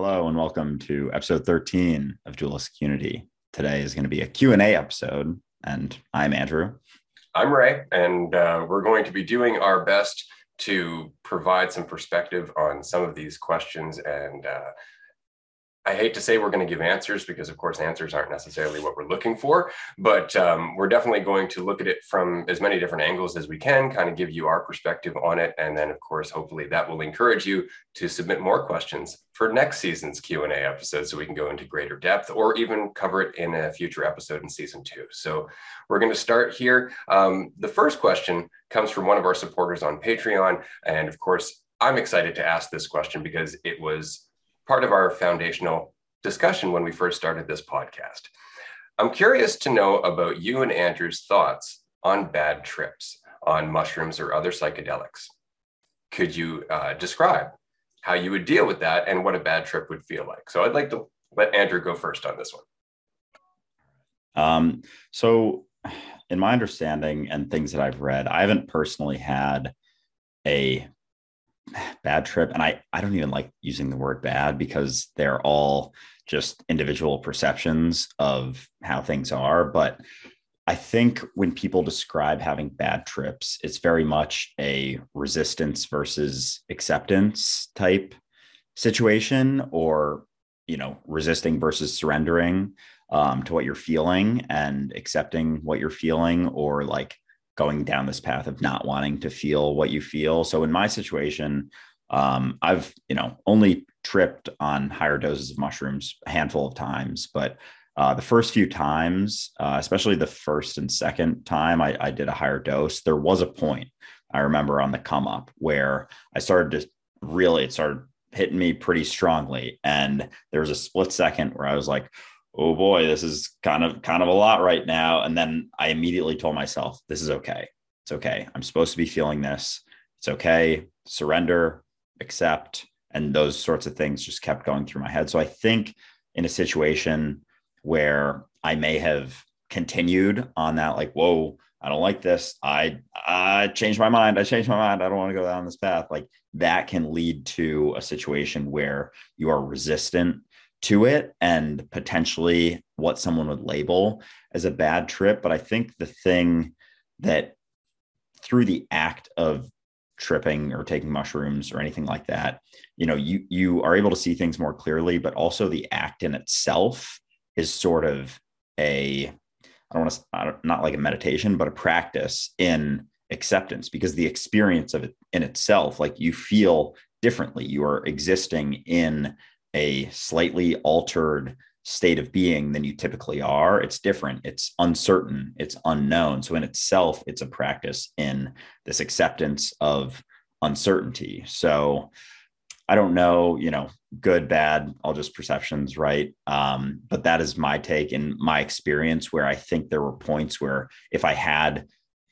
Hello and welcome to episode 13 of Dualistic Unity. Today is going to be a Q&A episode and I'm Andrew. I'm Ray and uh, we're going to be doing our best to provide some perspective on some of these questions and uh, I hate to say we're going to give answers because, of course, answers aren't necessarily what we're looking for, but um, we're definitely going to look at it from as many different angles as we can, kind of give you our perspective on it, and then, of course, hopefully that will encourage you to submit more questions for next season's Q and A episode, so we can go into greater depth, or even cover it in a future episode in season two. So we're going to start here. Um, the first question comes from one of our supporters on Patreon, and of course, I'm excited to ask this question because it was part of our foundational discussion when we first started this podcast. I'm curious to know about you and Andrew's thoughts on bad trips on mushrooms or other psychedelics. Could you uh, describe how you would deal with that and what a bad trip would feel like? So I'd like to let Andrew go first on this one. Um, so, in my understanding and things that I've read, I haven't personally had a bad trip. And i i don't even like using the word bad because they're all just individual perceptions of how things are. But i think when people describe having bad trips it's very much a resistance versus acceptance type situation or you know resisting versus surrendering um, to what you're feeling and accepting what you're feeling or like going down this path of not wanting to feel what you feel. So in my situation, um, I've you know only tripped on higher doses of mushrooms a handful of times, but uh, the first few times, uh, especially the first and second time I, I did a higher dose, there was a point I remember on the come up where I started to really it started hitting me pretty strongly, and there was a split second where I was like, oh boy, this is kind of kind of a lot right now. And then I immediately told myself, this is okay. It's okay. I'm supposed to be feeling this. It's okay. Surrender, accept. And those sorts of things just kept going through my head. So I think in a situation where I may have continued on that, like, whoa, I don't like this. I I changed my mind. I changed my mind. I don't want to go down this path. Like that can lead to a situation where you are resistant to it and potentially what someone would label as a bad trip. But I think the thing that through the act of tripping or taking mushrooms or anything like that, you know, you you are able to see things more clearly, but also the act in itself is sort of a I don't want to not like a meditation, but a practice in acceptance because the experience of it in itself, like you feel differently. You are existing in a slightly altered state of being than you typically are. It's different. It's uncertain. It's unknown. So in itself it's a practice in this acceptance of uncertainty. So i don't know you know good bad all just perceptions right? Um, but that is my take and my experience where i think there were points where if i had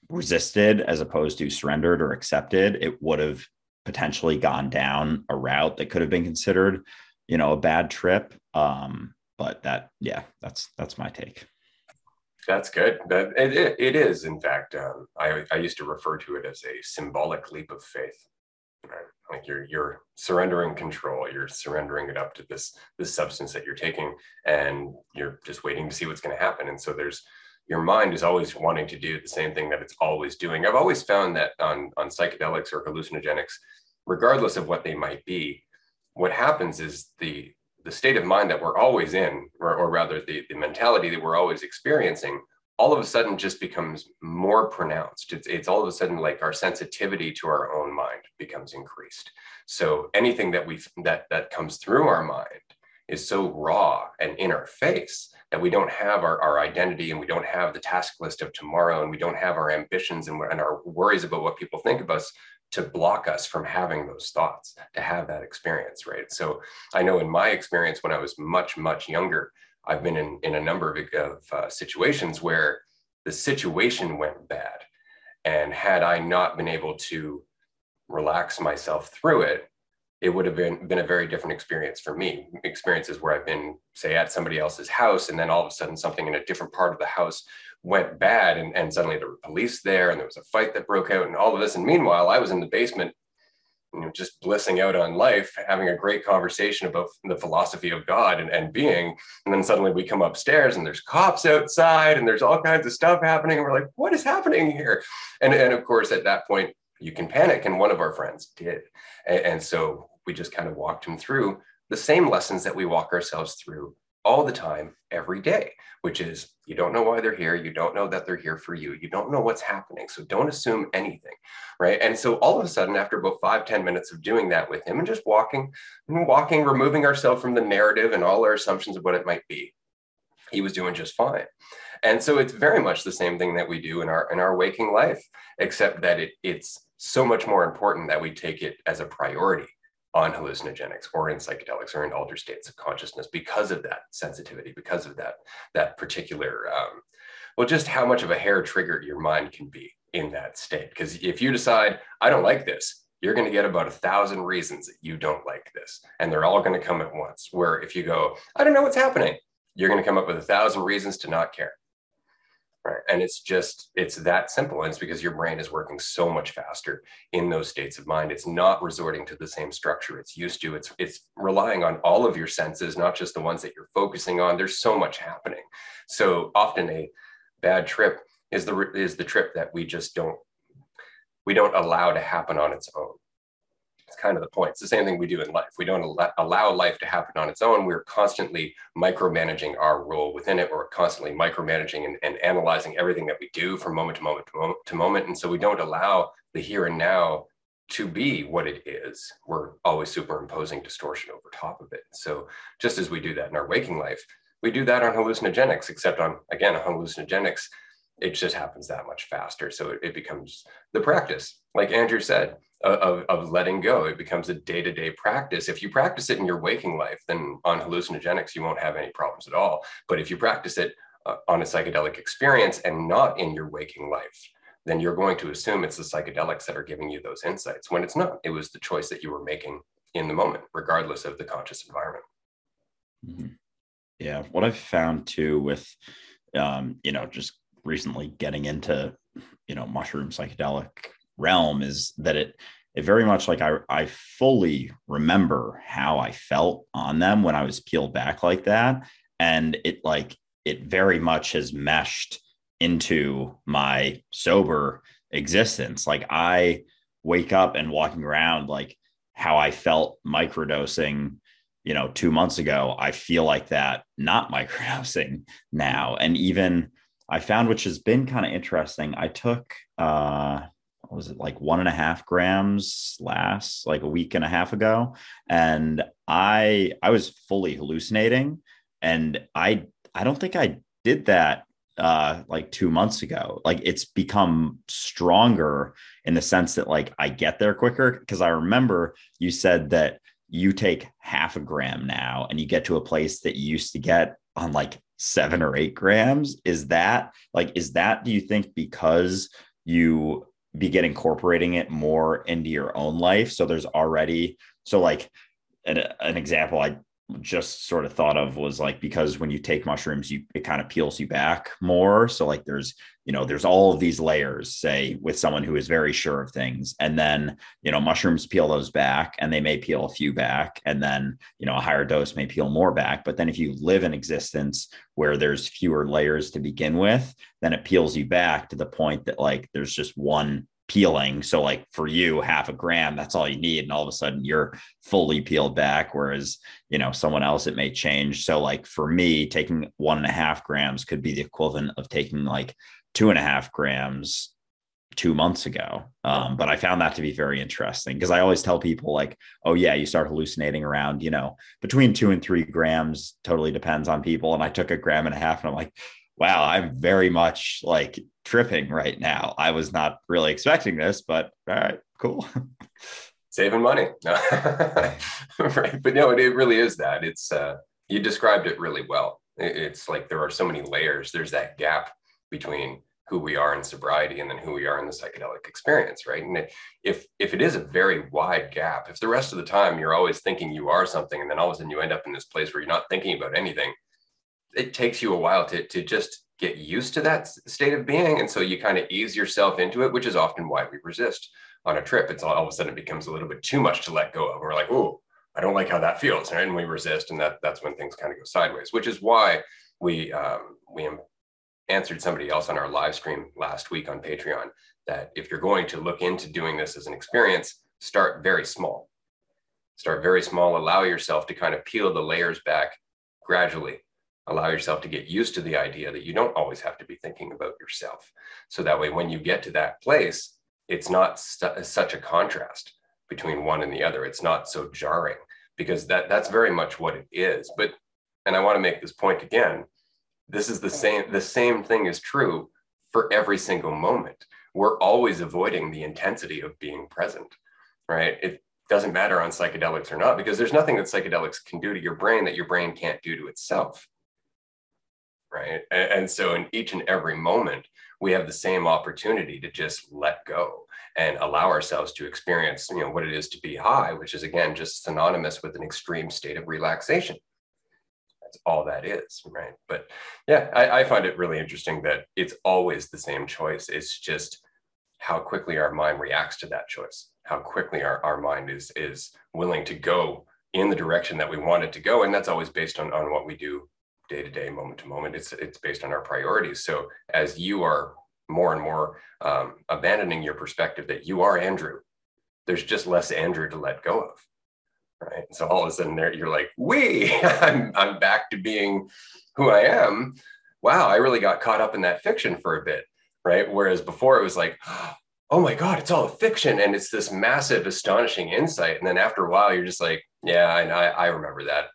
resisted as opposed to surrendered or accepted it would have potentially gone down a route that could have been considered you know a bad trip um but that yeah that's that's my take. That's good. That it, it, is in fact um, I, I used to refer to it as a symbolic leap of faith right? like you're you're surrendering control you're surrendering it up to this this substance that you're taking and you're just waiting to see what's going to happen. And so there's your mind is always wanting to do the same thing that it's always doing. I've always found that on on psychedelics or hallucinogenics regardless of what they might be what happens is the the state of mind that we're always in, or, or rather the, the mentality that we're always experiencing, all of a sudden just becomes more pronounced. It's, it's all of a sudden like our sensitivity to our own mind becomes increased. So anything that we that that comes through our mind is so raw and in our face that we don't have our, our identity and we don't have the task list of tomorrow and we don't have our ambitions and, and our worries about what people think of us to block us from having those thoughts, to have that experience, right? So I know in my experience when I was much, much younger, I've been in, in a number of, of uh, situations where the situation went bad. And had I not been able to relax myself through it, it would have been, been a very different experience for me. Experiences where I've been, say, at somebody else's house, and then all of a sudden something in a different part of the house went bad and, and suddenly there were police there and there was a fight that broke out and all of this and meanwhile i was in the basement you know, just blissing out on life, having a great conversation about the philosophy of God and, and being. And then suddenly we come upstairs and there's cops outside and there's all kinds of stuff happening. And we're like, what is happening here? And, and of course, at that point, you can panic. And one of our friends did. And, and so we just kind of walked him through the same lessons that we walk ourselves through all the time, every day, which is you don't know why they're here. You don't know that they're here for you. You don't know what's happening. So don't assume anything. Right. And so all of a sudden, after about five ten minutes of doing that with him and just walking and walking, removing ourselves from the narrative and all our assumptions of what it might be, he was doing just fine. And so it's very much the same thing that we do in our in our waking life, except that it, it's so much more important that we take it as a priority on hallucinogenics or in psychedelics or in altered states of consciousness because of that sensitivity, because of that that particular um, well, just how much of a hair trigger your mind can be in that state. Because if you decide I don't like this, you're going to get about a thousand reasons that you don't like this, and they're all going to come at once. Where if you go, I don't know what's happening, you're going to come up with a thousand reasons to not care. Right. And it's just, it's that simple. And it's because your brain is working so much faster in those states of mind. It's not resorting to the same structure it's used to. It's it's relying on all of your senses, not just the ones that you're focusing on. There's so much happening. So often a bad trip is the is the trip that we just don't we don't allow to happen on its own. Kind of the point. It's the same thing we do in life. We don't al- allow life to happen on its own. We're constantly micromanaging our role within it. We're constantly micromanaging and, and analyzing everything that we do from moment to moment to moment to moment. And so we don't allow the here and now to be what it is. We're always superimposing distortion over top of it. So just as we do that in our waking life, we do that on hallucinogenics, except on, again, on hallucinogenics, it just happens that much faster. So it, it becomes the practice, like Andrew said of, of letting go. It becomes a day to day practice. If you practice it in your waking life, then on hallucinogenics, you won't have any problems at all. But if you practice it uh, on a psychedelic experience and not in your waking life, then you're going to assume it's the psychedelics that are giving you those insights when it's not. It was the choice that you were making in the moment, regardless of the conscious environment. Mm-hmm. Yeah. What I've found too with, um, you know, just recently getting into, you know, mushroom psychedelic realm is that it it very much like I I fully remember how I felt on them when I was peeled back like that. And it like it very much has meshed into my sober existence. Like I wake up and walking around like how I felt microdosing you know 2 months ago I feel like that not microdosing now. And even I found which has been kind of interesting I took uh was it like one and a half grams last like a week and a half ago? And i i was fully hallucinating and i i don't think i did that uh like two months ago. Like it's become stronger in the sense that like i get there quicker because i remember you said that you take half a gram now and you get to a place that you used to get on like seven or eight grams. Is that like is that do you think because you begin incorporating it more into your own life. So there's already so like an, an example I just sort of thought of was like because when you take mushrooms you it kind of peels you back more. So like there's you know there's all of these layers say with someone who is very sure of things and then you know mushrooms peel those back and they may peel a few back and then you know a higher dose may peel more back. But then if you live in existence where there's fewer layers to begin with then it peels you back to the point that like there's just one peeling. So, like for you, half a gram, that's all you need. And all of a sudden you're fully peeled back. Whereas, you know, someone else, it may change. So, like for me, taking one and a half grams could be the equivalent of taking like two and a half grams two months ago. Um, but I found that to be very interesting because I always tell people, like, oh, yeah, you start hallucinating around, you know, between two and three grams, totally depends on people. And I took a gram and a half and I'm like, wow, I'm very much like tripping right now. I was not really expecting this, but all right, cool. Saving money. right. But no, it, it, really is that. It's, uh, you described it really well. It, it's like there are so many layers. There's that gap between who we are in sobriety and then who we are in the psychedelic experience right and if if it is a very wide gap if the rest of the time you're always thinking you are something and then all of a sudden you end up in this place where you're not thinking about anything it takes you a while to, to just get used to that state of being. And so you kind of ease yourself into it, which is often why we resist on a trip, it's all, all of a sudden it becomes a little bit too much to let go of. We're like, oh, I don't like how that feels, right? And we resist, and that that's when things kind of go sideways. Which is why we um, we answered somebody else on our live stream last week on Patreon that if you're going to look into doing this as an experience, start very small. Start very small. Allow yourself to kind of peel the layers back gradually. Allow yourself to get used to the idea that you don't always have to be thinking about yourself. So that way, when you get to that place, it's not st- such a contrast between one and the other. It's not so jarring because that that's very much what it is. But and I want to make this point again. This is the same. The same thing is true for every single moment. We're always avoiding the intensity of being present, right? It doesn't matter on psychedelics or not because there's nothing that psychedelics can do to your brain that your brain can't do to itself right? And, and, so in each and every moment we have the same opportunity to just let go and allow ourselves to experience you know what it is to be high which is again just synonymous with an extreme state of relaxation. That's all that is right? But yeah I, I find it really interesting that it's always the same choice. It's just how quickly our mind reacts to that choice how quickly our, our mind is is willing to go in the direction that we want it to go. And that's always based on on what we do day to day moment to moment it's it's based on our priorities. So as you are more and more um, abandoning your perspective that you are andrew there's just less andrew to let go of right? So all of a sudden there you're like we I'm, I'm back to being who i am. Wow i really got caught up in that fiction for a bit right? Whereas before it was like oh my god it's all a fiction and it's this massive astonishing insight. And then after a while you're just like yeah i i, I remember that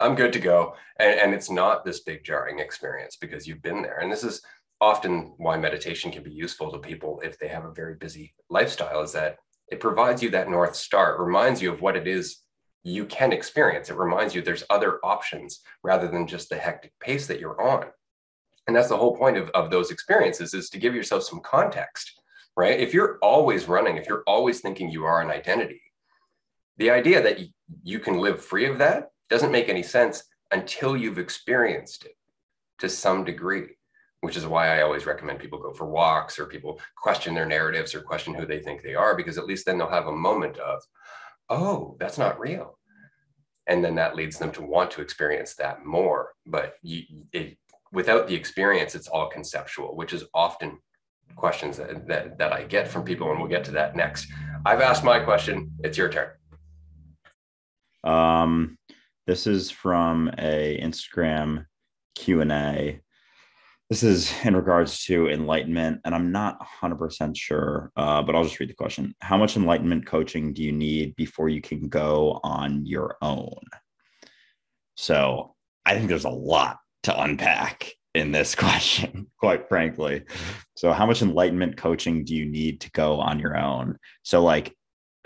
i'm good to go. And, and it's not this big jarring experience because you've been there. And this is often why meditation can be useful to people if they have a very busy lifestyle is that it provides you that north star. It reminds you of what it is you can experience. It reminds you there's other options rather than just the hectic pace that you're on. And that's the whole point of, of those experiences is to give yourself some context right? If you're always running, if you're always thinking you are an identity, the idea that you can live free of that doesn't make any sense until you've experienced it to some degree, which is why I always recommend people go for walks or people question their narratives or question who they think they are, because at least then they'll have a moment of, oh, that's not real. And then that leads them to want to experience that more. But you, it, without the experience, it's all conceptual, which is often questions that, that, that I get from people, and we'll get to that next. I've asked my question. It's your turn. Um, this is from a Instagram Q and A. This is in regards to enlightenment, and I'm not 100% sure, uh, but I'll just read the question. How much enlightenment coaching do you need before you can go on your own? So I think there's a lot to unpack in this question, quite frankly. So, how much enlightenment coaching do you need to go on your own? So, like,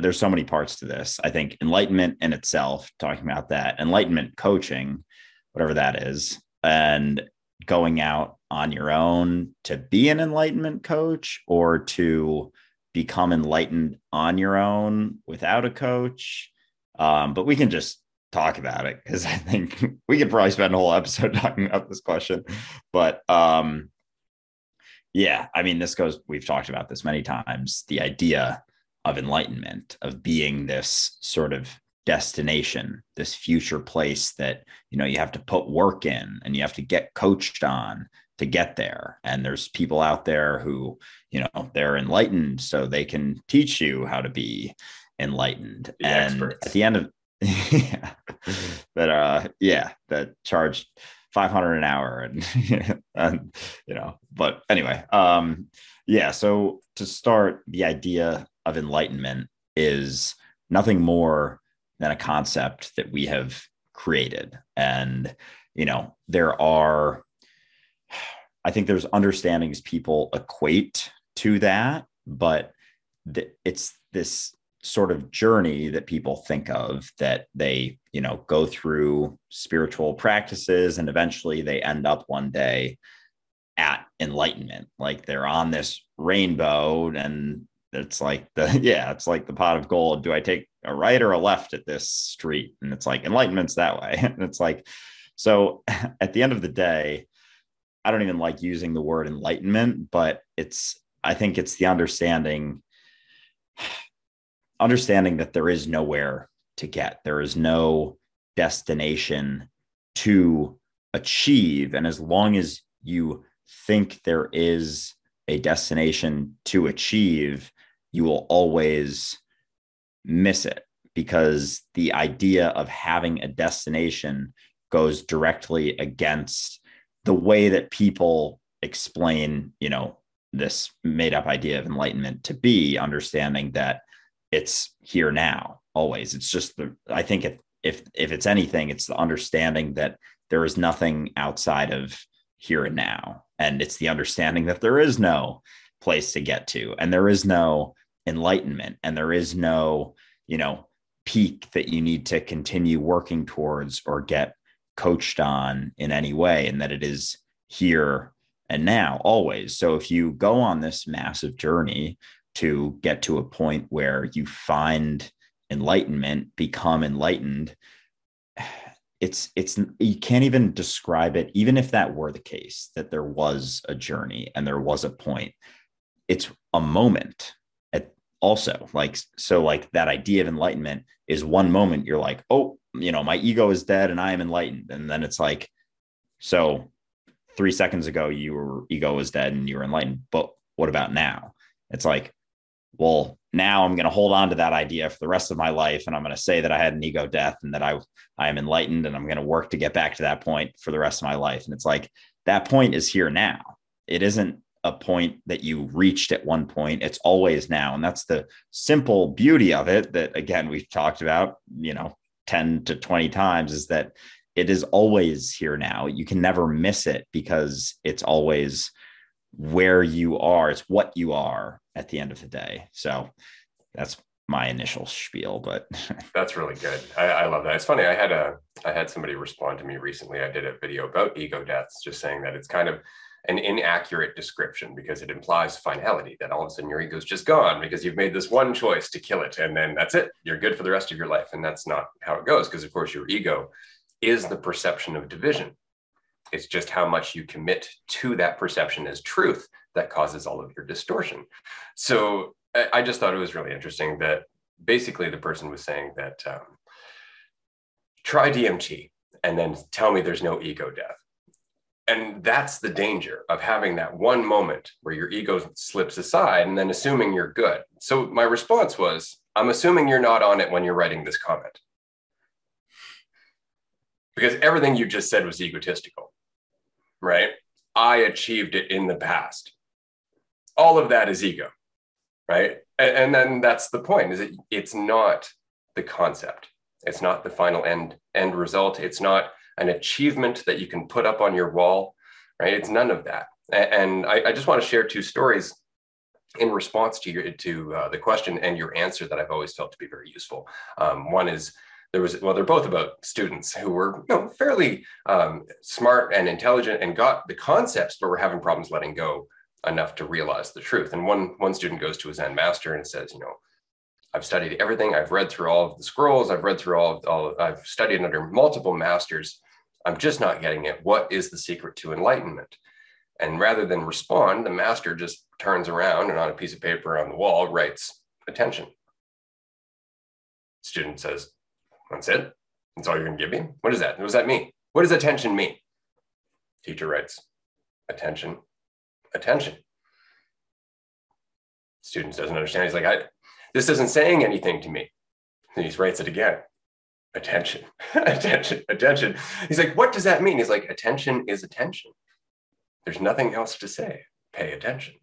there's so many parts to this. I think enlightenment in itself, talking about that, enlightenment coaching, whatever that is, and going out on your own to be an enlightenment coach or to become enlightened on your own without a coach. Um, but we can just talk about it because I think we could probably spend a whole episode talking about this question. But um, yeah, I mean, this goes, we've talked about this many times the idea of enlightenment, of being this sort of destination, this future place that, you know, you have to put work in and you have to get coached on to get there. And there's people out there who, you know, they're enlightened so they can teach you how to be enlightened. The and experts. at the end of yeah. that uh yeah, that charged 500 an hour and, and you know, but anyway, um yeah, so to start the idea of enlightenment is nothing more than a concept that we have created. And you know, there are I think there's understandings people equate to that, but th- it's this sort of journey that people think of that they you know go through spiritual practices and eventually they end up one day at enlightenment. Like they're on this rainbow and it's like the yeah it's like the pot of gold. Do i take a right or a left at this street? And it's like enlightenment's that way. And it's like so at the end of the day i don't even like using the word enlightenment but it's i think it's the understanding understanding that there is nowhere to get, there is no destination to achieve. And as long as you think there is a destination to achieve, you will always miss it because the idea of having a destination goes directly against the way that people explain, you know, this made up idea of enlightenment to be understanding that it's here now always. It's just the i think if if if it's anything it's the understanding that there is nothing outside of here and now and it's the understanding that there is no place to get to and there is no enlightenment and there is no you know peak that you need to continue working towards or get coached on in any way and that it is here and now always. So if you go on this massive journey to get to a point where you find enlightenment become enlightened it's it's you can't even describe it even if that were the case that there was a journey and there was a point it's a moment. At also like so like that idea of enlightenment is one moment you're like oh you know my ego is dead and i am enlightened. And then it's like so three seconds ago your ego was dead and you were enlightened but what about now? It's like well, now I'm going to hold on to that idea for the rest of my life. And I'm going to say that I had an ego death and that I, I am enlightened and I'm going to work to get back to that point for the rest of my life. And it's like that point is here now. It isn't a point that you reached at one point. It's always now. And that's the simple beauty of it that, again, we've talked about, you know, 10 to 20 times is that it is always here now. You can never miss it because it's always where you are. It's what you are at the end of the day. So that's my initial spiel, but that's really good. I, I, love that. It's funny. I had a I had somebody respond to me recently. I did a video about ego deaths, just saying that it's kind of an inaccurate description because it implies finality that all of a sudden your ego is just gone because you've made this one choice to kill it and then that's it you're good for the rest of your life and that's not how it goes because of course your ego is the perception of division it's just how much you commit to that perception as truth that causes all of your distortion. So I just thought it was really interesting that basically the person was saying that um, try DMT and then tell me there's no ego death. And that's the danger of having that one moment where your ego slips aside and then assuming you're good. So my response was, I'm assuming you're not on it when you're writing this comment. Because everything you just said was egotistical right? I achieved it in the past. All of that is ego, right? And, and then that's the point: is it? It's not the concept. It's not the final end end result. It's not an achievement that you can put up on your wall, right? It's none of that. And I, I just want to share two stories in response to your to uh, the question and your answer that I've always felt to be very useful. Um, one is there was well they're both about students who were you know fairly um, smart and intelligent and got the concepts but were having problems letting go enough to realize the truth and one one student goes to his zen master and says you know i've studied everything i've read through all of the scrolls i've read through all of all i've studied under multiple masters i'm just not getting it what is the secret to enlightenment and rather than respond the master just turns around and on a piece of paper on the wall writes attention student says that's it. That's all you're going to give me. What is that? What does that mean? What does attention mean? Teacher writes, attention, attention. Students doesn't understand. He's like, I, this isn't saying anything to me. And he writes it again. Attention, attention, attention. He's like, what does that mean? He's like, attention is attention. There's nothing else to say. Pay attention,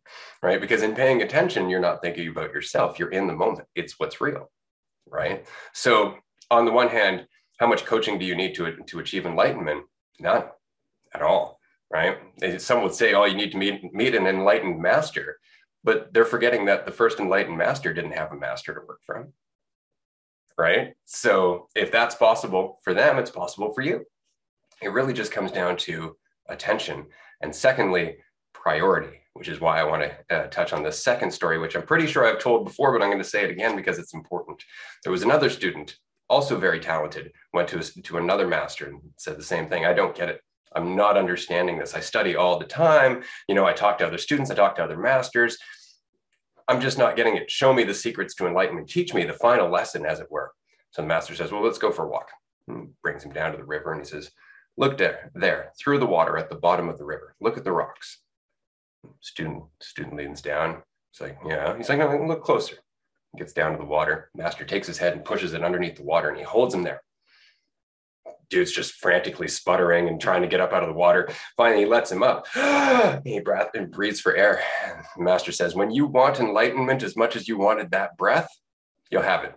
right? Because in paying attention, you're not thinking about yourself. You're in the moment. It's what's real, right? So on the one hand, how much coaching do you need to, to achieve enlightenment? None at all, right? Some would say, oh, you need to meet, meet an enlightened master, but they're forgetting that the first enlightened master didn't have a master to work from, right? So if that's possible for them, it's possible for you. It really just comes down to attention. And secondly, priority, which is why I want to uh, touch on the second story, which I'm pretty sure I've told before, but I'm going to say it again because it's important. There was another student also very talented, went to, to another master and said the same thing. I don't get it. I'm not understanding this. I study all the time. You know, I talk to other students, I talk to other masters. I'm just not getting it. Show me the secrets to enlightenment. Teach me the final lesson, as it were. So the master says, Well, let's go for a walk. And brings him down to the river and he says, Look there, there, through the water at the bottom of the river. Look at the rocks. Student, student leans down. It's like, yeah. He's like, no, look closer. He gets down to the water. Master takes his head and pushes it underneath the water and he holds him there. Dude's just frantically sputtering and trying to get up out of the water. Finally, he lets him up. he breath and breathes for air. The master says, When you want enlightenment as much as you wanted that breath, you'll have it.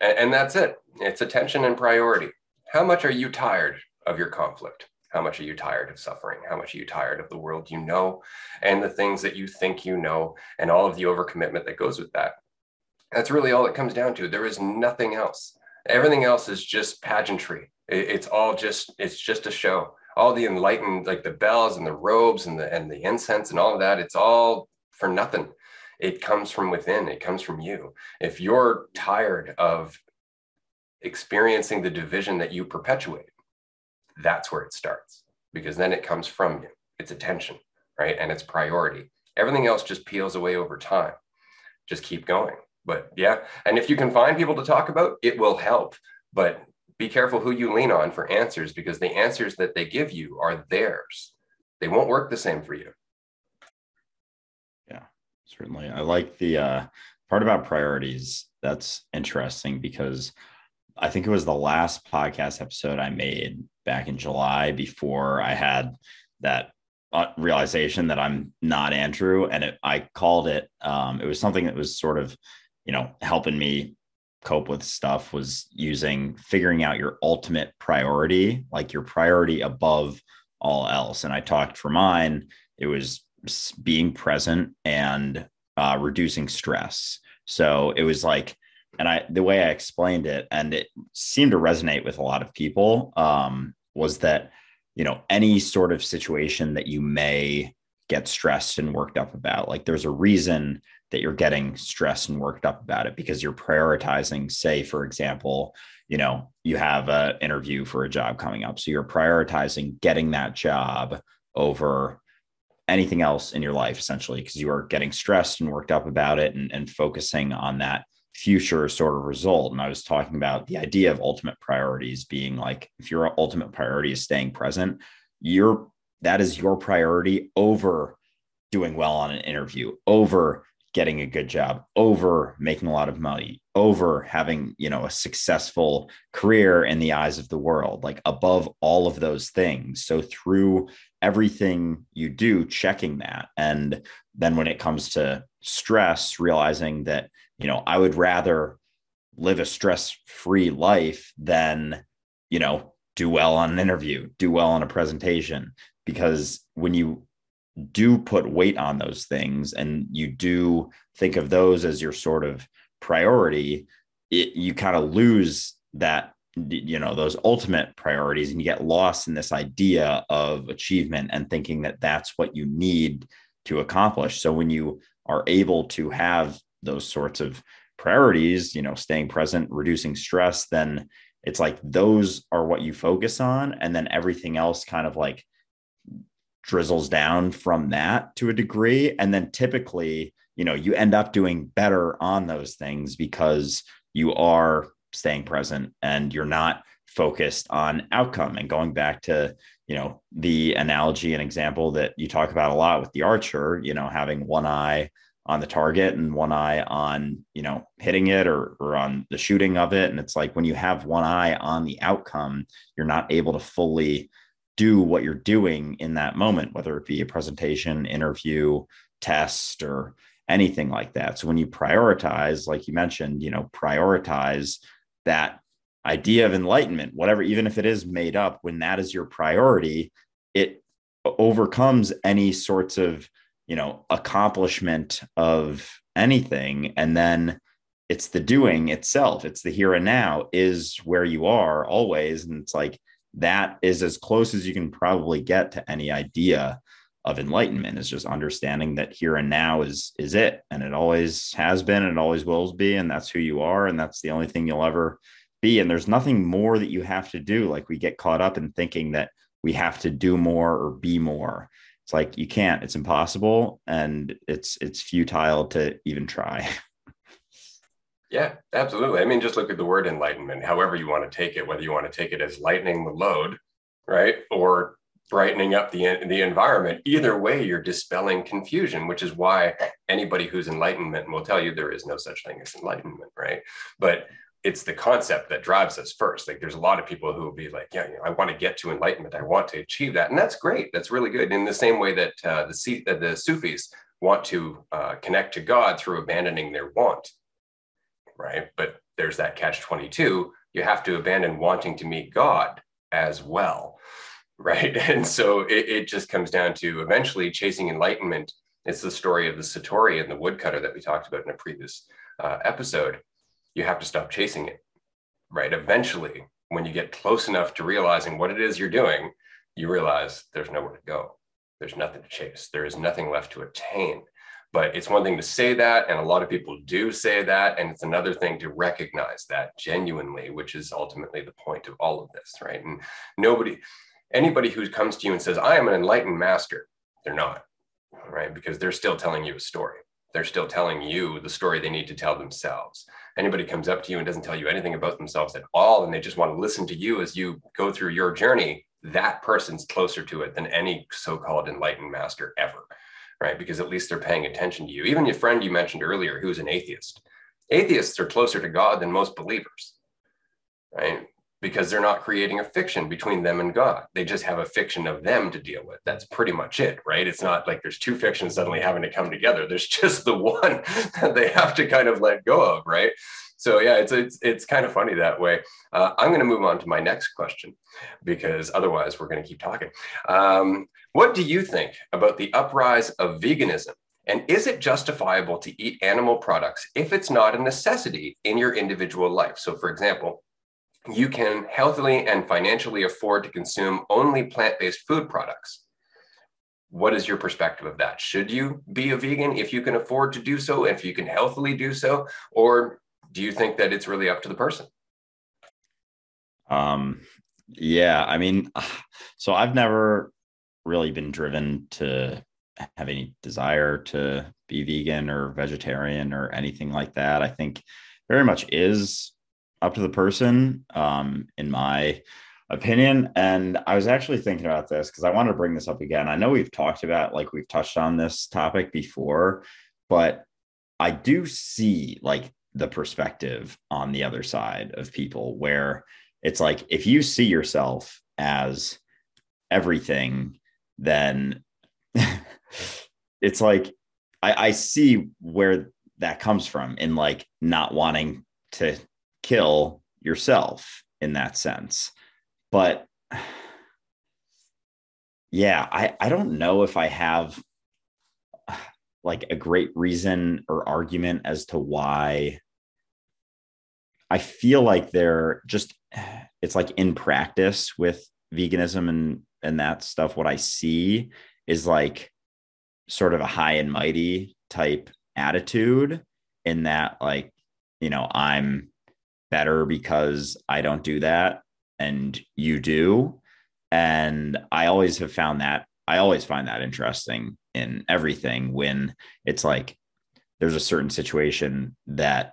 And, and that's it. It's attention and priority. How much are you tired of your conflict? How much are you tired of suffering? How much are you tired of the world you know and the things that you think you know and all of the overcommitment that goes with that? That's really all it comes down to. There is nothing else. Everything else is just pageantry. It's all just it's just a show. All the enlightened, like the bells and the robes and the and the incense and all of that, it's all for nothing. It comes from within. It comes from you. If you're tired of experiencing the division that you perpetuate, that's where it starts because then it comes from you. It's attention, right? And it's priority. Everything else just peels away over time. Just keep going. But yeah, and if you can find people to talk about, it will help. But be careful who you lean on for answers because the answers that they give you are theirs. They won't work the same for you. Yeah, certainly. I like the uh, part about priorities. That's interesting because I think it was the last podcast episode I made back in July before I had that uh, realization that I'm not Andrew. And it, I called it, um, it was something that was sort of, you know, helping me cope with stuff was using figuring out your ultimate priority, like your priority above all else. And I talked for mine, it was being present and uh, reducing stress. So it was like, and I the way I explained it, and it seemed to resonate with a lot of people, um, was that you know any sort of situation that you may get stressed and worked up about, like there's a reason that you're getting stressed and worked up about it because you're prioritizing. Say, for example, you know you have an interview for a job coming up, so you're prioritizing getting that job over anything else in your life essentially because you are getting stressed and worked up about it and, and focusing on that future sort of result. And I was talking about the idea of ultimate priorities being like if your ultimate priority is staying present, your that is your priority over doing well on an interview, over getting a good job, over making a lot of money, over having, you know, a successful career in the eyes of the world, like above all of those things. So through everything you do, checking that. And then when it comes to stress, realizing that you know, I would rather live a stress free life than, you know, do well on an interview, do well on a presentation. Because when you do put weight on those things and you do think of those as your sort of priority, it, you kind of lose that you know those ultimate priorities and you get lost in this idea of achievement and thinking that that's what you need to accomplish so when you are able to have those sorts of priorities, you know, staying present, reducing stress, then it's like those are what you focus on. And then everything else kind of like drizzles down from that to a degree. And then typically, you know, you end up doing better on those things because you are staying present and you're not focused on outcome and going back to you know the analogy and example that you talk about a lot with the archer you know having one eye on the target and one eye on you know hitting it or or on the shooting of it and it's like when you have one eye on the outcome you're not able to fully do what you're doing in that moment whether it be a presentation interview test or anything like that. So when you prioritize like you mentioned you know prioritize that idea of enlightenment whatever even if it is made up when that is your priority it overcomes any sorts of you know accomplishment of anything. And then it's the doing itself. It's the here and now is where you are always. And it's like that is as close as you can probably get to any idea of enlightenment. Is just understanding that here and now is is it. And it always has been and it always will be and that's who you are and that's the only thing you'll ever be. And there's nothing more that you have to do. Like we get caught up in thinking that we have to do more or be more. It's like you can't. It's impossible and it's it's futile to even try yeah absolutely i mean just look at the word enlightenment however you want to take it whether you want to take it as lightening the load right or brightening up the, the environment either way you're dispelling confusion which is why anybody who's enlightenment will tell you there is no such thing as enlightenment right but it's the concept that drives us first. Like there's a lot of people who will be like, yeah, you know, I want to get to enlightenment. I want to achieve that. And that's great. That's really good. In the same way that uh, the, uh, the Sufis want to uh, connect to God through abandoning their want, right? But there's that catch 22. You have to abandon wanting to meet God as well, right? And so it, it just comes down to eventually chasing enlightenment. It's the story of the Satori and the woodcutter that we talked about in a previous uh, episode you have to stop chasing it, right? Eventually, when you get close enough to realizing what it is you're doing, you realize there's nowhere to go. There's nothing to chase. There is nothing left to attain. But it's one thing to say that, and a lot of people do say that. And it's another thing to recognize that genuinely, which is ultimately the point of all of this, right? And nobody, anybody who comes to you and says, I am an enlightened master, they're not, right? Because they're still telling you a story. They're still telling you the story they need to tell themselves anybody comes up to you and doesn't tell you anything about themselves at all, and they just want to listen to you as you go through your journey, that person's closer to it than any so called enlightened master ever, right? Because at least they're paying attention to you. Even your friend you mentioned earlier, who's an atheist, atheists are closer to God than most believers, right? Because they're not creating a fiction between them and God. They just have a fiction of them to deal with. That's pretty much it, right? It's not like there's two fictions suddenly having to come together. There's just the one that they have to kind of let go of, right? So yeah, it's it's it's kind of funny that way. Uh, I'm going to move on to my next question because otherwise we're going to keep talking. Um, what do you think about the uprise of veganism? And is it justifiable to eat animal products if it's not a necessity in your individual life? So, for example, you can healthily and financially afford to consume only plant based food products. What is your perspective of that? Should you be a vegan if you can afford to do so, if you can healthily do so? Or do you think that it's really up to the person? Um, yeah, I mean, so I've never really been driven to have any desire to be vegan or vegetarian or anything like that. I think very much is up to the person, um, in my opinion. And I was actually thinking about this because I wanted to bring this up again. I know we've talked about, like, we've touched on this topic before, but I do see like the perspective on the other side of people where it's like if you see yourself as everything, then it's like I, I see where that comes from in like not wanting to kill yourself in that sense. But yeah, I, I don't know if I have like a great reason or argument as to why I feel like they're just it's like in practice with veganism and and that stuff what I see is like sort of a high and mighty type attitude in that like you know I'm better because I don't do that and you do. And I always have found that I always find that interesting in everything when it's like there's a certain situation that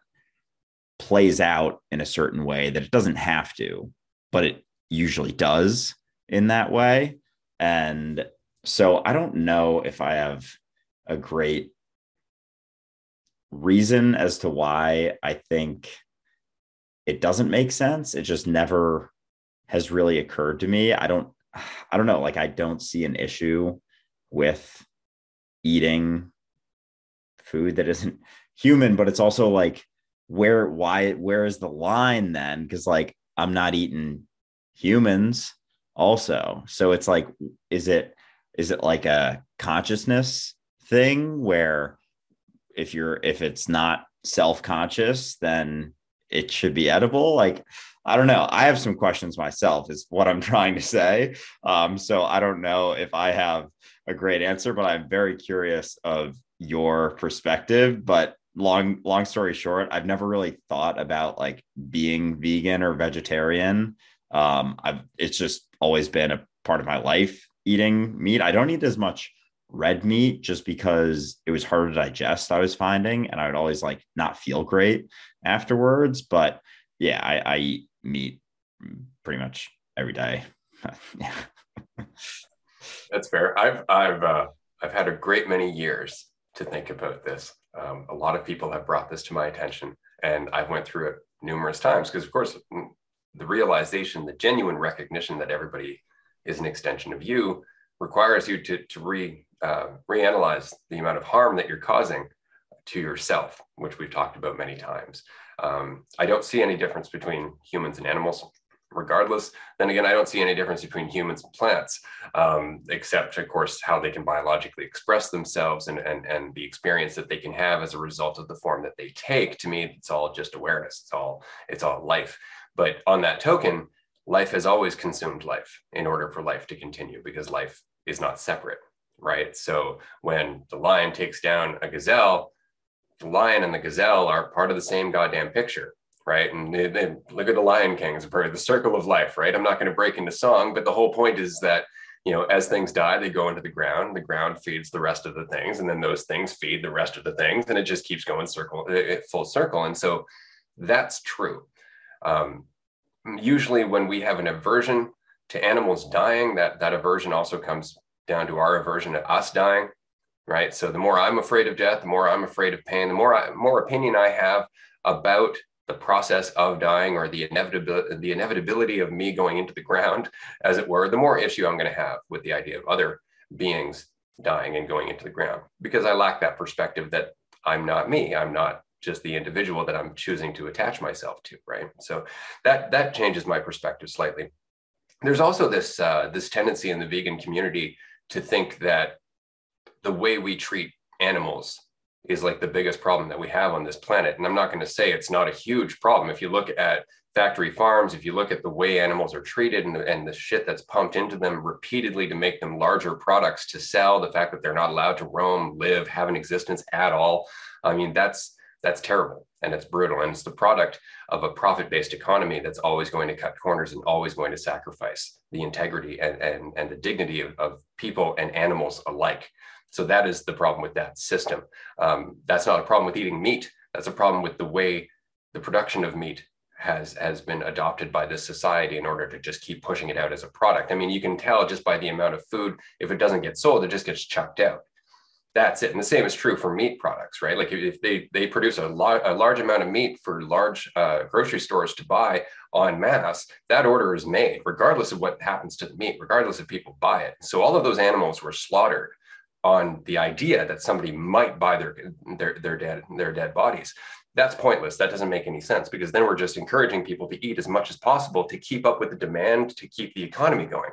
plays out in a certain way that it doesn't have to, but it usually does in that way. And so I don't know if I have a great reason as to why I think it doesn't make sense. It just never has really occurred to me. I don't I don't know, like I don't see an issue with eating food that isn't human, but it's also like where why where is the line then? Cuz like I'm not eating humans also. So it's like is it is it like a consciousness thing where if you're if it's not self-conscious then it should be edible? Like i don't know. I have some questions myself is what i'm trying to say. Um, so i don't know if i have a great answer but i'm very curious of your perspective. But long long story short i've never really thought about like being vegan or vegetarian. Um i've it's just always been a part of my life eating meat i don't eat as much red meat just because it was harder to digest, I was finding, and I would always like not feel great afterwards. But yeah, I, I eat meat pretty much every day. yeah. That's fair. I've I've uh, I've had a great many years to think about this. Um, a lot of people have brought this to my attention, and I've went through it numerous times because, of course, the realization, the genuine recognition that everybody is an extension of you requires you to, to re, uh, reanalyze the amount of harm that you're causing to yourself, which we've talked about many times. Um, I don't see any difference between humans and animals, regardless. Then again, I don't see any difference between humans and plants, um, except, of course, how they can biologically express themselves and, and, and the experience that they can have as a result of the form that they take. To me, it's all just awareness. It's all it's all life. But on that token, life has always consumed life in order for life to continue because life is not separate, right? So when the lion takes down a gazelle, the lion and the gazelle are part of the same goddamn picture, right? And they, they, look at the Lion King as part of the circle of life, right? I'm not going to break into song, but the whole point is that you know, as things die, they go into the ground. The ground feeds the rest of the things, and then those things feed the rest of the things, and it just keeps going circle, full circle. And so, that's true. Um, usually, when we have an aversion to animals dying, that that aversion also comes down to our aversion to us dying, right? So the more I'm afraid of death, the more I'm afraid of pain, the more I, more opinion I have about the process of dying or the inevitability the inevitability of me going into the ground, as it were, the more issue I'm going to have with the idea of other beings dying and going into the ground because I lack that perspective that I'm not me. I'm not just the individual that I'm choosing to attach myself to, right? So that that changes my perspective slightly. There's also this uh, this tendency in the vegan community to think that the way we treat animals is like the biggest problem that we have on this planet. And I'm not going to say it's not a huge problem. If you look at factory farms, if you look at the way animals are treated and the, and the shit that's pumped into them repeatedly to make them larger products to sell, the fact that they're not allowed to roam, live, have an existence at all. I mean, that's that's terrible and it's brutal and it's the product of a profit-based economy that's always going to cut corners and always going to sacrifice the integrity and, and, and the dignity of, of people and animals alike. So that is the problem with that system. Um, that's not a problem with eating meat. That's a problem with the way the production of meat has has been adopted by this society in order to just keep pushing it out as a product. I mean you can tell just by the amount of food if it doesn't get sold it just gets chucked out that's it. And the same is true for meat products, right? Like if they they produce a, a large amount of meat for large uh, grocery stores to buy en masse, that order is made regardless of what happens to the meat, regardless if people buy it. So all of those animals were slaughtered on the idea that somebody might buy their their their dead their dead bodies. That's pointless. That doesn't make any sense because then we're just encouraging people to eat as much as possible to keep up with the demand to keep the economy going.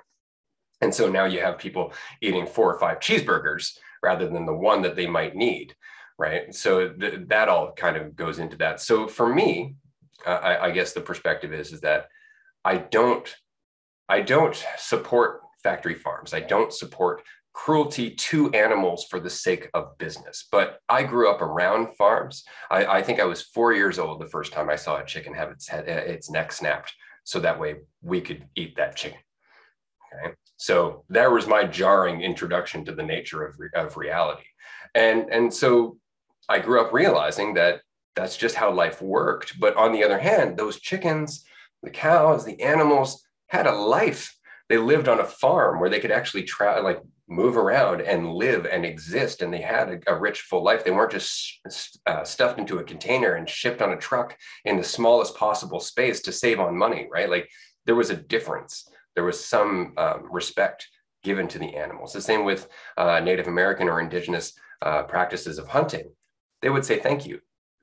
And so now you have people eating four or five cheeseburgers rather than the one that they might need right so th- that all kind of goes into that so for me uh, I, I guess the perspective is is that i don't i don't support factory farms i don't support cruelty to animals for the sake of business. But I grew up around farms. I, I, think I was four years old the first time I saw a chicken have its head, its neck snapped, so that way we could eat that chicken. Okay, so that was my jarring introduction to the nature of, of reality. And, and so I grew up realizing that that's just how life worked. But on the other hand, those chickens, the cows, the animals had a life. They lived on a farm where they could actually try, like move around and live and exist. And they had a, a rich, full life. They weren't just uh, stuffed into a container and shipped on a truck in the smallest possible space to save on money, right? Like there was a difference there was some um, respect given to the animals. The same with uh, Native American or indigenous uh, practices of hunting. They would say thank you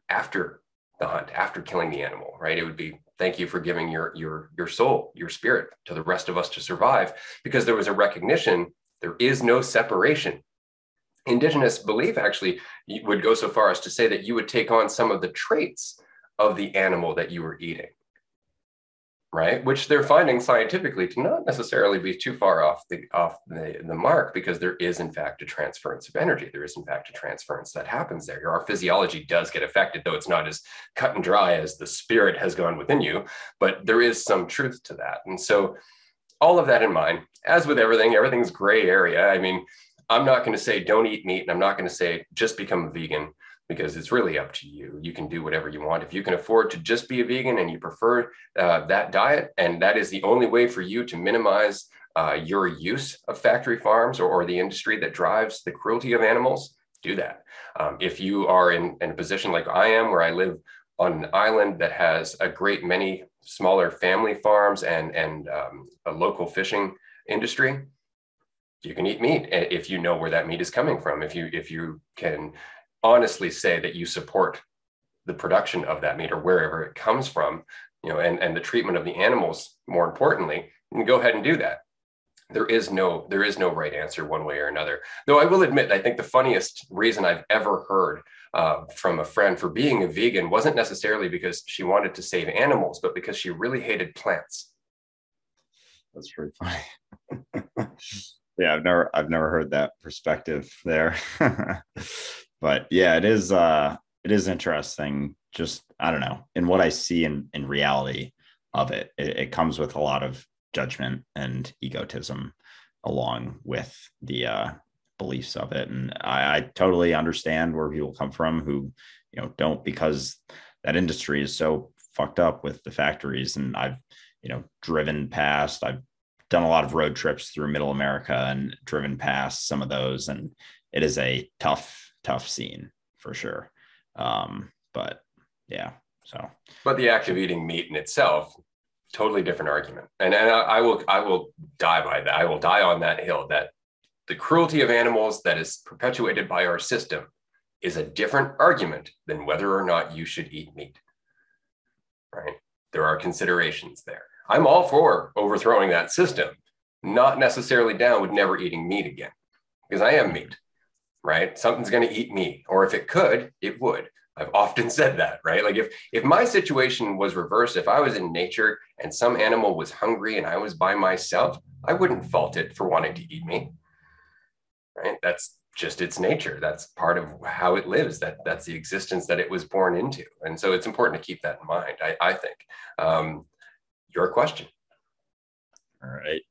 after the hunt, after killing the animal, right? It would be thank you for giving your your your soul, your spirit to the rest of us to survive, because there was a recognition there is no separation. Indigenous belief actually would go so far as to say that you would take on some of the traits of the animal that you were eating right? Which they're finding scientifically to not necessarily be too far off the off the, the mark because there is in fact a transference of energy. There is in fact a transference that happens there. Our physiology does get affected, though it's not as cut and dry as the spirit has gone within you, but there is some truth to that. And so all of that in mind, as with everything, everything's gray area. I mean, I'm not going to say don't eat meat, and I'm not going to say just become a vegan because it's really up to you. You can do whatever you want. If you can afford to just be a vegan and you prefer uh, that diet, and that is the only way for you to minimize uh, your use of factory farms or, or, the industry that drives the cruelty of animals, do that. Um, if you are in, in a position like I am, where I live on an island that has a great many smaller family farms and, and um, a local fishing industry, you can eat meat if you know where that meat is coming from. If you if you can honestly say that you support the production of that meat or wherever it comes from, you know, and, and the treatment of the animals, more importantly, can go ahead and do that. There is no there is no right answer one way or another. Though I will admit, I think the funniest reason I've ever heard uh, from a friend for being a vegan wasn't necessarily because she wanted to save animals, but because she really hated plants. That's pretty funny. yeah, I've never I've never heard that perspective there. but yeah, it is uh it is interesting. Just I don't know, in what I see in in reality of it, it, it comes with a lot of judgment and egotism along with the uh beliefs of it. And I, I totally understand where people come from who, you know, don't because that industry is so fucked up with the factories. And I've, you know, driven past, I've done a lot of road trips through middle America and driven past some of those. And it is a tough, tough scene for sure. Um, but yeah, so. But the act of eating meat in itself, totally different argument. And, and I, I will, I will die by that. I will die on that hill that the cruelty of animals that is perpetuated by our system is a different argument than whether or not you should eat meat. Right? There are considerations there. I'm all for overthrowing that system, not necessarily down with never eating meat again, because I am meat, right? Something's going to eat me, or if it could, it would. I've often said that, right? Like if if my situation was reversed, if I was in nature and some animal was hungry and I was by myself, I wouldn't fault it for wanting to eat me right? That's just its nature. That's part of how it lives. That that's the existence that it was born into. And so it's important to keep that in mind. I, I think. Um, your question. All right.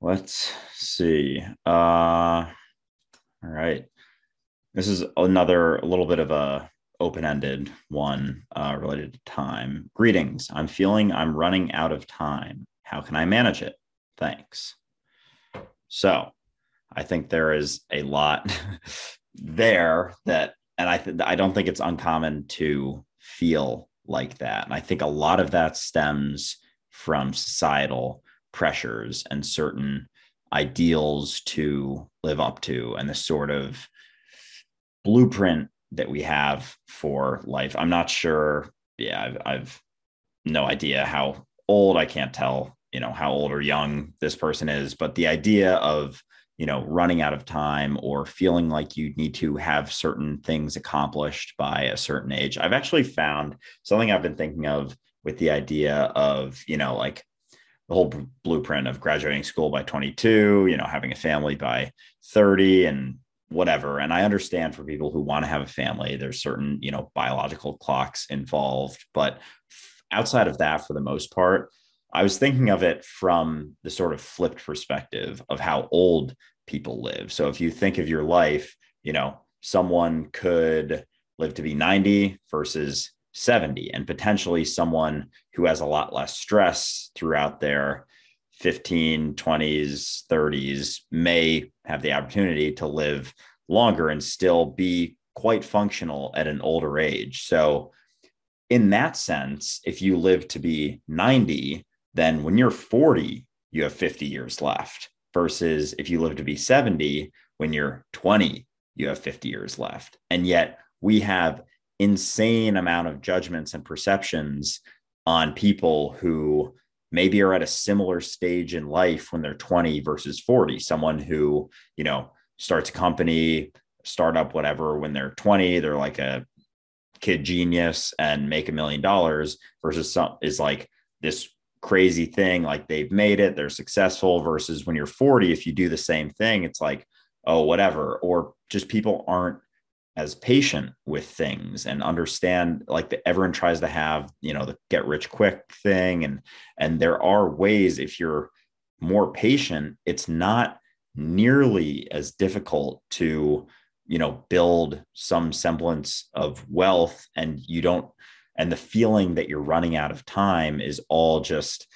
Let's see. Uh, all right. This is another a little bit of a open-ended one uh, related to time. Greetings. I'm feeling I'm running out of time. How can I manage it? Thanks. So I think there is a lot there that, and I th- I don't think it's uncommon to feel like that. And I think a lot of that stems from societal pressures and certain ideals to live up to, and the sort of blueprint that we have for life. I'm not sure. Yeah, I've, I've no idea how old. I can't tell, you know, how old or young this person is, but the idea of you know running out of time or feeling like you need to have certain things accomplished by a certain age i've actually found something i've been thinking of with the idea of you know like the whole blueprint of graduating school by 22 you know having a family by 30 and whatever and i understand for people who want to have a family there's certain you know biological clocks involved but outside of that for the most part I was thinking of it from the sort of flipped perspective of how old people live. So if you think of your life, you know, someone could live to be 90 versus 70, and potentially someone who has a lot less stress throughout their 15, 20s, 30s may have the opportunity to live longer and still be quite functional at an older age. So, in that sense, if you live to be 90, then when you're 40, you have 50 years left. Versus if you live to be 70, when you're 20, you have 50 years left. And yet we have insane amount of judgments and perceptions on people who maybe are at a similar stage in life when they're 20 versus 40 someone who you know starts a company startup whatever when they're 20 they're like a kid genius and make a million dollars versus some is like this crazy thing like they've made it they're successful versus when you're 40 if you do the same thing it's like oh whatever. Or just people aren't as patient with things and understand like the, everyone tries to have you know the get rich quick thing. And and there are ways if you're more patient it's not nearly as difficult to you know build some semblance of wealth. And you don't and the feeling that you're running out of time is all just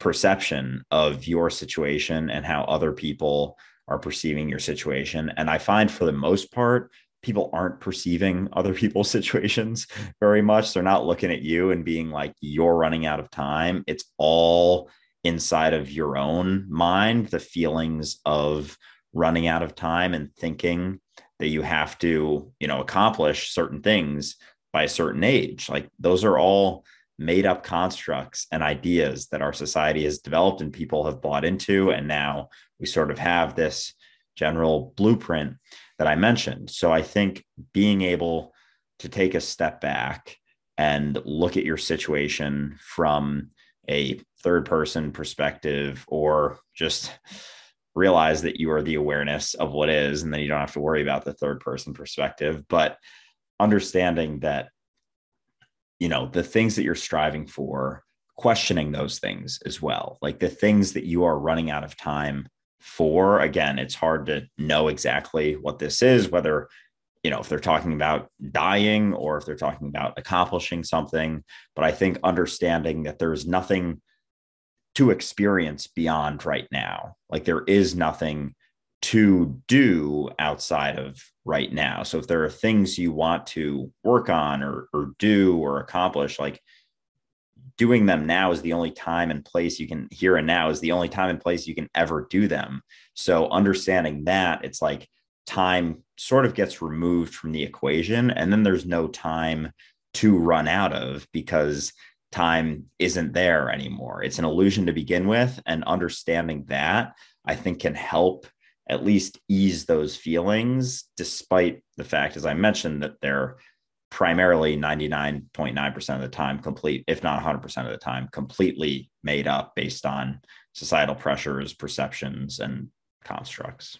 perception of your situation and how other people are perceiving your situation. And i find for the most part people aren't perceiving other people's situations very much. They're not looking at you and being like you're running out of time. It's all inside of your own mind the feelings of running out of time and thinking that you have to you know accomplish certain things by a certain age. Like those are all made up constructs and ideas that our society has developed and people have bought into. And now we sort of have this general blueprint that i mentioned. So i think being able to take a step back and look at your situation from a third person perspective or just realize that you are the awareness of what is and then you don't have to worry about the third person perspective but understanding that you know the things that you're striving for questioning those things as well. Like the things that you are running out of time for again it's hard to know exactly what this is whether you know if they're talking about dying or if they're talking about accomplishing something but i think understanding that there's nothing to experience beyond right now. Like there is nothing to do outside of right now. So if there are things you want to work on or, or do or accomplish, like doing them now is the only time and place you can here and now is the only time and place you can ever do them. So understanding that it's like time sort of gets removed from the equation and then there's no time to run out of because time isn't there anymore. It's an illusion to begin with. And understanding that, I think, can help at least ease those feelings, despite the fact, as I mentioned, that they're primarily 99.9% of the time complete, if not 100% of the time, completely made up based on societal pressures, perceptions, and constructs.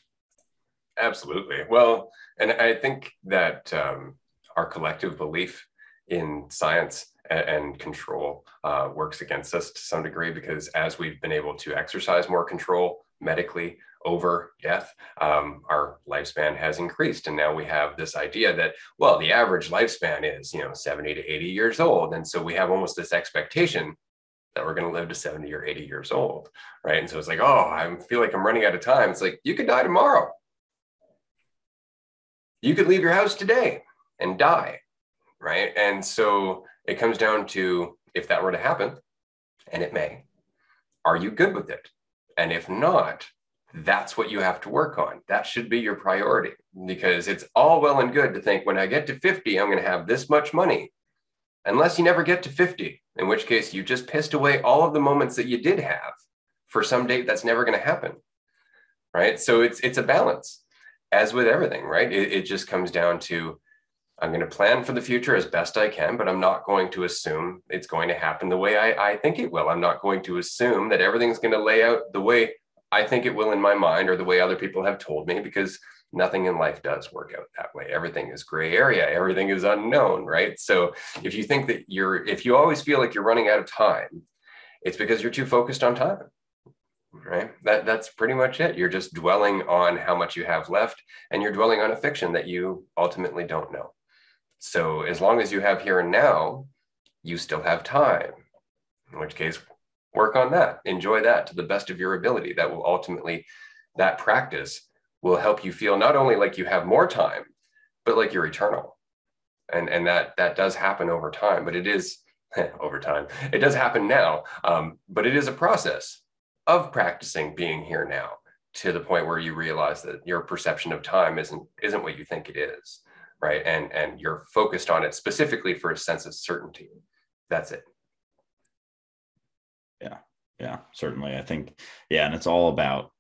Absolutely. Well, and I think that um, our collective belief in science and control uh, works against us to some degree because as we've been able to exercise more control medically over death, um, our lifespan has increased. And now we have this idea that, well, the average lifespan is, you know, 70 to 80 years old. And so we have almost this expectation that we're going to live to 70 or 80 years old. Right. And so it's like, oh, I feel like I'm running out of time. It's like, you could die tomorrow. You could leave your house today and die. Right. And so it comes down to if that were to happen, and it may, are you good with it? And if not, that's what you have to work on. That should be your priority because it's all well and good to think when I get to 50, I'm going to have this much money. Unless you never get to 50, in which case you just pissed away all of the moments that you did have for some date that's never going to happen. Right. So it's it's a balance, as with everything, right? It, it just comes down to I'm going to plan for the future as best I can, but I'm not going to assume it's going to happen the way I, I think it will. I'm not going to assume that everything's going to lay out the way I think it will in my mind or the way other people have told me, because nothing in life does work out that way. Everything is gray area, everything is unknown, right? So if you think that you're, if you always feel like you're running out of time, it's because you're too focused on time right that that's pretty much it you're just dwelling on how much you have left and you're dwelling on a fiction that you ultimately don't know so as long as you have here and now, you still have time, in which case, work on that, enjoy that to the best of your ability. That will ultimately, that practice will help you feel not only like you have more time, but like you're eternal. And, and that that does happen over time, but it is over time. It does happen now, um, but it is a process of practicing being here now to the point where you realize that your perception of time isn't isn't what you think it is right? And and you're focused on it specifically for a sense of certainty. That's it. Yeah, yeah, certainly. I think, yeah, and it's all about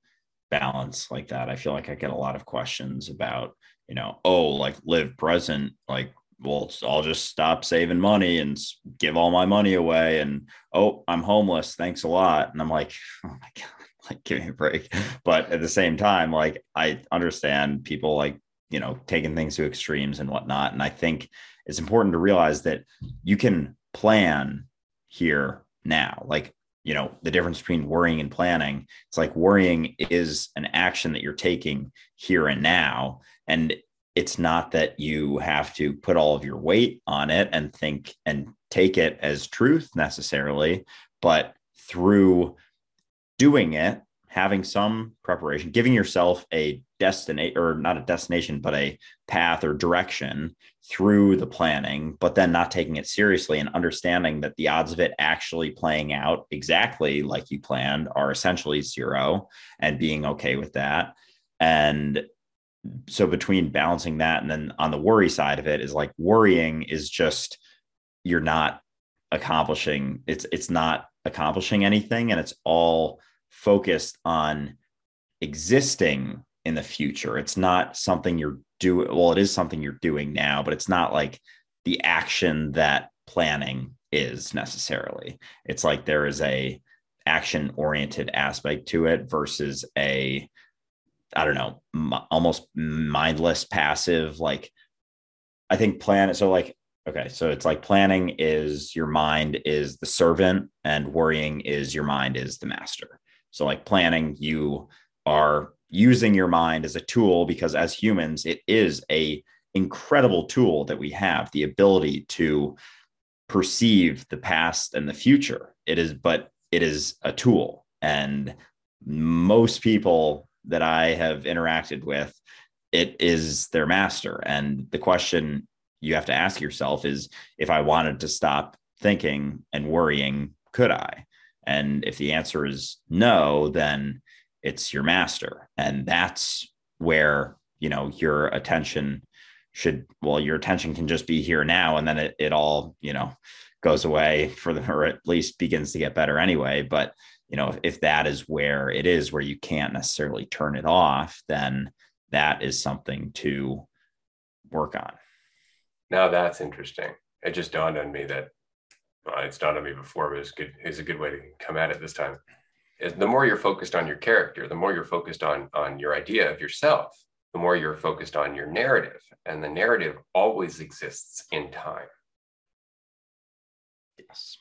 balance like that. I feel like I get a lot of questions about, you know, oh, like live present, like well, I'll just stop saving money and give all my money away. And oh, I'm homeless. Thanks a lot. And I'm like, oh my God, like give me a break. But at the same time, like I understand people like you know taking things to extremes and whatnot and i think it's important to realize that you can plan here now like you know the difference between worrying and planning. It's like worrying is an action that you're taking here and now and it's not that you have to put all of your weight on it and think and take it as truth necessarily but through doing it having some preparation, giving yourself a destination or not a destination, but a path or direction through the planning, but then not taking it seriously and understanding that the odds of it actually playing out exactly like you planned are essentially zero and being okay with that. And so between balancing that and then on the worry side of it is like worrying is just you're not accomplishing it's it's not accomplishing anything and it's all focused on existing in the future. It's not something you're doing. Well, it is something you're doing now, but it's not like the action that planning is necessarily. It's like there is a action oriented aspect to it versus a I don't know, m- almost mindless passive like I think plan so like okay, so it's like planning is your mind is the servant and worrying is your mind is the master. So, like planning, you are using your mind as a tool because as humans, it is a incredible tool that we have the ability to perceive the past and the future. It is, but it is a tool. And most people that I have interacted with, it is their master. And the question you have to ask yourself is if I wanted to stop thinking and worrying, could I? And if the answer is no, then it's your master. And that's where, you know, your attention should, well, your attention can just be here now. And then it, it all, you know, goes away for the, or at least begins to get better anyway. But, you know, if that is where it is, where you can't necessarily turn it off, then that is something to work on. Now that's interesting. It just dawned on me that well, it's dawned on me before, but it's good. It's a good way to come at it this time. Is the more you're focused on your character, the more you're focused on on your idea of yourself, the more you're focused on your narrative, and the narrative always exists in time. Yes.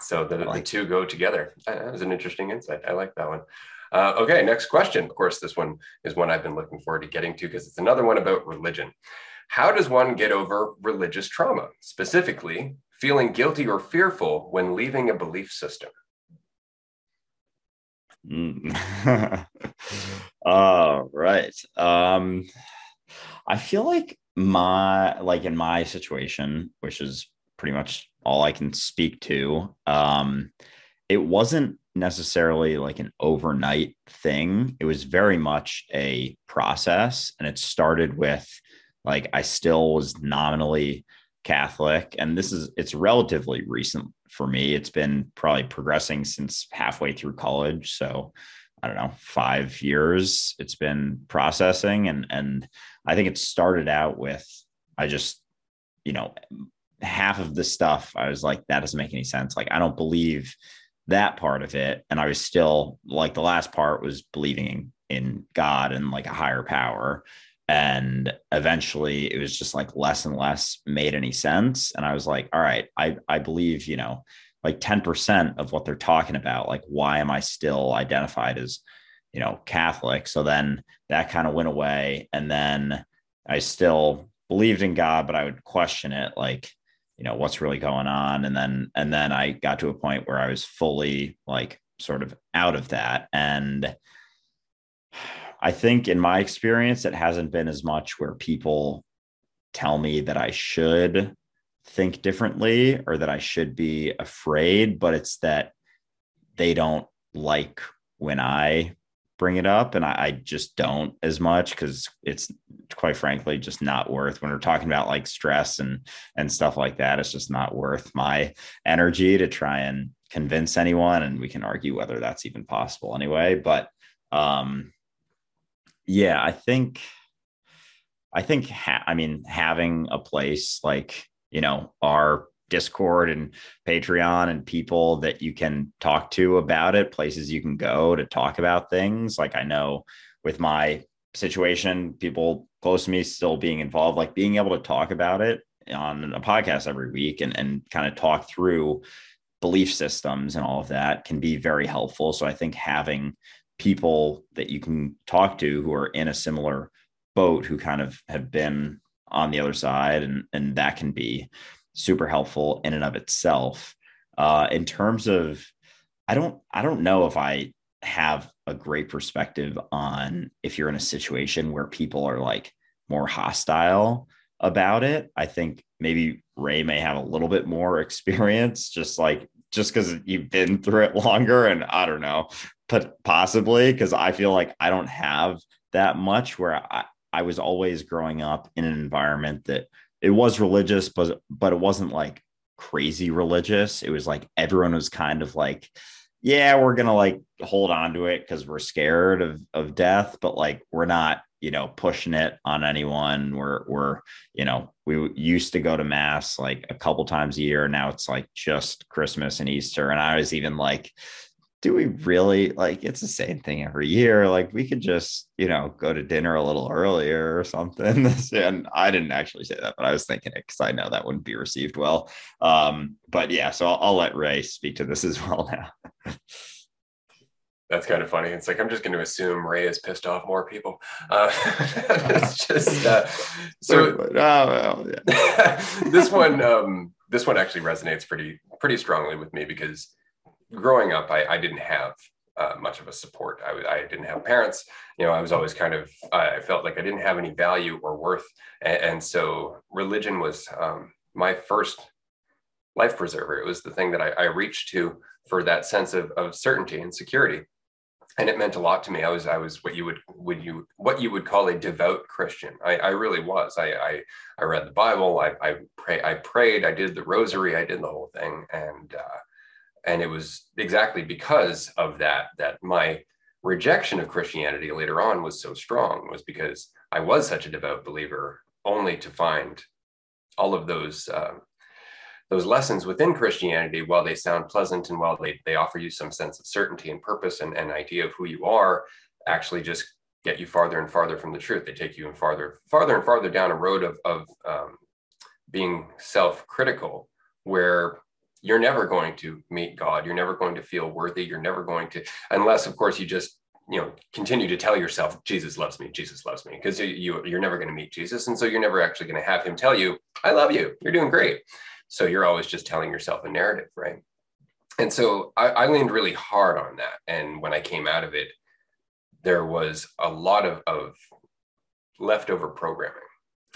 So the, like the two go together. That was an interesting insight. I like that one. Uh, okay, next question. Of course, this one is one I've been looking forward to getting to because it's another one about religion. How does one get over religious trauma, specifically feeling guilty or fearful when leaving a belief system? Mm. All right. Um, I feel like my like in my situation, which is pretty much all I can speak to, um, it wasn't necessarily like an overnight thing. It was very much a process, and it started with like I still was nominally Catholic, and this is it's relatively recent for me. It's been probably progressing since halfway through college, so I don't know, five years. It's been processing, and and I think it started out with I just you know half of the stuff I was like that doesn't make any sense. Like I don't believe that part of it, and I was still like the last part was believing in God and like a higher power and eventually it was just like less and less made any sense. And i was like all right i i believe you know like 10% of what they're talking about like why am i still identified as you know catholic? So then that kind of went away. And then i still believed in god but i would question it like you know what's really going on? And then and then i got to a point where i was fully like sort of out of that. And I think in my experience, it hasn't been as much where people tell me that I should think differently or that I should be afraid, but it's that they don't like when I bring it up and I, I just don't as much because it's quite frankly just not worth when we're talking about like stress and and stuff like that it's just not worth my energy to try and convince anyone and we can argue whether that's even possible anyway but um yeah, I think, I think, ha- I mean, having a place like, you know, our Discord and Patreon and people that you can talk to about it, places you can go to talk about things. Like I know with my situation, people close to me still being involved, like being able to talk about it on a podcast every week and, and kind of talk through belief systems and all of that can be very helpful. So I think having people that you can talk to who are in a similar boat who kind of have been on the other side and and that can be super helpful in and of itself. Uh in terms of i don't i don't know if i have a great perspective on if you're in a situation where people are like more hostile about it. I think maybe ray may have a little bit more experience just like just because you've been through it longer and i don't know but possibly because i feel like i don't have that much where I, I was always growing up in an environment that it was religious, but but it wasn't like crazy religious. It was like everyone was kind of like, yeah, we're gonna like hold on to it because we're scared of of death, but like we're not, you know, pushing it on anyone. We're we're, you know, we used to go to mass like a couple times a year. Now it's like just Christmas and Easter. And I was even like, do we really like it's the same thing every year like we could just you know go to dinner a little earlier or something and i didn't actually say that but i was thinking it because i know that wouldn't be received well um but yeah so I'll, I'll let ray speak to this as well now that's kind of funny. It's like I'm just going to assume Ray has pissed off more people. Uh, it's just uh, so. Oh, well, yeah. this one, um, this one actually resonates pretty pretty strongly with me because growing up, I, I didn't have uh, much of a support. I, I, didn't have parents. You know, I was always kind of, I felt like I didn't have any value or worth. And, and so religion was um, my first life preserver. It was the thing that I, I reached to for that sense of, of certainty and security. And it meant a lot to me. I was, I was what you would, would you, what you would call a devout Christian. I, I really was. I, I, I read the Bible. I, I pray, I prayed. I did the rosary. I did the whole thing. And, uh, and it was exactly because of that that my rejection of christianity later on was so strong was because i was such a devout believer only to find all of those uh, those lessons within christianity while they sound pleasant and while they, they offer you some sense of certainty and purpose and an idea of who you are actually just get you farther and farther from the truth. They take you and farther farther and farther down a road of, of um, being self-critical where you're never going to meet God. You're never going to feel worthy. You're never going to, unless, of course, you just you know continue to tell yourself jesus loves me. Jesus loves me. Because you, you you're never going to meet jesus and so you're never actually going to have him tell you i love you. You're doing great. So you're always just telling yourself a narrative right? And so I, I leaned really hard on that and when i came out of it there was a lot of, of leftover programming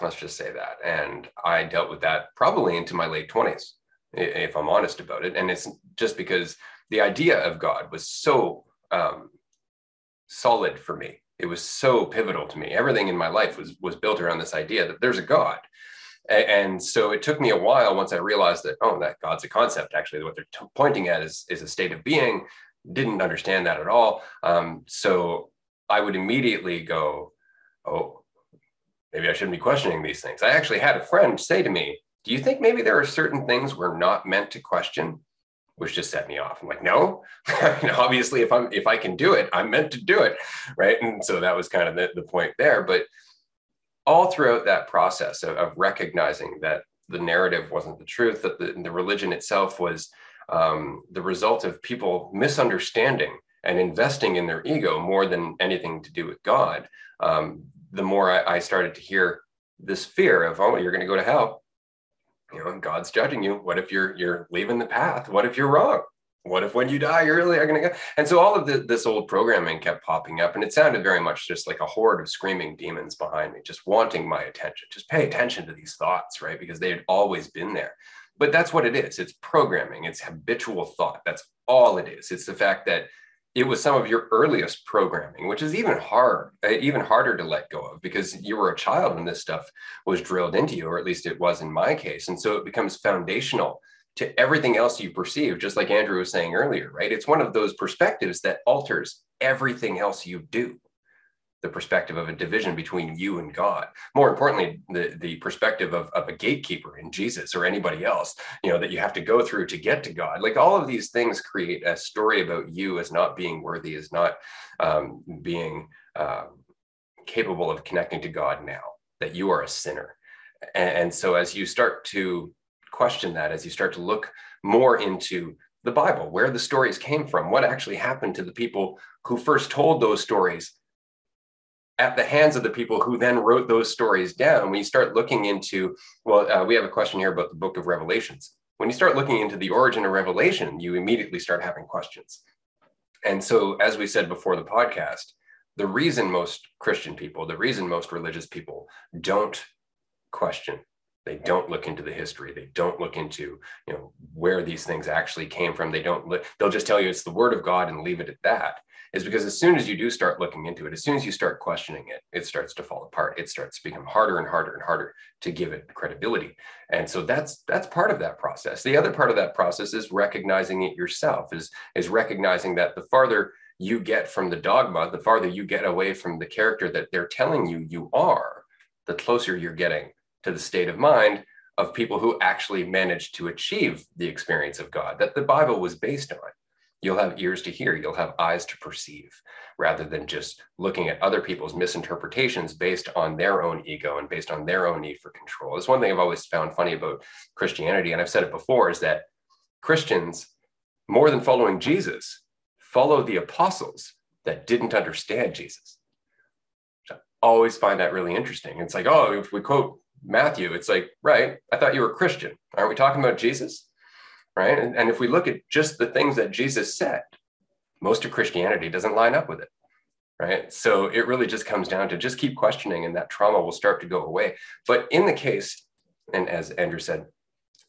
let's just say that. And i dealt with that probably into my late 20s if I'm honest about it. And it's just because the idea of God was so um, solid for me. It was so pivotal to me. Everything in my life was was built around this idea that there's a God. And so it took me a while once I realized that oh, that God's a concept. Actually, what they're t- pointing at is is a state of being. Didn't understand that at all. Um, so I would immediately go, oh, maybe I shouldn't be questioning these things. I actually had a friend say to me, do you think maybe there are certain things we're not meant to question? Which just set me off. I'm like, no, obviously, if I'm if I can do it, I'm meant to do it, right? And so that was kind of the, the point there. But all throughout that process of, of recognizing that the narrative wasn't the truth, that the, the religion itself was um, the result of people misunderstanding and investing in their ego more than anything to do with God, um, the more I, I, started to hear this fear of, oh, you're going to go to hell you know, God's judging you. What if you're you're leaving the path? What if you're wrong? What if when you die, you're really going to go? And so all of the, this old programming kept popping up, and it sounded very much just like a horde of screaming demons behind me, just wanting my attention. Just pay attention to these thoughts, right? Because they had always been there. But that's what it is. It's programming. It's habitual thought. That's all it is. It's the fact that it was some of your earliest programming, which is even hard, uh, even harder to let go of because you were a child when this stuff was drilled into you, or at least it was in my case. And so it becomes foundational to everything else you perceive, just like Andrew was saying earlier, right? It's one of those perspectives that alters everything else you do the perspective of a division between you and God. More importantly, the, the perspective of, of a gatekeeper in Jesus or anybody else, you know, that you have to go through to get to God. Like all of these things create a story about you as not being worthy, as not um, being um, capable of connecting to God now, that you are a sinner. And, and so as you start to question that, as you start to look more into the Bible, where the stories came from, what actually happened to the people who first told those stories at the hands of the people who then wrote those stories down. When you start looking into, well, uh, we have a question here about the book of Revelations. When you start looking into the origin of Revelation, you immediately start having questions. And so, as we said before the podcast, the reason most Christian people, the reason most religious people don't question they don't look into the history they don't look into you know where these things actually came from they don't look they'll just tell you it's the word of god and leave it at that is because as soon as you do start looking into it as soon as you start questioning it it starts to fall apart. It starts to become harder and harder and harder to give it credibility. And so that's that's part of that process. The other part of that process is recognizing it yourself is is recognizing that the farther you get from the dogma the farther you get away from the character that they're telling you you are the closer you're getting to the state of mind of people who actually managed to achieve the experience of God that the Bible was based on. You'll have ears to hear, you'll have eyes to perceive, rather than just looking at other people's misinterpretations based on their own ego and based on their own need for control. It's one thing I've always found funny about Christianity, and I've said it before, is that Christians, more than following Jesus, follow the apostles that didn't understand Jesus. I always find that really interesting. It's like, oh, if we quote Matthew, it's like, right, I thought you were Christian. Aren't we talking about Jesus? Right. And, and if we look at just the things that Jesus said, most of Christianity doesn't line up with it. Right. So it really just comes down to just keep questioning and that trauma will start to go away. But in the case, and as Andrew said,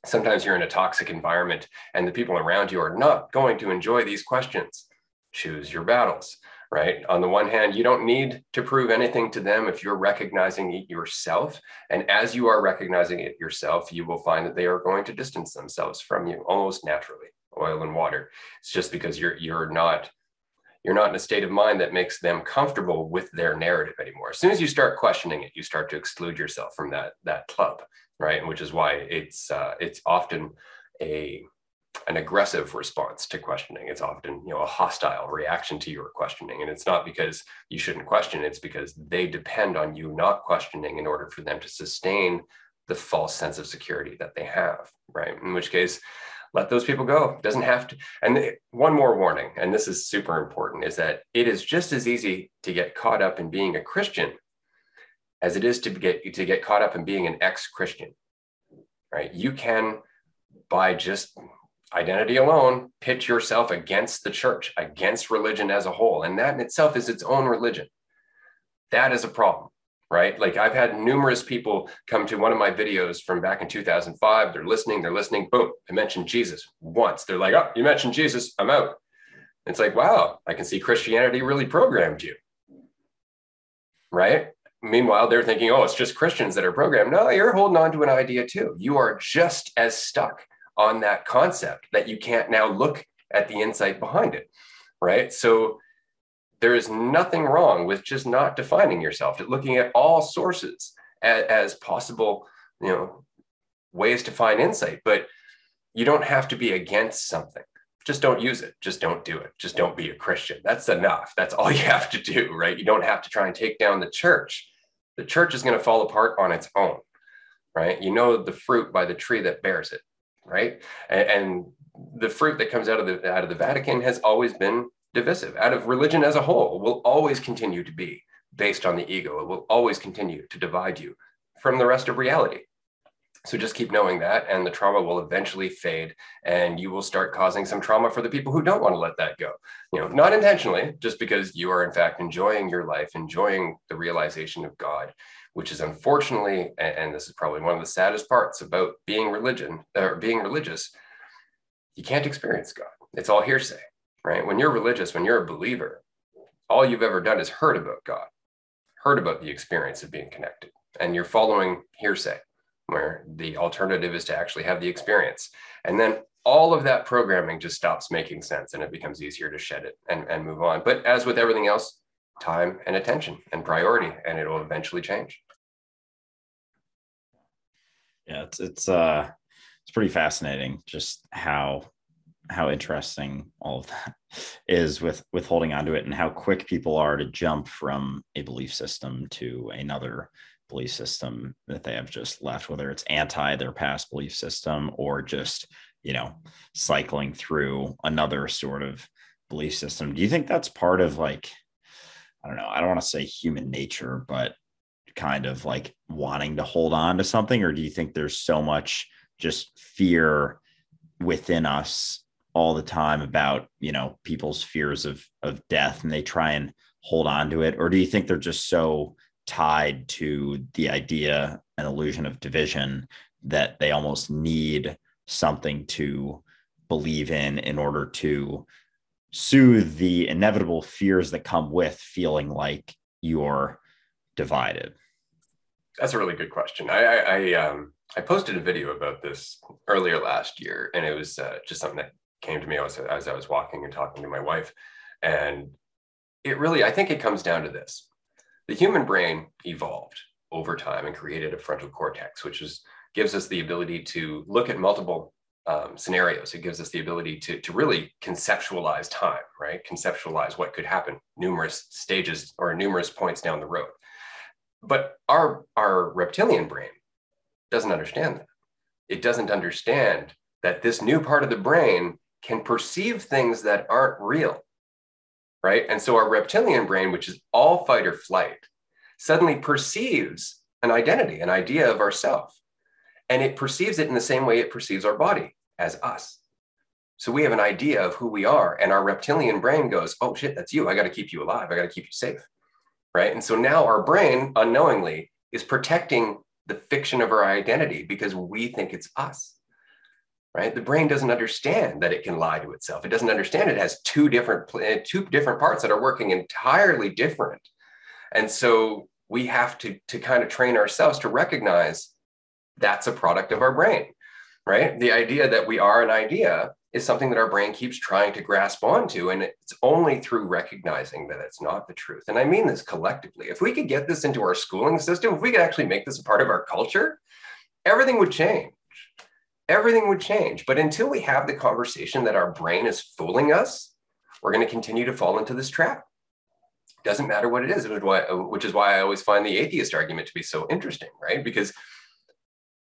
sometimes you're in a toxic environment and the people around you are not going to enjoy these questions. Choose your battles right? On the one hand, you don't need to prove anything to them if you're recognizing it yourself. And as you are recognizing it yourself, you will find that they are going to distance themselves from you almost naturally, oil and water. It's just because you're you're not you're not in a state of mind that makes them comfortable with their narrative anymore. As soon as you start questioning it, you start to exclude yourself from that that club, right? Which is why it's uh, it's often a an aggressive response to questioning. It's often, you know, a hostile reaction to your questioning. And it's not because you shouldn't question, it's because they depend on you not questioning in order for them to sustain the false sense of security that they have, right? In which case, let those people go. It doesn't have to. And one more warning, and this is super important, is that it is just as easy to get caught up in being a Christian as it is to get to get caught up in being an ex-Christian. Right? You can by just identity alone, pitch yourself against the church, against religion as a whole. And that in itself is its own religion. That is a problem, right? Like I've had numerous people come to one of my videos from back in 2005. They're listening, they're listening. Boom, I mentioned Jesus once. They're like, oh, you mentioned Jesus, I'm out. It's like, wow, I can see Christianity really programmed you, right? Meanwhile, they're thinking, oh, it's just Christians that are programmed. No, you're holding on to an idea too. You are just as stuck on that concept that you can't now look at the insight behind it right? So there is nothing wrong with just not defining yourself looking at all sources as, as possible you know ways to find insight but you don't have to be against something. Just don't use it. Just don't do it. Just don't be a christian. That's enough. That's all you have to do right? You don't have to try and take down the church. The church is going to fall apart on its own right? You know the fruit by the tree that bears it right? And, and the fruit that comes out of the out of the Vatican has always been divisive. Out of religion as a whole will always continue to be based on the ego. It will always continue to divide you from the rest of reality. So just keep knowing that, and the trauma will eventually fade, and you will start causing some trauma for the people who don't want to let that go. You know, not intentionally, just because you are in fact enjoying your life, enjoying the realization of God, which is unfortunately, and this is probably one of the saddest parts about being religion or being religious, you can't experience God. It's all hearsay, right? When you're religious, when you're a believer, all you've ever done is heard about God, heard about the experience of being connected, and you're following hearsay, where the alternative is to actually have the experience. And then all of that programming just stops making sense and it becomes easier to shed it and, and move on. But as with everything else, time and attention and priority, and it will eventually change yeah it's it's uh it's pretty fascinating just how how interesting all of that is with with holding on to it and how quick people are to jump from a belief system to another belief system that they have just left whether it's anti their past belief system or just you know, cycling through another sort of belief system. Do you think that's part of like, I don't know, I don't want to say human nature, but kind of like wanting to hold on to something? Or do you think there's so much just fear within us all the time about, you know, people's fears of of death and they try and hold on to it? Or do you think they're just so tied to the idea and illusion of division that they almost need something to believe in in order to soothe the inevitable fears that come with feeling like you're divided? That's a really good question. I, I, I, um, I posted a video about this earlier last year, and it was uh, just something that came to me as, as I was walking and talking to my wife. And it really, I think it comes down to this the human brain evolved over time and created a frontal cortex, which is gives us the ability to look at multiple um, scenarios. It gives us the ability to, to really conceptualize time, right? Conceptualize what could happen numerous stages or numerous points down the road. But our, our reptilian brain doesn't understand that. It doesn't understand that this new part of the brain can perceive things that aren't real, right? And so our reptilian brain, which is all fight or flight, suddenly perceives an identity, an idea of ourself. And it perceives it in the same way it perceives our body as us. So we have an idea of who we are, and our reptilian brain goes, Oh shit, that's you. I got to keep you alive. I got to keep you safe. Right. And so now our brain unknowingly is protecting the fiction of our identity because we think it's us. Right. The brain doesn't understand that it can lie to itself. It doesn't understand it has two different eh, two different parts that are working entirely different. And so we have to to kind of train ourselves to recognize that's a product of our brain right? The idea that we are an idea is something that our brain keeps trying to grasp onto. And it's only through recognizing that it's not the truth. And I mean this collectively. If we could get this into our schooling system, if we could actually make this a part of our culture, everything would change. Everything would change. But until we have the conversation that our brain is fooling us, we're going to continue to fall into this trap. Doesn't matter what it is, which is why I always find the atheist argument to be so interesting, right? Because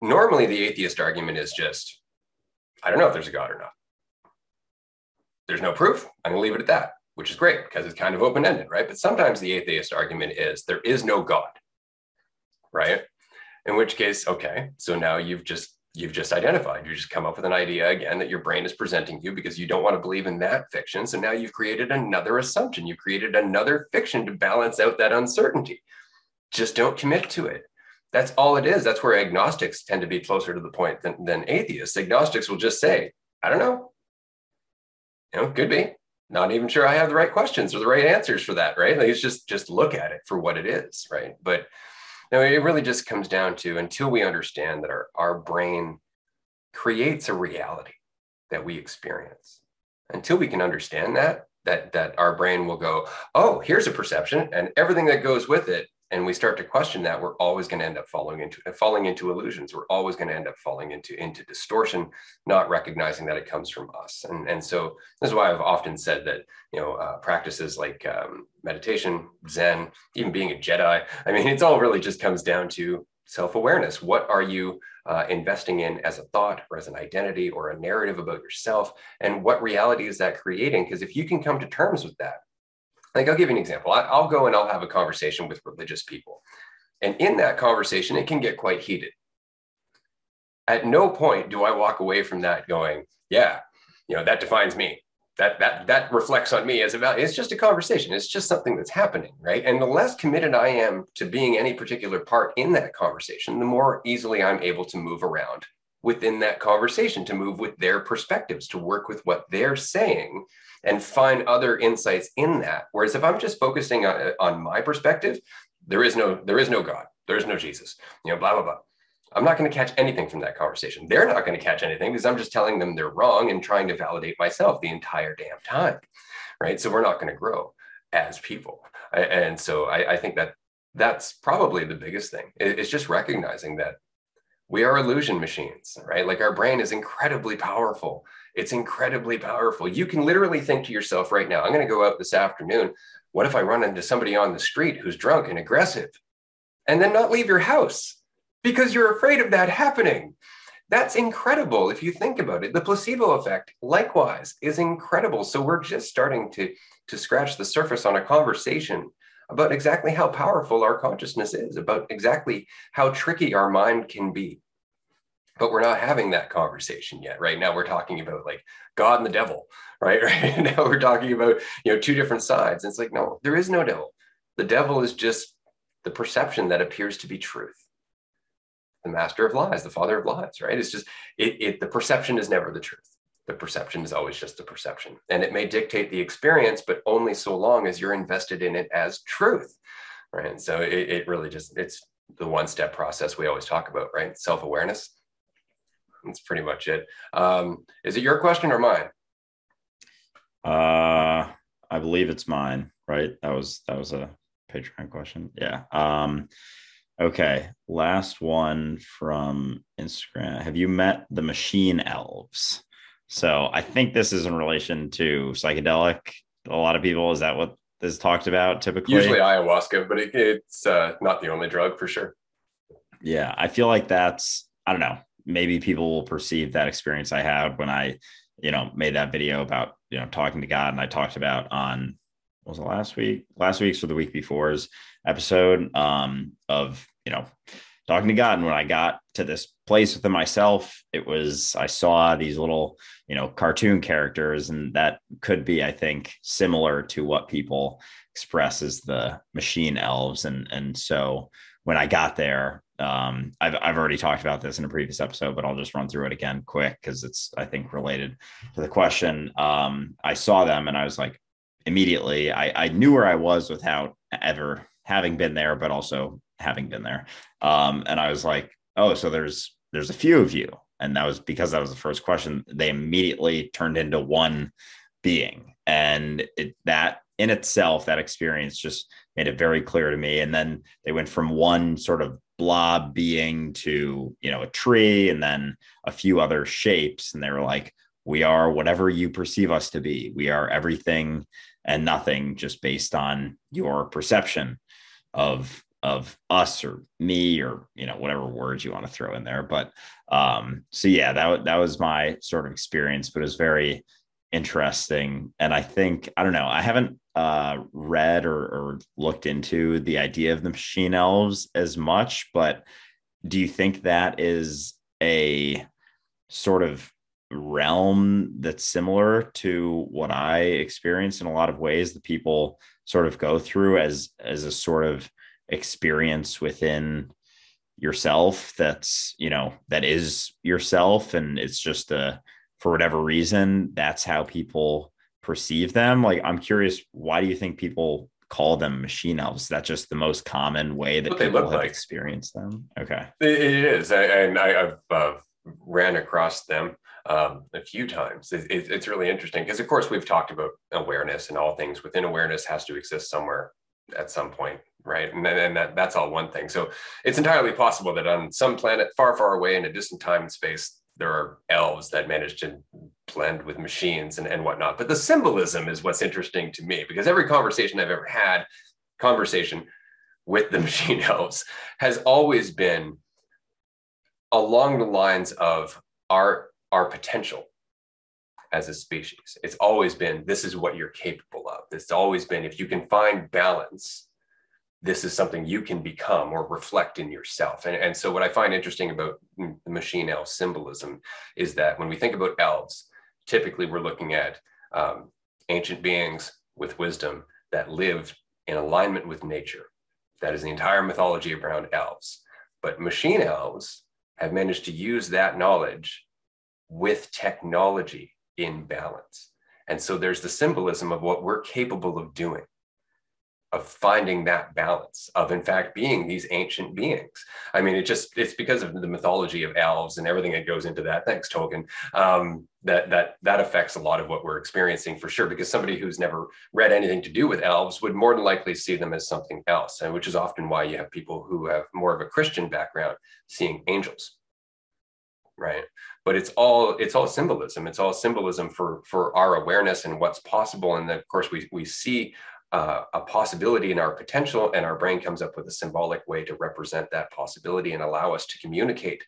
normally the atheist argument is just, I don't know if there's a God or not. There's no proof. I'm going to leave it at that, which is great because it's kind of open ended, right? But sometimes the atheist argument is there is no God, right? In which case, okay, so now you've just you've just identified you just come up with an idea again that your brain is presenting you because you don't want to believe in that fiction so now you've created another assumption you've created another fiction to balance out that uncertainty just don't commit to it that's all it is. That's where agnostics tend to be closer to the point than, than atheists. Agnostics will just say, I don't know. You know, could be. Not even sure I have the right questions or the right answers for that, right? Like it's just just look at it for what it is, right? But no, it really just comes down to until we understand that our, our brain creates a reality that we experience. Until we can understand that, that that our brain will go, oh, here's a perception, and everything that goes with it and we start to question that we're always going to end up falling into falling into illusions. We're always going to end up falling into into distortion not recognizing that it comes from us. And and so this is why i've often said that you know uh, practices like um, meditation zen even being a jedi i mean it's all really just comes down to self-awareness. What are you uh, investing in as a thought or as an identity or a narrative about yourself? And what reality is that creating? Because if you can come to terms with that like, I'll give you an example. I, I'll go and I'll have a conversation with religious people. And in that conversation, it can get quite heated. At no point do I walk away from that going, yeah, you know, that defines me. That that that reflects on me as a value. It's just a conversation. It's just something that's happening, right? And the less committed I am to being any particular part in that conversation, the more easily I'm able to move around within that conversation, to move with their perspectives, to work with what they're saying and find other insights in that. Whereas if I'm just focusing on, on my perspective, there is no there is no God, there is no Jesus, you know, blah blah blah. I'm not going to catch anything from that conversation. They're not going to catch anything because I'm just telling them they're wrong and trying to validate myself the entire damn time, right? So we're not going to grow as people, and so I, I think that that's probably the biggest thing. It's just recognizing that we are illusion machines, right? Like our brain is incredibly powerful. It's incredibly powerful. You can literally think to yourself right now, I'm going to go out this afternoon. What if I run into somebody on the street who's drunk and aggressive and then not leave your house because you're afraid of that happening? That's incredible if you think about it. The placebo effect, likewise, is incredible. So we're just starting to, to scratch the surface on a conversation about exactly how powerful our consciousness is, about exactly how tricky our mind can be. But we're not having that conversation yet. Right now, we're talking about like God and the devil, right? Right now, we're talking about you know two different sides. And it's like, no, there is no devil. The devil is just the perception that appears to be truth the master of lies, the father of lies, right? It's just it, it the perception is never the truth. The perception is always just a perception. And it may dictate the experience, but only so long as you're invested in it as truth. Right. And so it, it really just it's the one step process we always talk about, right? Self-awareness. That's pretty much it. Um, is it your question or mine? Uh I believe it's mine, right? That was that was a Patreon question. Yeah. Um Okay, last one from Instagram. Have you met the machine elves? So I think this is in relation to psychedelic. A lot of people, is that what is talked about typically? Usually ayahuasca, but it, it's uh, not the only drug for sure. Yeah, I feel like that's, I don't know, maybe people will perceive that experience I had when I, you know, made that video about, you know, talking to God and I talked about on was it last week? Last week's or the week before's episode um, of you know talking to God. And when I got to this place within myself, it was I saw these little you know cartoon characters, and that could be I think similar to what people express as the machine elves. And and so when I got there, um, I've I've already talked about this in a previous episode, but I'll just run through it again quick because it's I think related to the question. Um, I saw them and I was like, immediately. I, I knew where I was without ever having been there, but also having been there. Um, and I was like, oh, so there's there's a few of you. And that was because that was the first question. They immediately turned into one being. And it, that in itself, that experience just made it very clear to me. And then they went from one sort of blob being to, you know, a tree and then a few other shapes. And they were like, we are whatever you perceive us to be. We are everything and nothing just based on your perception of of us or me or you know whatever words you want to throw in there but um so yeah that that was my sort of experience but it was very interesting. And i think i don't know i haven't uh read or, or looked into the idea of the machine elves as much but do you think that is a sort of realm that's similar to what I experience in a lot of ways that people sort of go through as as a sort of experience within yourself that's you know that is yourself and it's just a for whatever reason that's how people perceive them. Like i'm curious why do you think people call them machine elves? Is that just the most common way that what people have like. experienced them? Okay. It is. And I, have uh, ran across them um, a few times. It, it, it's really interesting because, of course, we've talked about awareness and all things within awareness has to exist somewhere at some point, right? And, and that, that's all one thing. So it's entirely possible that on some planet far, far away in a distant time and space, there are elves that manage to blend with machines and, and whatnot. But the symbolism is what's interesting to me because every conversation I've ever had, conversation with the machine elves, has always been along the lines of our our potential as a species. It's always been this is what you're capable of. It's always been if you can find balance, this is something you can become or reflect in yourself. And, and so, what I find interesting about the machine elf symbolism is that when we think about elves, typically we're looking at um, ancient beings with wisdom that lived in alignment with nature. That is the entire mythology around elves. But machine elves have managed to use that knowledge with technology in balance. And so there's the symbolism of what we're capable of doing, of finding that balance, of in fact being these ancient beings. I mean, it just it's because of the mythology of elves and everything that goes into that. Thanks, Tolkien. Um, that that that affects a lot of what we're experiencing for sure. Because somebody who's never read anything to do with elves would more than likely see them as something else, and which is often why you have people who have more of a Christian background seeing angels right but it's all it's all symbolism it's all symbolism for for our awareness and what's possible and of course we we see uh, a possibility in our potential and our brain comes up with a symbolic way to represent that possibility and allow us to communicate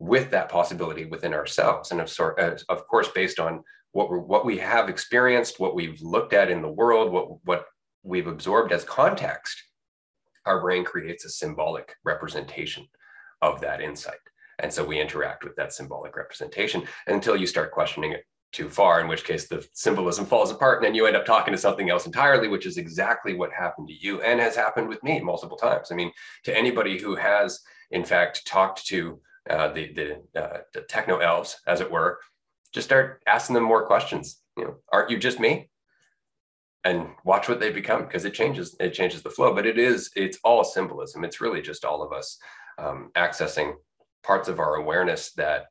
with that possibility within ourselves. And of, sort, of course, based on what, we what we have experienced, what we've looked at in the world, what, what we've absorbed as context, our brain creates a symbolic representation of that insight. And so we interact with that symbolic representation until you start questioning it too far, in which case the symbolism falls apart and then you end up talking to something else entirely, which is exactly what happened to you and has happened with me multiple times. I mean, to anybody who has, in fact, talked to uh, the, the, uh, the techno elves, as it were, just start asking them more questions. You know, aren't you just me? And watch what they become because it changes. It changes the flow. But it is. It's all symbolism. It's really just all of us um, accessing parts of our awareness that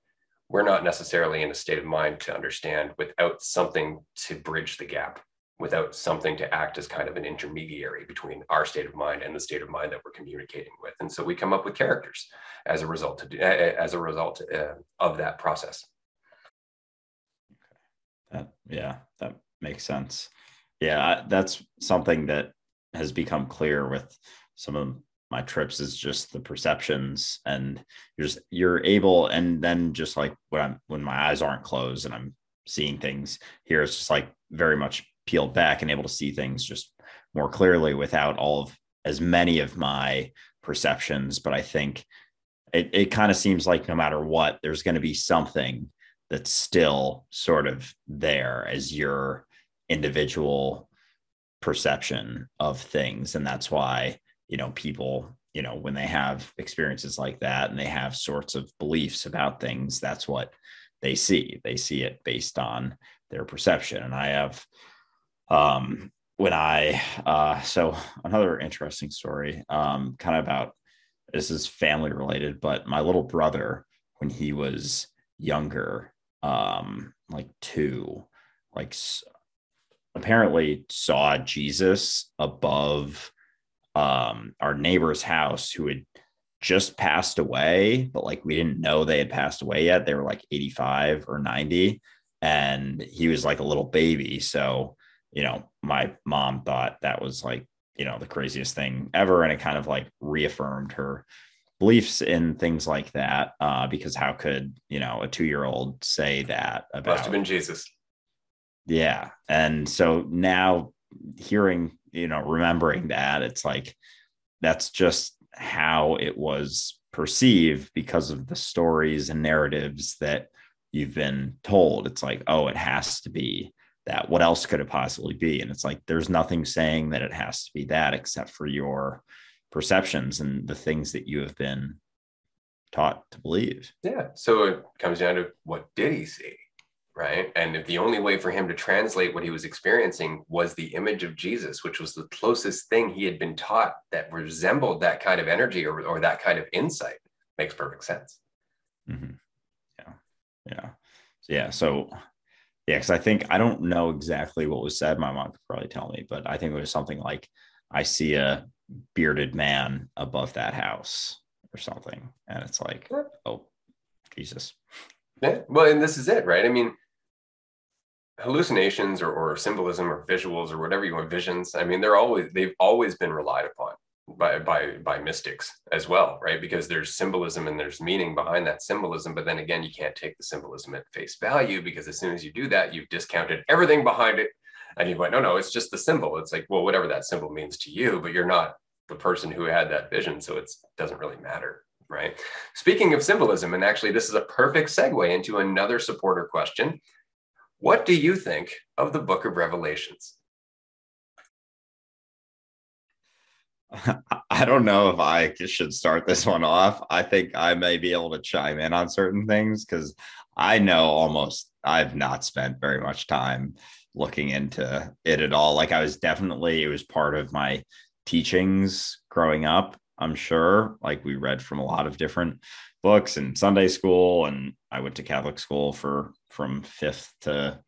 we're not necessarily in a state of mind to understand without something to bridge the gap without something to act as kind of an intermediary between our state of mind and the state of mind that we're communicating with. And so we come up with characters as a result of, as a result uh, of that process. That yeah that makes sense. Yeah that's something that has become clear with some of my trips is just the perceptions and you're just you're able and then just like when i'm when my eyes aren't closed and i'm seeing things here it's just like very much peeled back and able to see things just more clearly without all of as many of my perceptions. But i think it, it kind of seems like no matter what there's going to be something that's still sort of there as your individual perception of things. And that's why you know people you know when they have experiences like that and they have sorts of beliefs about things that's what they see. They see it based on their perception. And i have um when i uh so another interesting story um kind of about this is family related but my little brother when he was younger um like two like apparently saw jesus above um, our neighbor's house who had just passed away, but like we didn't know they had passed away yet. They were like 85 or 90, and he was like a little baby. So, you know, my mom thought that was like, you know, the craziest thing ever. And it kind of like reaffirmed her beliefs in things like that. Uh, because how could, you know, a two year old say that about must have been Jesus? Yeah. And so now hearing you know remembering that it's like that's just how it was perceived because of the stories and narratives that you've been told. It's like oh it has to be that. What else could it possibly be? And it's like there's nothing saying that it has to be that except for your perceptions and the things that you have been taught to believe. Yeah. So it comes down to what did he see right? And if the only way for him to translate what he was experiencing was the image of Jesus, which was the closest thing he had been taught that resembled that kind of energy or, or that kind of insight, makes perfect sense. Mm-hmm. Yeah. Yeah. So, yeah. So, yeah, because I think I don't know exactly what was said. My mom could probably tell me, but I think it was something like, I see a bearded man above that house or something. And it's like, oh, Jesus. Yeah. Well, and this is it, right? I mean, hallucinations or, or symbolism or visuals or whatever you want visions i mean they're always they've always been relied upon by by by mystics as well right? Because there's symbolism and there's meaning behind that symbolism but then again you can't take the symbolism at face value because as soon as you do that you've discounted everything behind it. And you went no no it's just the symbol. It's like well whatever that symbol means to you but you're not the person who had that vision so it doesn't really matter right? Speaking of symbolism and actually this is a perfect segue into another supporter question what do you think of the book of Revelations? I don't know if I should start this one off. I think I may be able to chime in on certain things because I know almost I've not spent very much time looking into it at all. Like I was definitely, it was part of my teachings growing up, I'm sure. Like we read from a lot of different books in Sunday school, and I went to Catholic school for from fifth to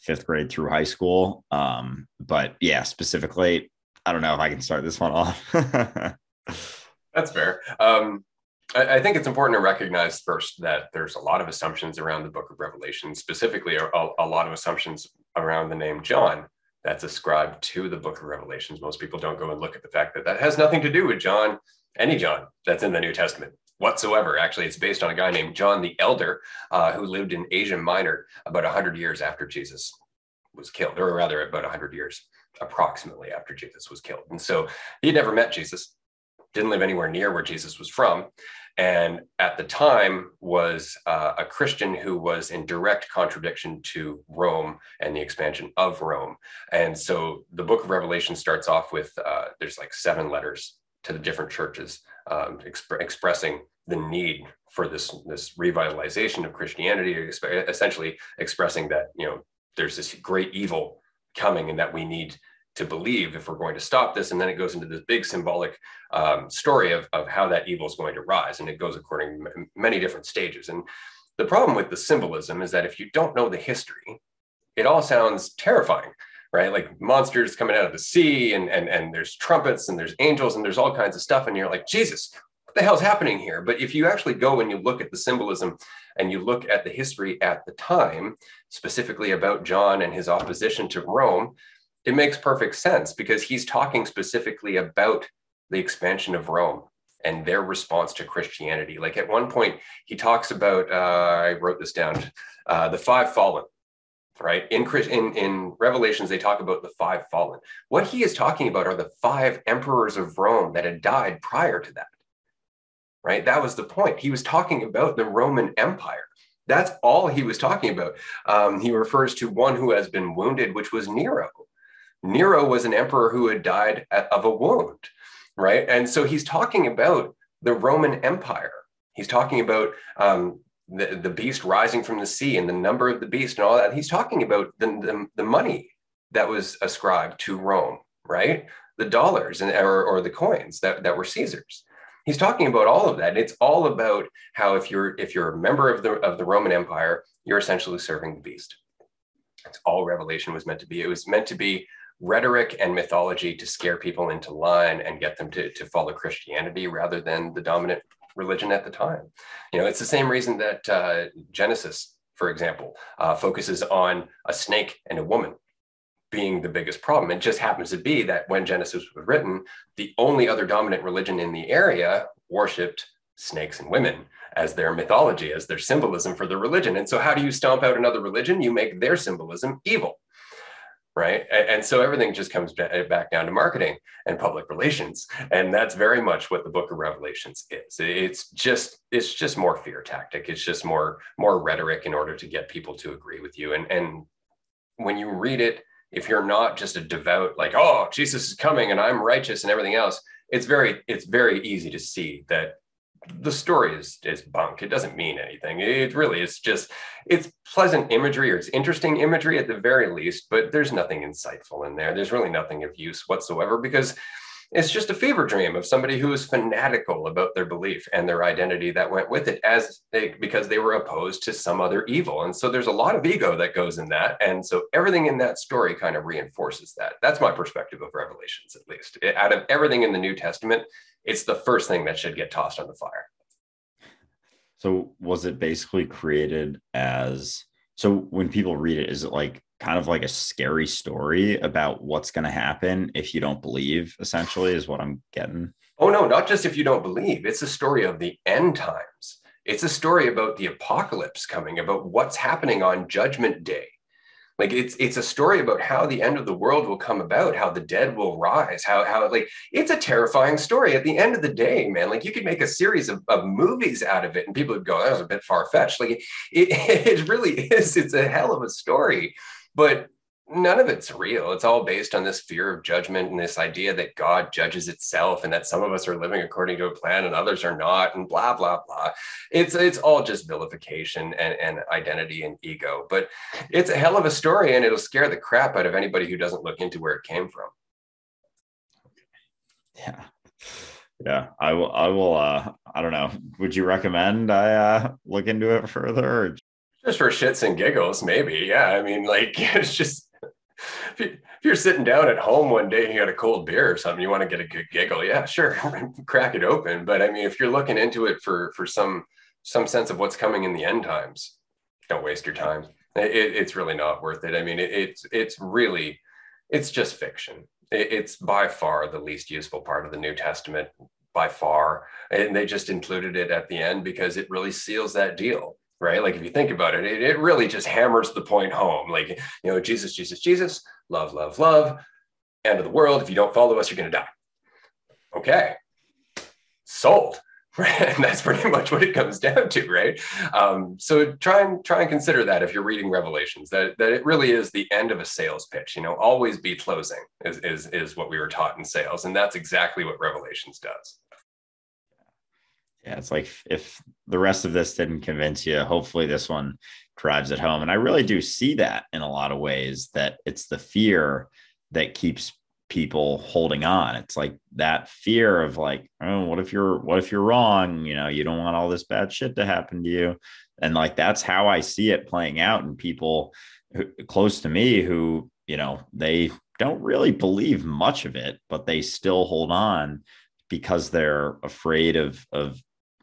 fifth grade through high school. Um, but yeah, specifically, I don't know if I can start this one off. That's fair. Um, I, I, think it's important to recognize first that there's a lot of assumptions around the book of Revelation, specifically a, a lot of assumptions around the name John that's ascribed to the book of Revelations. Most people don't go and look at the fact that that has nothing to do with John, any John that's in the New Testament whatsoever. Actually, it's based on a guy named John the Elder uh, who lived in Asia Minor about 100 years after Jesus was killed, or rather, about 100 years approximately after Jesus was killed. And so he never met Jesus, didn't live anywhere near where Jesus was from and at the time was uh, a Christian who was in direct contradiction to Rome and the expansion of Rome. And so the book of Revelation starts off with uh, there's like seven letters to the different churches um, exp- expressing the need for this this revitalization of Christianity, essentially expressing that you know there's this great evil coming and that we need to believe if we're going to stop this. And then it goes into this big symbolic um, story of, of how that evil is going to rise. And it goes according to many different stages. And the problem with the symbolism is that if you don't know the history, it all sounds terrifying, right? Like monsters coming out of the sea and, and, and there's trumpets and there's angels and there's all kinds of stuff. And you're like, Jesus, what the hell's happening here? But if you actually go and you look at the symbolism and you look at the history at the time, specifically about John and his opposition to Rome, it makes perfect sense because he's talking specifically about the expansion of Rome and their response to Christianity. Like at one point, he talks about, uh, I wrote this down, uh, the five fallen, right? In, in, in Revelations, they talk about the five fallen. What he is talking about are the five emperors of Rome that had died prior to that, right? That was the point. He was talking about the Roman Empire. That's all he was talking about. Um, he refers to one who has been wounded, which was Nero. Nero was an emperor who had died of a wound, right? And so he's talking about the Roman Empire. He's talking about um, the, the beast rising from the sea and the number of the beast and all that. He's talking about the, the, the money that was ascribed to Rome, right? The dollars and or, or the coins that, that were Caesar's. He's talking about all of that. And it's all about how if you're if you're a member of the of the Roman Empire, you're essentially serving the beast. That's all Revelation was meant to be. It was meant to be rhetoric and mythology to scare people into line and get them to, to follow Christianity rather than the dominant religion at the time. You know, it's the same reason that uh, Genesis, for example, uh, focuses on a snake and a woman being the biggest problem. It just happens to be that when Genesis was written, the only other dominant religion in the area worshipped snakes and women as their mythology, as their symbolism for the religion. And so, how do you stomp out another religion? You make their symbolism evil right? And, so everything just comes eh, back down to marketing and public relations and that's very much what the book of revelations is. It's just it's just more fear tactic. It's just more more rhetoric in order to get people to agree with you. And and when you read it if you're not just a devout like oh jesus is coming and i'm righteous and everything else it's very it's very easy to see that the story is is bunk. It doesn't mean anything. It really is just it's pleasant imagery or it's interesting imagery at the very least, but there's nothing insightful in there. There's really nothing of use whatsoever because it's just a fever dream of somebody who is fanatical about their belief and their identity that went with it as they because they were opposed to some other evil. And so there's a lot of ego that goes in that. And so everything in that story kind of reinforces that. That's my perspective of Revelations, at least. Out of everything in the New Testament, it's the first thing that should get tossed on the fire. So was it basically created as so when people read it, is it like kind of like a scary story about what's going to happen if you don't believe, essentially, is what I'm getting? Oh, no, not just if you don't believe. It's a story of the end times. It's a story about the apocalypse coming, about what's happening on Judgment Day. Like it's it's a story about how the end of the world will come about, how the dead will rise, how how like it's a terrifying story. At the end of the day, man, like you could make a series of, of movies out of it, and people would go, "That was a bit far fetched." Like it, it really is. It's a hell of a story, but none of it's real. It's all based on this fear of judgment and this idea that God judges itself and that some of us are living according to a plan and others are not, and blah, blah, blah. It's it's all just vilification and, and identity and ego. But it's a hell of a story and it'll scare the crap out of anybody who doesn't look into where it came from. Yeah. Yeah, I will. I will. Uh, I don't know. Would you recommend I uh, look into it further? Or... Just for shits and giggles, maybe. Yeah, I mean, like it's just if you're sitting down at home one day and you got a cold beer or something, you want to get a good giggle. Yeah, sure, crack it open. But I mean, if you're looking into it for for some some sense of what's coming in the end times, don't waste your time. It, it's really not worth it. I mean, it, it's it's really it's just fiction. It, it's by far the least useful part of the New Testament. by far. And they just included it at the end because it really seals that deal, right? Like if you think about it, it, it really just hammers the point home. Like, you know, Jesus, Jesus, Jesus, love, love, love, end of the world. If you don't follow us, you're going to die. Okay, sold. And that's pretty much what it comes down to, right? Um, so try and try and consider that if you're reading Revelations, that, that it really is the end of a sales pitch. You know, always be closing is, is, is what we were taught in sales. And that's exactly what Revelations does. Yeah, it's like if the rest of this didn't convince you, hopefully this one drives it home. And I really do see that in a lot of ways that it's the fear that keeps people holding on. It's like that fear of like, oh, what if you're what if you're wrong? You know, you don't want all this bad shit to happen to you. And like that's how I see it playing out in people who, close to me who, you know, they don't really believe much of it, but they still hold on because they're afraid of of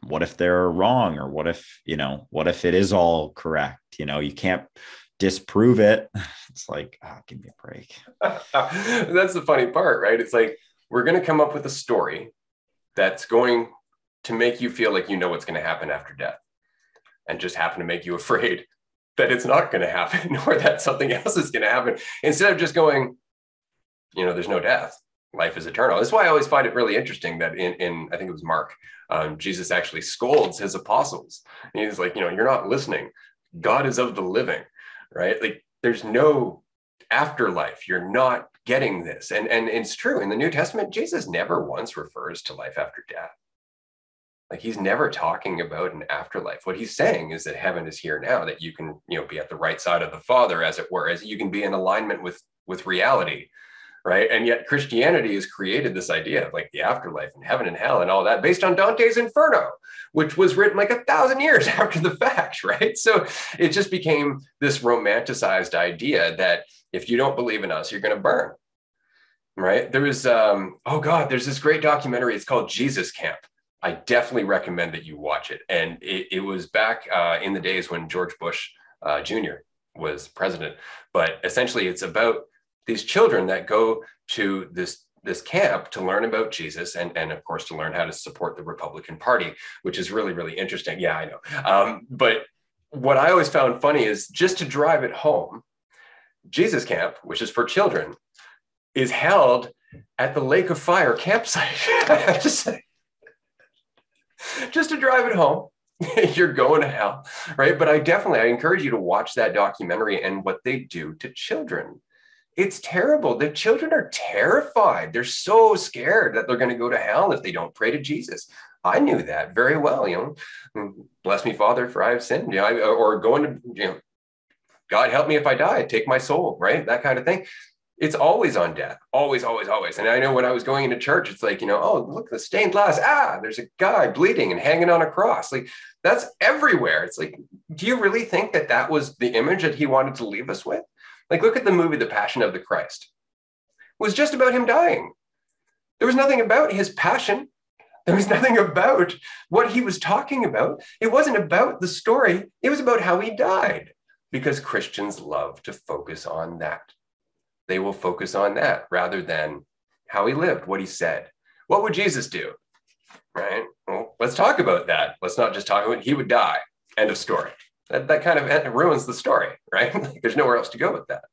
what if they're wrong or what if, you know, what if it is all correct? You know, you can't disprove it. It's like, oh, give me a break. that's the funny part, right? It's like we're going to come up with a story that's going to make you feel like you know what's going to happen after death and just happen to make you afraid that it's not going to happen or that something else is going to happen instead of just going, you know, there's no death. Life is eternal. That's why I always find it really interesting that in, in I think it was Mark, um, Jesus actually scolds his apostles. And he's like, you know, you're not listening. God is of the living right? Like there's no afterlife. You're not getting this. And, and it's true in the New Testament, Jesus never once refers to life after death. Like he's never talking about an afterlife. What he's saying is that heaven is here now, that you can, you know, be at the right side of the Father, as it were, as you can be in alignment with with reality right? And yet Christianity has created this idea of like the afterlife and heaven and hell and all that based on Dante's Inferno, which was written like a thousand years after the fact, right? So it just became this romanticized idea that if you don't believe in us, you're going to burn, right? There was, um, oh God, there's this great documentary. It's called Jesus Camp. I definitely recommend that you watch it. And it, it was back uh, in the days when George Bush uh, Jr. was president. But essentially, it's about these children that go to this this camp to learn about Jesus and, and of course to learn how to support the Republican Party, which is really, really interesting. Yeah, I know. Um, but what I always found funny is just to drive it home, Jesus Camp, which is for children, is held at the Lake of Fire campsite. just, just to drive it home. you're going to hell right but i definitely i encourage you to watch that documentary and what they do to children it's terrible. The children are terrified. They're so scared that they're going to go to hell if they don't pray to Jesus. I knew that very well. You know, bless me, Father, for I have sinned. You know, or going to you know, God help me if I die. Take my soul. Right, that kind of thing. It's always on death. Always, always, always. And I know when I was going into church, it's like you know, oh look, the stained glass. Ah, there's a guy bleeding and hanging on a cross. Like that's everywhere. It's like, do you really think that that was the image that he wanted to leave us with? Like, look at the movie The Passion of the Christ. It was just about him dying. There was nothing about his passion. There was nothing about what he was talking about. It wasn't about the story, it was about how he died because Christians love to focus on that. They will focus on that rather than how he lived, what he said. What would Jesus do? Right? Well, let's talk about that. Let's not just talk about he would die. End of story that, that kind of ruins the story, right? like there's nowhere else to go with that.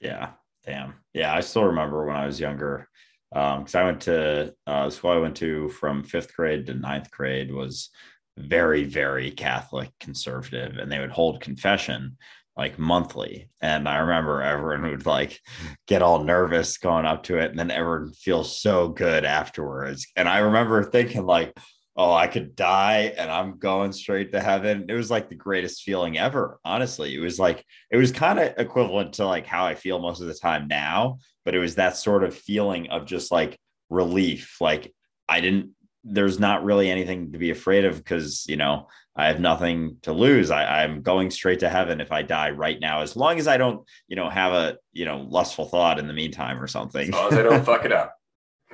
Yeah, damn. Yeah, I still remember when I was younger, because um, I went to uh, school I went to from fifth grade to ninth grade was very, very Catholic conservative, and they would hold confession like monthly. And I remember everyone would like get all nervous going up to it, and then everyone feels so good afterwards. And I remember thinking like, oh, I could die and I'm going straight to heaven. It was like the greatest feeling ever. Honestly, it was like, it was kind of equivalent to like how I feel most of the time now, but it was that sort of feeling of just like relief. Like I didn't, there's not really anything to be afraid of because, you know, I have nothing to lose. I, I'm going straight to heaven if I die right now, as long as I don't, you know, have a, you know, lustful thought in the meantime or something. As long as I don't fuck it up.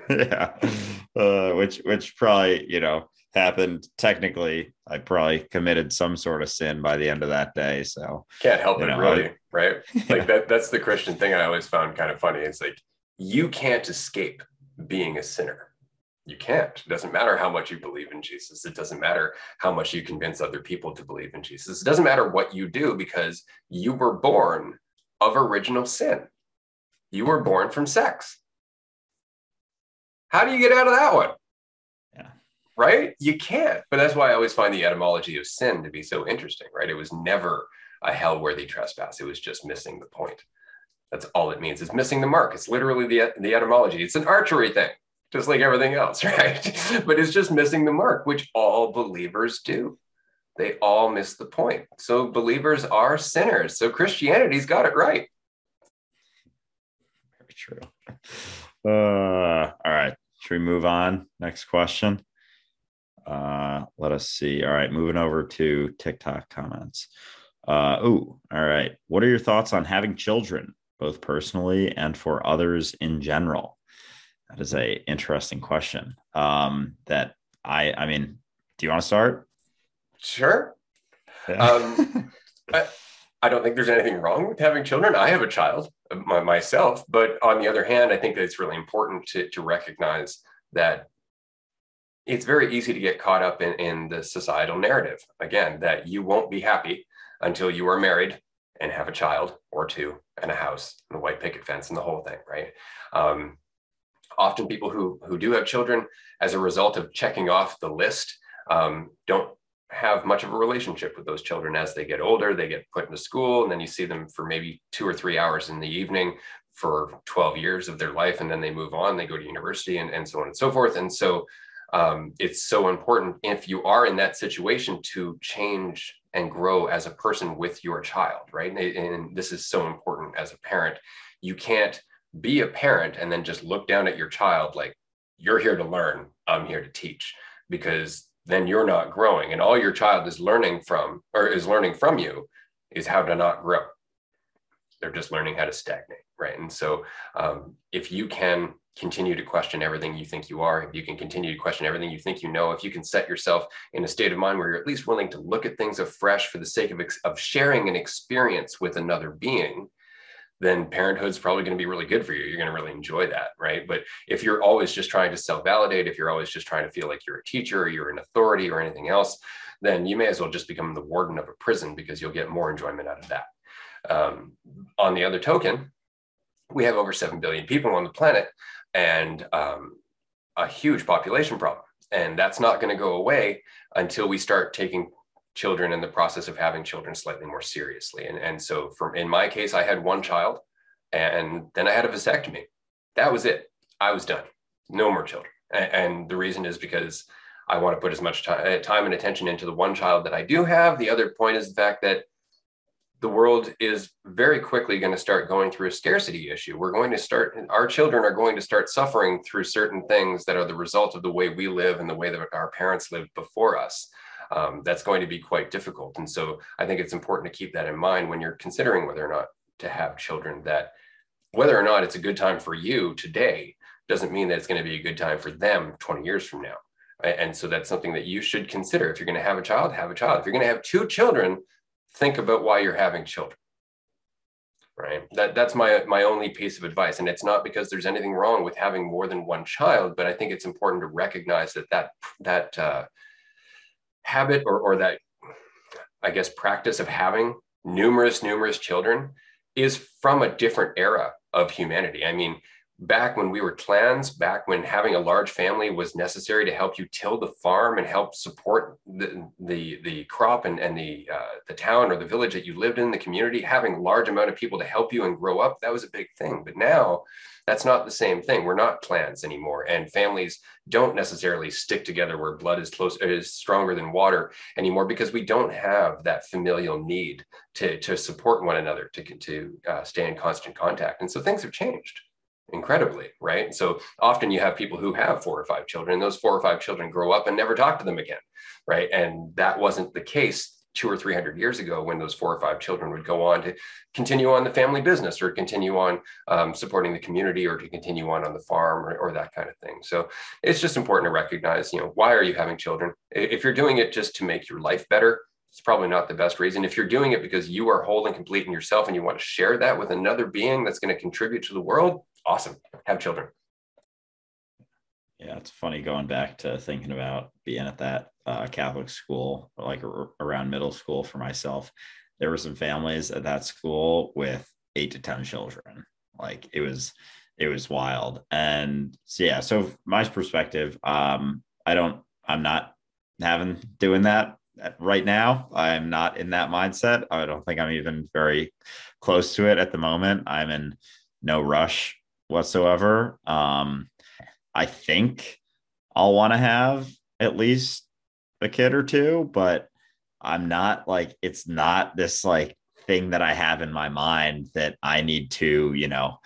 yeah, uh, which which probably you know happened. Technically, I probably committed some sort of sin by the end of that day. So can't help it, know, really, I, right? Like that. That's the Christian thing I always found kind of funny. It's like you can't escape being a sinner. You can't. It doesn't matter how much you believe in Jesus. It doesn't matter how much you convince other people to believe in Jesus. It doesn't matter what you do because you were born of original sin. You were born from sex. How do you get out of that one? Yeah. Right? You can't. But that's why I always find the etymology of sin to be so interesting, right? It was never a hell worthy trespass. It was just missing the point. That's all it means. It's missing the mark. It's literally the, the etymology. It's an archery thing, just like everything else, right? but it's just missing the mark, which all believers do. They all miss the point. So believers are sinners. So Christianity's got it right. Very true. Uh, all right. Should we move on? Next question. Uh, let us see. All right, moving over to TikTok comments. Uh, oh, all right. What are your thoughts on having children, both personally and for others in general? That is a interesting question. Um, that I, I mean, do you want to start? Sure. Yeah. Um, I, I don't think there's anything wrong with having children. I have a child myself, but on the other hand, I think that it's really important to to recognize that it's very easy to get caught up in, in the societal narrative again that you won't be happy until you are married and have a child or two and a house and a white picket fence and the whole thing, right? Um, often people who who do have children as a result of checking off the list um, don't have much of a relationship with those children as they get older they get put into school and then you see them for maybe two or three hours in the evening for 12 years of their life and then they move on they go to university and, and so on and so forth and so um, it's so important if you are in that situation to change and grow as a person with your child, right? And, and this is so important as a parent. You can't be a parent and then just look down at your child like, you're here to learn, I'm here to teach, because then you're not growing. And all your child is learning from, or is learning from you, is how to not grow. They're just learning how to stagnate, right? And so um, if you can continue to question everything you think you are, if you can continue to question everything you think you know, if you can set yourself in a state of mind where you're at least willing to look at things afresh for the sake of, of sharing an experience with another being, then parenthood's probably going to be really good for you. You're going to really enjoy that, right? But if you're always just trying to self-validate, if you're always just trying to feel like you're a teacher or you're an authority or anything else, then you may as well just become the warden of a prison because you'll get more enjoyment out of that. Um, on the other token, we have over 7 billion people on the planet and um, a huge population problem. And that's not going to go away until we start taking children in the process of having children slightly more seriously. And, and so, from in my case, I had one child and then I had a vasectomy. That was it. I was done. No more children. And, and the reason is because I want to put as much time, eh, time and attention into the one child that I do have. The other point is the fact that the world is very quickly going to start going through a scarcity issue. We're going to start, our children are going to start suffering through certain things that are the result of the way we live and the way that our parents lived before us. Um, that's going to be quite difficult. And so I think it's important to keep that in mind when you're considering whether or not to have children, that whether or not it's a good time for you today doesn't mean that it's going to be a good time for them 20 years from now. And so that's something that you should consider. If you're going to have a child, have a child. If you're going to have two children, think about why you're having children right that that's my my only piece of advice and it's not because there's anything wrong with having more than one child but i think it's important to recognize that that that uh, habit or or that i guess practice of having numerous numerous children is from a different era of humanity i mean back when we were clans, back when having a large family was necessary to help you till the farm and help support the the, the crop and, and the uh, the town or the village that you lived in, the community, having large amount of people to help you and grow up, that was a big thing. But now that's not the same thing. We're not clans anymore, and families don't necessarily stick together where blood is close is stronger than water anymore because we don't have that familial need to to support one another to to uh, stay in constant contact. And so things have changed incredibly, right? So often you have people who have four or five children, and those four or five children grow up and never talk to them again, right? And that wasn't the case two or three hundred years ago when those four or five children would go on to continue on the family business or continue on um, supporting the community or to continue on on the farm or, or, that kind of thing so it's just important to recognize you know why are you having children if you're doing it just to make your life better it's probably not the best reason. If you're doing it because you are whole and complete in yourself and you want to share that with another being that's going to contribute to the world, awesome. Have children. Yeah, it's funny going back to thinking about being at that uh, Catholic school, like r- around middle school for myself. There were some families at that school with eight to 10 children. Like it was, it was wild. And so, yeah, so my perspective, um, I don't, I'm not having doing that right now. I'm not in that mindset. I don't think I'm even very close to it at the moment. I'm in no rush whatsoever. Um, I think I'll want to have at least a kid or two, but I'm not like it's not this like thing that I have in my mind that I need to, you know,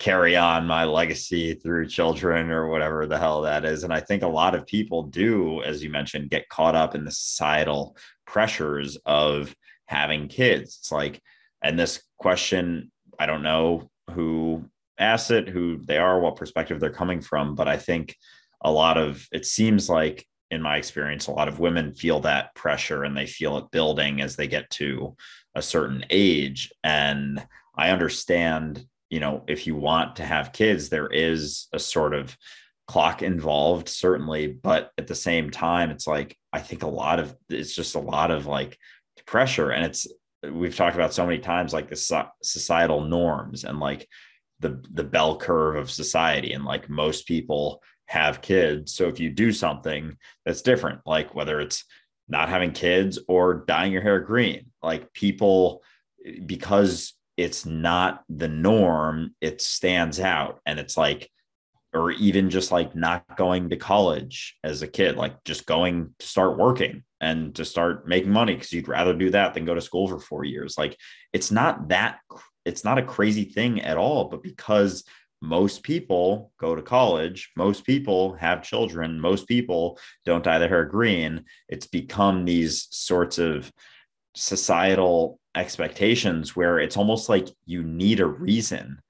carry on my legacy through children or whatever the hell that is. And I think a lot of people do, as you mentioned, get caught up in the societal pressures of having kids. It's like, and this question, I don't know who asked it, who they are, what perspective they're coming from, but I think a lot of it seems like in my experience, a lot of women feel that pressure and they feel it building as they get to a certain age. And I understand, you know, if you want to have kids, there is a sort of clock involved, certainly. But at the same time, it's like, I think a lot of it's just a lot of like pressure. And it's, we've talked about so many times like the societal norms and like the the bell curve of society and like most people have kids. So if you do something that's different, like whether it's not having kids or dyeing your hair green, like people, because it's not the norm, it stands out. And it's like, or even just like not going to college as a kid, like just going to start working and to start making money because you'd rather do that than go to school for four years. Like it's not that, it's not a crazy thing at all, but because most people go to college most people have children most people don't dye their hair green it's become these sorts of societal expectations where it's almost like you need a reason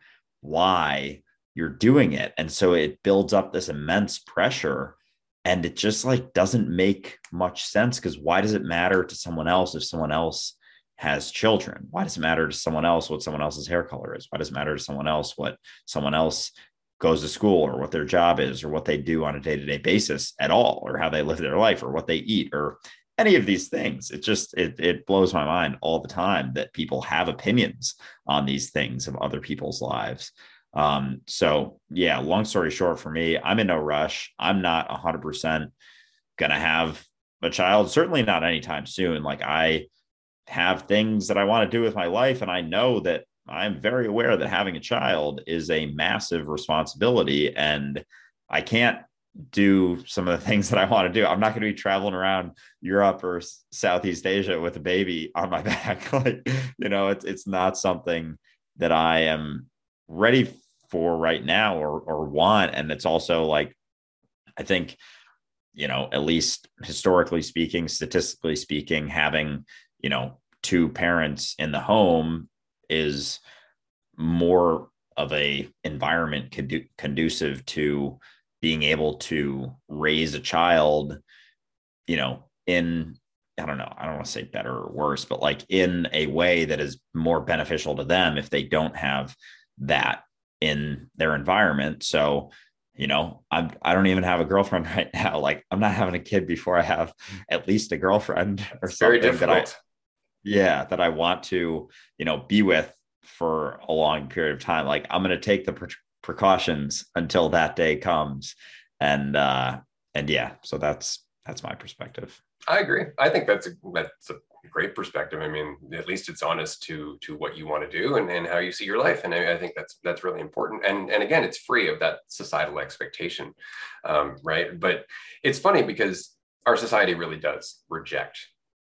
why you're doing it. And so it builds up this immense pressure and it just like doesn't make much sense because why does it matter to someone else if someone else has children? Why does it matter to someone else what someone else's hair color is? Why does it matter to someone else what someone else goes to school or what their job is or what they do on a day to day basis at all or how they live their life or what they eat or any of these things? It just it it blows my mind all the time that people have opinions on these things of other people's lives. Um, so yeah, long story short, for me, I'm in no rush. I'm not hundred percent gonna have a child, certainly not anytime soon. Like I have things that I want to do with my life. And I know that I'm very aware that having a child is a massive responsibility and I can't do some of the things that I want to do. I'm not going to be traveling around Europe or Southeast Asia with a baby on my back. like, you know, it's it's not something that I am ready for right now or or want. And it's also like I think, you know, at least historically speaking, statistically speaking, having you know two parents in the home is more of a environment condu- conducive to being able to raise a child you know in i don't know i don't want to say better or worse but like in a way that is more beneficial to them if they don't have that in their environment so you know i'm i don't even have a girlfriend right now like i'm not having a kid before i have at least a girlfriend or it's something very difficult. that i yeah that i want to you know be with for a long period of time. Like i'm going to take the pre- precautions until that day comes. And uh and yeah so that's that's my perspective. I agree. I think that's a that's a great perspective. I mean at least it's honest to to what you want to do and, and how you see your life. And I, I think that's that's really important. And and again it's free of that societal expectation um, right? But it's funny because our society really does reject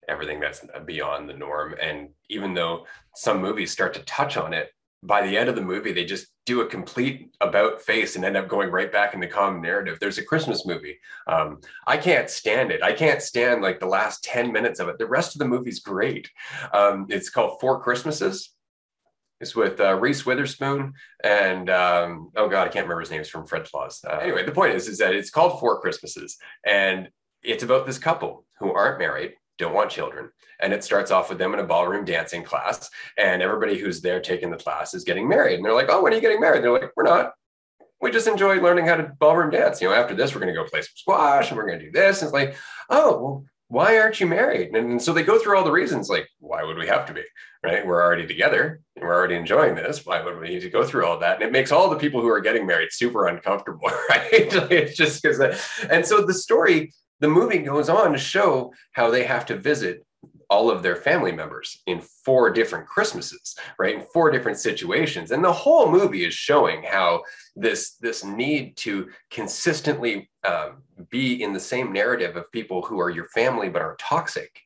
everything that's beyond the norm. And even though some movies start to touch on it, by the end of the movie, they just do a complete about face and end up going right back in the common narrative. There's a Christmas movie. Um, I can't stand it. I can't stand like the last 10 minutes of it. The rest of the movie's great. Um, it's called Four Christmases. It's with uh, Reese Witherspoon and um, oh god, I can't remember his name. It's from Fred Claus. Uh, anyway, the point is, is that it's called Four Christmases, and it's about this couple who aren't married don't want children. And it starts off with them in a ballroom dancing class, and everybody who's there taking the class is getting married. And they're like, "Oh, when are you getting married?" And they're like, "We're not." we just enjoy learning how to ballroom dance. You know, after this, we're going to go play some squash and we're going to do this. And it's like, oh, well, why aren't you married? And, and, so they go through all the reasons like, why would we have to be? Right? We're already together and we're already enjoying this. Why would we need to go through all that? And it makes all the people who are getting married super uncomfortable, right? it's just because, uh, and so the story, the movie goes on to show how they have to visit all of their family members in four different Christmases, right? In four different situations. And the whole movie is showing how this, this need to consistently um, be in the same narrative of people who are your family but are toxic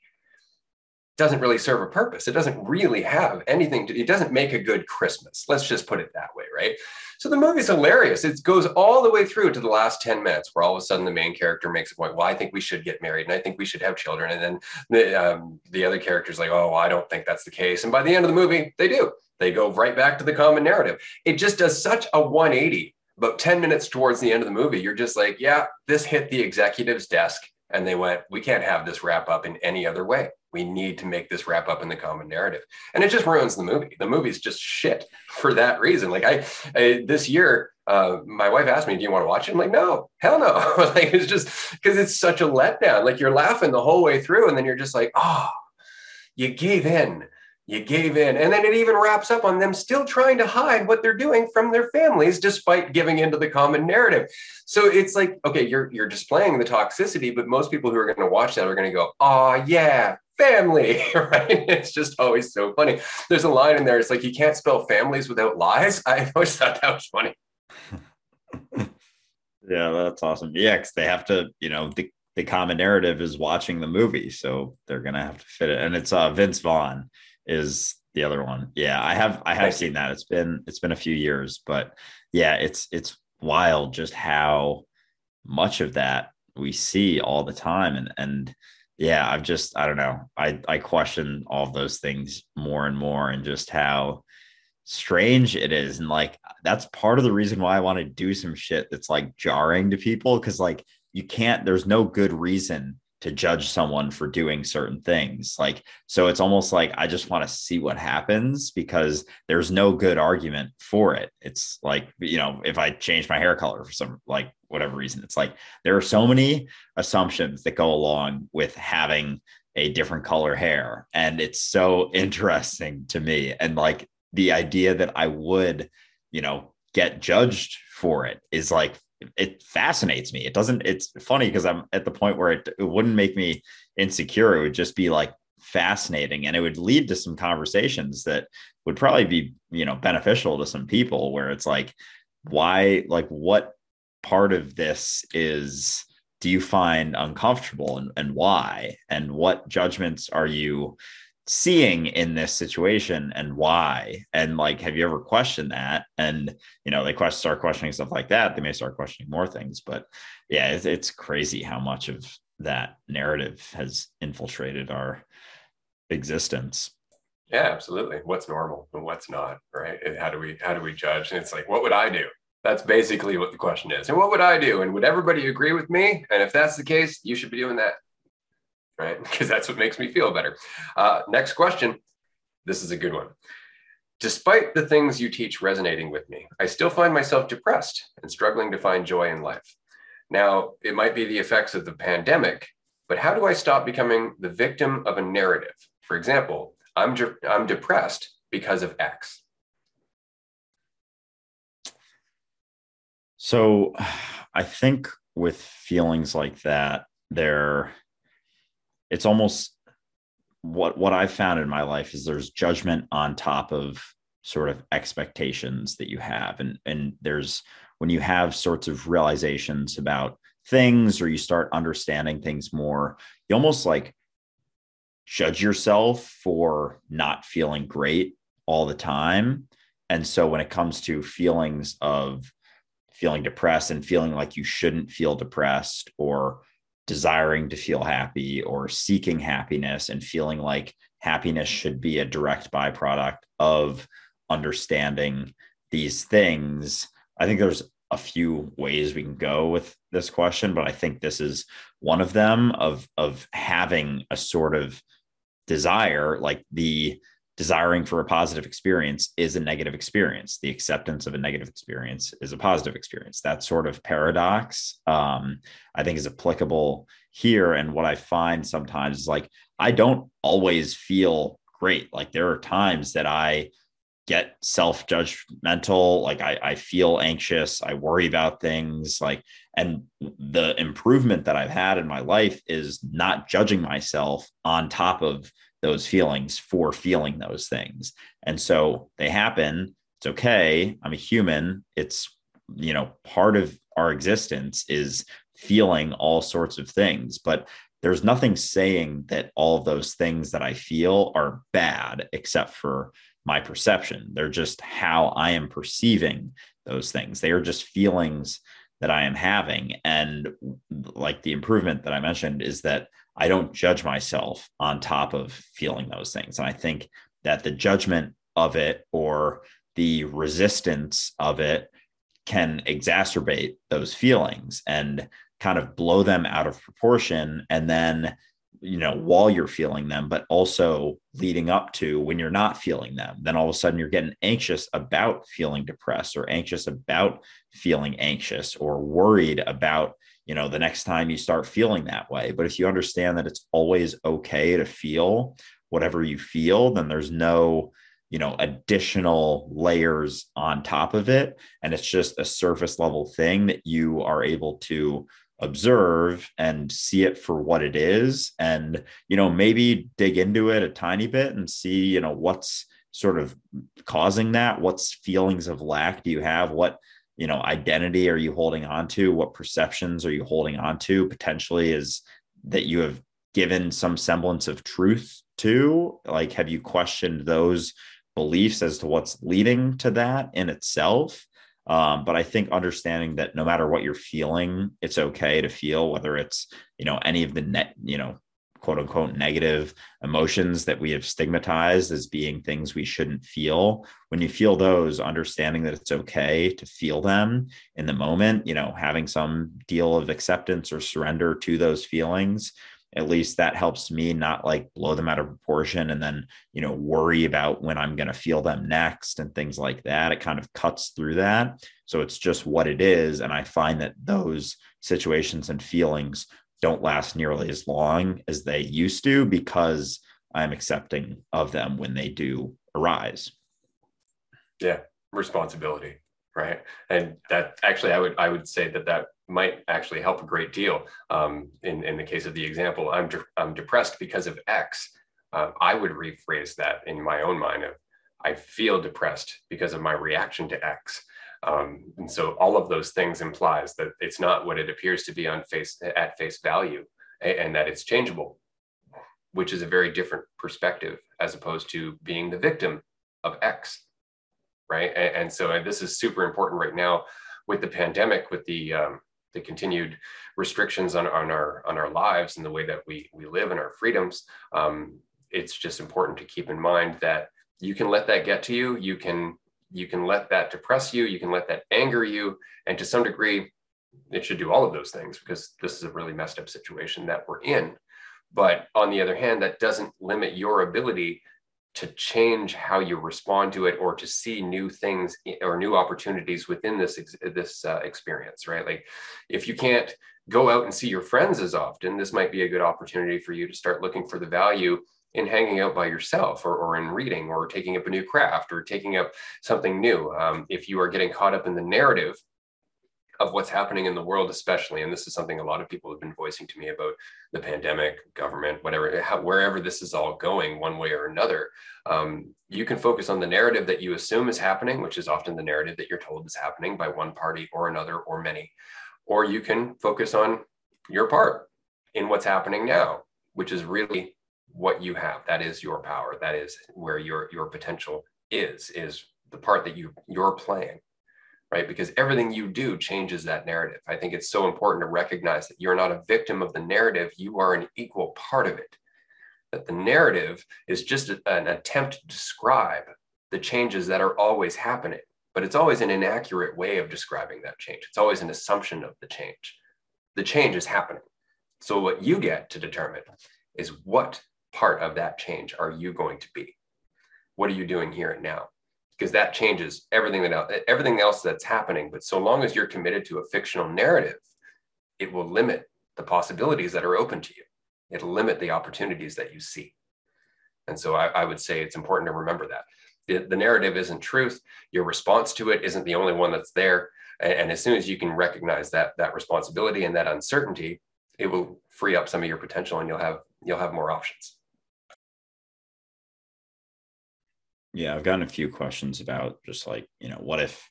doesn't really serve a purpose. It doesn't really have anything to, it doesn't make a good Christmas. Let's just put it that way, right? So the movie's hilarious. It goes all the way through to the last 10 minutes where all of a sudden the main character makes a point, well, I think we should get married and I think we should have children. And then the, um, the other character's like, oh, I don't think that's the case. And by the end of the movie, they do. They go right back to the common narrative. It just does such a 180. About 10 minutes towards the end of the movie, you're just like, yeah, this hit the executive's desk. And they went, we can't have this wrap up in any other way. We need to make this wrap up in the common narrative. And it just ruins the movie. The movie's just shit for that reason. Like i, I this year uh, my wife asked me do you want to watch it? I'm like no. Hell no. Like it's just because it's such a letdown. Like you're laughing the whole way through and then you're just like oh you gave in you gave in. And then it even wraps up on them still trying to hide what they're doing from their families despite giving into the common narrative. So it's like, okay, you're you're displaying the toxicity, but most people who are going to watch that are going to go, oh yeah, family, right? It's just always so funny. There's a line in there. It's like you can't spell families without lies. I always thought that was funny. yeah, that's awesome. Yeah, because they have to, you know, the, the common narrative is watching the movie, so they're gonna have to fit it. And it's uh Vince Vaughn is the other one. Yeah, I have I have seen that. It's been it's been a few years, but yeah, it's it's wild just how much of that we see all the time and and yeah, I've just I don't know. I I question all of those things more and more and just how strange it is and like that's part of the reason why I want to do some shit that's like jarring to people cuz like you can't there's no good reason to judge someone for doing certain things. Like, so it's almost like I just want to see what happens because there's no good argument for it. It's like, you know, if I change my hair color for some, like, whatever reason, it's like there are so many assumptions that go along with having a different color hair. And it's so interesting to me. And like the idea that I would, you know, get judged for it is like it fascinates me. It doesn't, it's funny because I'm at the point where it, it wouldn't make me insecure. It would just be like fascinating and it would lead to some conversations that would probably be, you know, beneficial to some people where it's like, why, like, what part of this is, do you find uncomfortable and, and why? And what judgments are you seeing in this situation and why? And like have you ever questioned that? And you know they start questioning stuff like that they may start questioning more things but yeah it's, it's crazy how much of that narrative has infiltrated our existence. Yeah absolutely. What's normal and what's not right? And how do we how do we judge? And it's like what would i do? That's basically what the question is. And what would i do? And would everybody agree with me? And if that's the case you should be doing that right? Because that's what makes me feel better. Uh, next question. This is a good one. Despite the things you teach resonating with me, I still find myself depressed and struggling to find joy in life. Now, it might be the effects of the pandemic, but how do I stop becoming the victim of a narrative? For example, I'm, de- I'm depressed because of X. So I think with feelings like that, there it's almost what what I've found in my life is there's judgment on top of sort of expectations that you have. And and there's when you have sorts of realizations about things or you start understanding things more you almost like judge yourself for not feeling great all the time. And so when it comes to feelings of feeling depressed and feeling like you shouldn't feel depressed or desiring to feel happy or seeking happiness and feeling like happiness should be a direct byproduct of understanding these things. I think there's a few ways we can go with this question, but I think this is one of them of of having a sort of desire like the desiring for a positive experience is a negative experience. The acceptance of a negative experience is a positive experience. That sort of paradox, um, I think, is applicable here. And what I find sometimes is like, I don't always feel great. Like, there are times that I get self judgmental. Like, I, I feel anxious. I worry about things. Like, and the improvement that I've had in my life is not judging myself on top of those feelings for feeling those things. And so they happen. It's okay. I'm a human. It's, you know, part of our existence is feeling all sorts of things. But there's nothing saying that all those things that I feel are bad, except for my perception. They're just how I am perceiving those things. They are just feelings that I am having. And like the improvement that I mentioned is that I don't judge myself on top of feeling those things. And I think that the judgment of it or the resistance of it can exacerbate those feelings and kind of blow them out of proportion. And then, you know, while you're feeling them, but also leading up to when you're not feeling them, then all of a sudden you're getting anxious about feeling depressed or anxious about feeling anxious or worried about you know the next time you start feeling that way. But if you understand that it's always okay to feel whatever you feel then there's no you know additional layers on top of it. And it's just a surface level thing that you are able to observe and see it for what it is. And you know maybe dig into it a tiny bit and see you know what's sort of causing that. What's feelings of lack do you have? What you know identity are you holding on to? What perceptions are you holding on to potentially is that you have given some semblance of truth to? Like have you questioned those beliefs as to what's leading to that in itself? Um, but i think understanding that no matter what you're feeling it's okay to feel whether it's you know any of the net you know quote unquote negative emotions that we have stigmatized as being things we shouldn't feel. When you feel those understanding that it's okay to feel them in the moment you know having some deal of acceptance or surrender to those feelings at least that helps me not like blow them out of proportion and then you know worry about when i'm going to feel them next and things like that. It kind of cuts through that. So it's just what it is and i find that those situations and feelings don't last nearly as long as they used to because I'm accepting of them when they do arise. Yeah, responsibility, right? And that actually, I would I would say that that might actually help a great deal. Um, in in the case of the example, I'm de- I'm depressed because of X. Uh, I would rephrase that in my own mind of I feel depressed because of my reaction to X. Um, and so all of those things implies that it's not what it appears to be on face at face value and that it's changeable, which is a very different perspective as opposed to being the victim of X. Right. And, and so this is super important right now with the pandemic, with the um, the continued restrictions on, on our on our lives and the way that we we live and our freedoms. Um, it's just important to keep in mind that you can let that get to you. You can you can let that depress you, you can let that anger you, and to some degree, it should do all of those things because this is a really messed up situation that we're in. But on the other hand, that doesn't limit your ability to change how you respond to it or to see new things or new opportunities within this this uh, experience right like if you can't go out and see your friends as often this might be a good opportunity for you to start looking for the value in hanging out by yourself or, or in reading or taking up a new craft or taking up something new. Um, if you are getting caught up in the narrative of what's happening in the world, especially, and this is something a lot of people have been voicing to me about the pandemic, government, whatever, how, wherever this is all going, one way or another, um, you can focus on the narrative that you assume is happening, which is often the narrative that you're told is happening by one party or another or many, or you can focus on your part in what's happening now, which is really what you have. That is your power. That is where your your potential is is the part that you you're playing right? Because everything you do changes that narrative. I think it's so important to recognize that you're not a victim of the narrative. You are an equal part of it. That the narrative is just an attempt to describe the changes that are always happening but it's always an inaccurate way of describing that change. It's always an assumption of the change. The change is happening. So what you get to determine is what part of that change are you going to be? what are you doing here and now? Because that changes everything that everything else that's happening. But so long as you're committed to a fictional narrative, it will limit the possibilities that are open to you. It'll limit the opportunities that you see. And so I, I would say it's important to remember that. The, the, narrative isn't truth. Your response to it isn't the only one that's there. And, and as soon as you can recognize that that responsibility and that uncertainty, it will free up some of your potential and you'll have you'll have more options. Yeah, I've gotten a few questions about just like, you know, what if,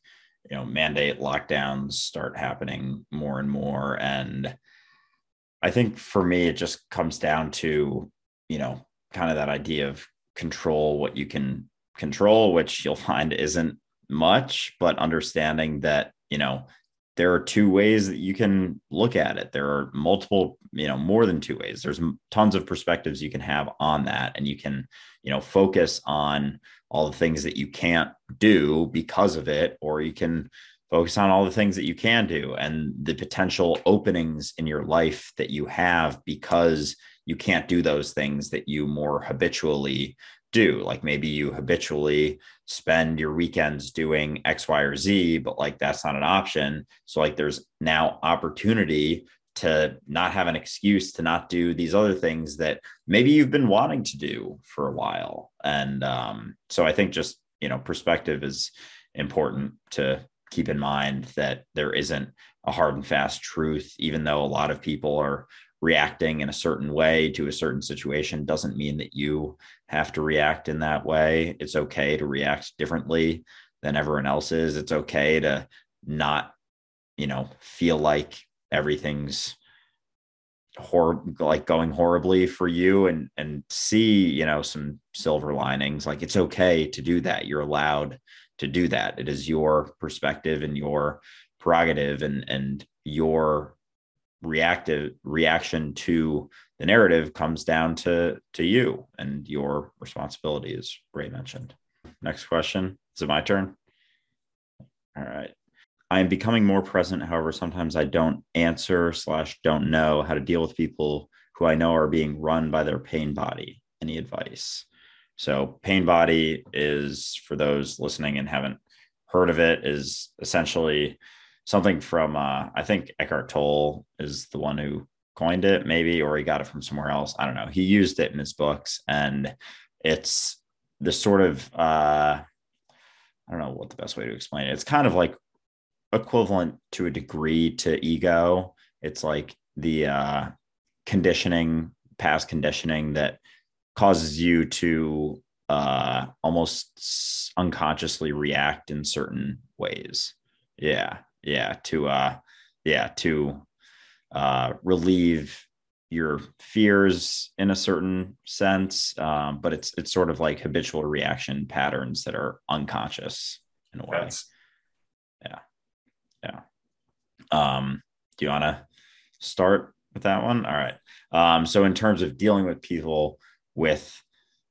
you know, mandate lockdowns start happening more and more and I think for me, it just comes down to, you know, kind of that idea of control what you can control, which you'll find isn't much, but understanding that, you know, there are two ways that you can look at it. There are multiple, you know, more than two ways. There's tons of perspectives you can have on that. And you can, you know, focus on all the things that you can't do because of it, or you can focus on all the things that you can do and the potential openings in your life that you have because you can't do those things that you more habitually do. Like maybe you habitually spend your weekends doing X, Y, or Z, but like that's not an option. So, like, there's now opportunity to not have an excuse to not do these other things that maybe you've been wanting to do for a while. And um, so, I think just, you know, perspective is important to keep in mind that there isn't a hard and fast truth, even though a lot of people are reacting in a certain way to a certain situation doesn't mean that you have to react in that way. It's okay to react differently than everyone else is. It's okay to not, you know, feel like everything's horrible like going horribly for you and and see you know some silver linings like it's okay to do that. You're allowed to do that. It is your perspective and your prerogative and and your reactive reaction to the narrative comes down to to you and your responsibility as ray mentioned. Next question. Is it my turn? All right i am becoming more present however sometimes i don't answer slash don't know how to deal with people who i know are being run by their pain body any advice so pain body is for those listening and haven't heard of it is essentially something from uh, I think Eckhart Tolle is the one who coined it, maybe, or he got it from somewhere else. I don't know. He used it in his books, and it's the sort of uh, I don't know what the best way to explain it. It's kind of like equivalent to a degree to ego. It's like the uh, conditioning, past conditioning that causes you to uh, almost unconsciously react in certain ways. Yeah yeah to uh yeah to uh relieve your fears in a certain sense um, but it's it's sort of like habitual reaction patterns that are unconscious in a way That's... yeah um do you want to start with that one all right um so in terms of dealing with people with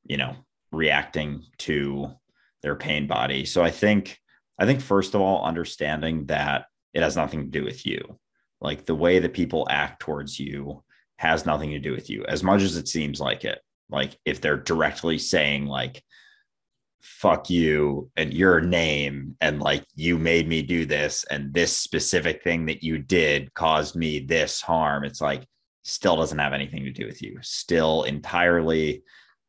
you know reacting to their pain body so i think I think first of all, understanding that it has nothing to do with you. Like the way that people act towards you has nothing to do with you, as much as it seems like it. Like if they're directly saying like fuck you and your name and like you made me do this and this specific thing that you did caused me this harm. It's like still doesn't have anything to do with you. Still entirely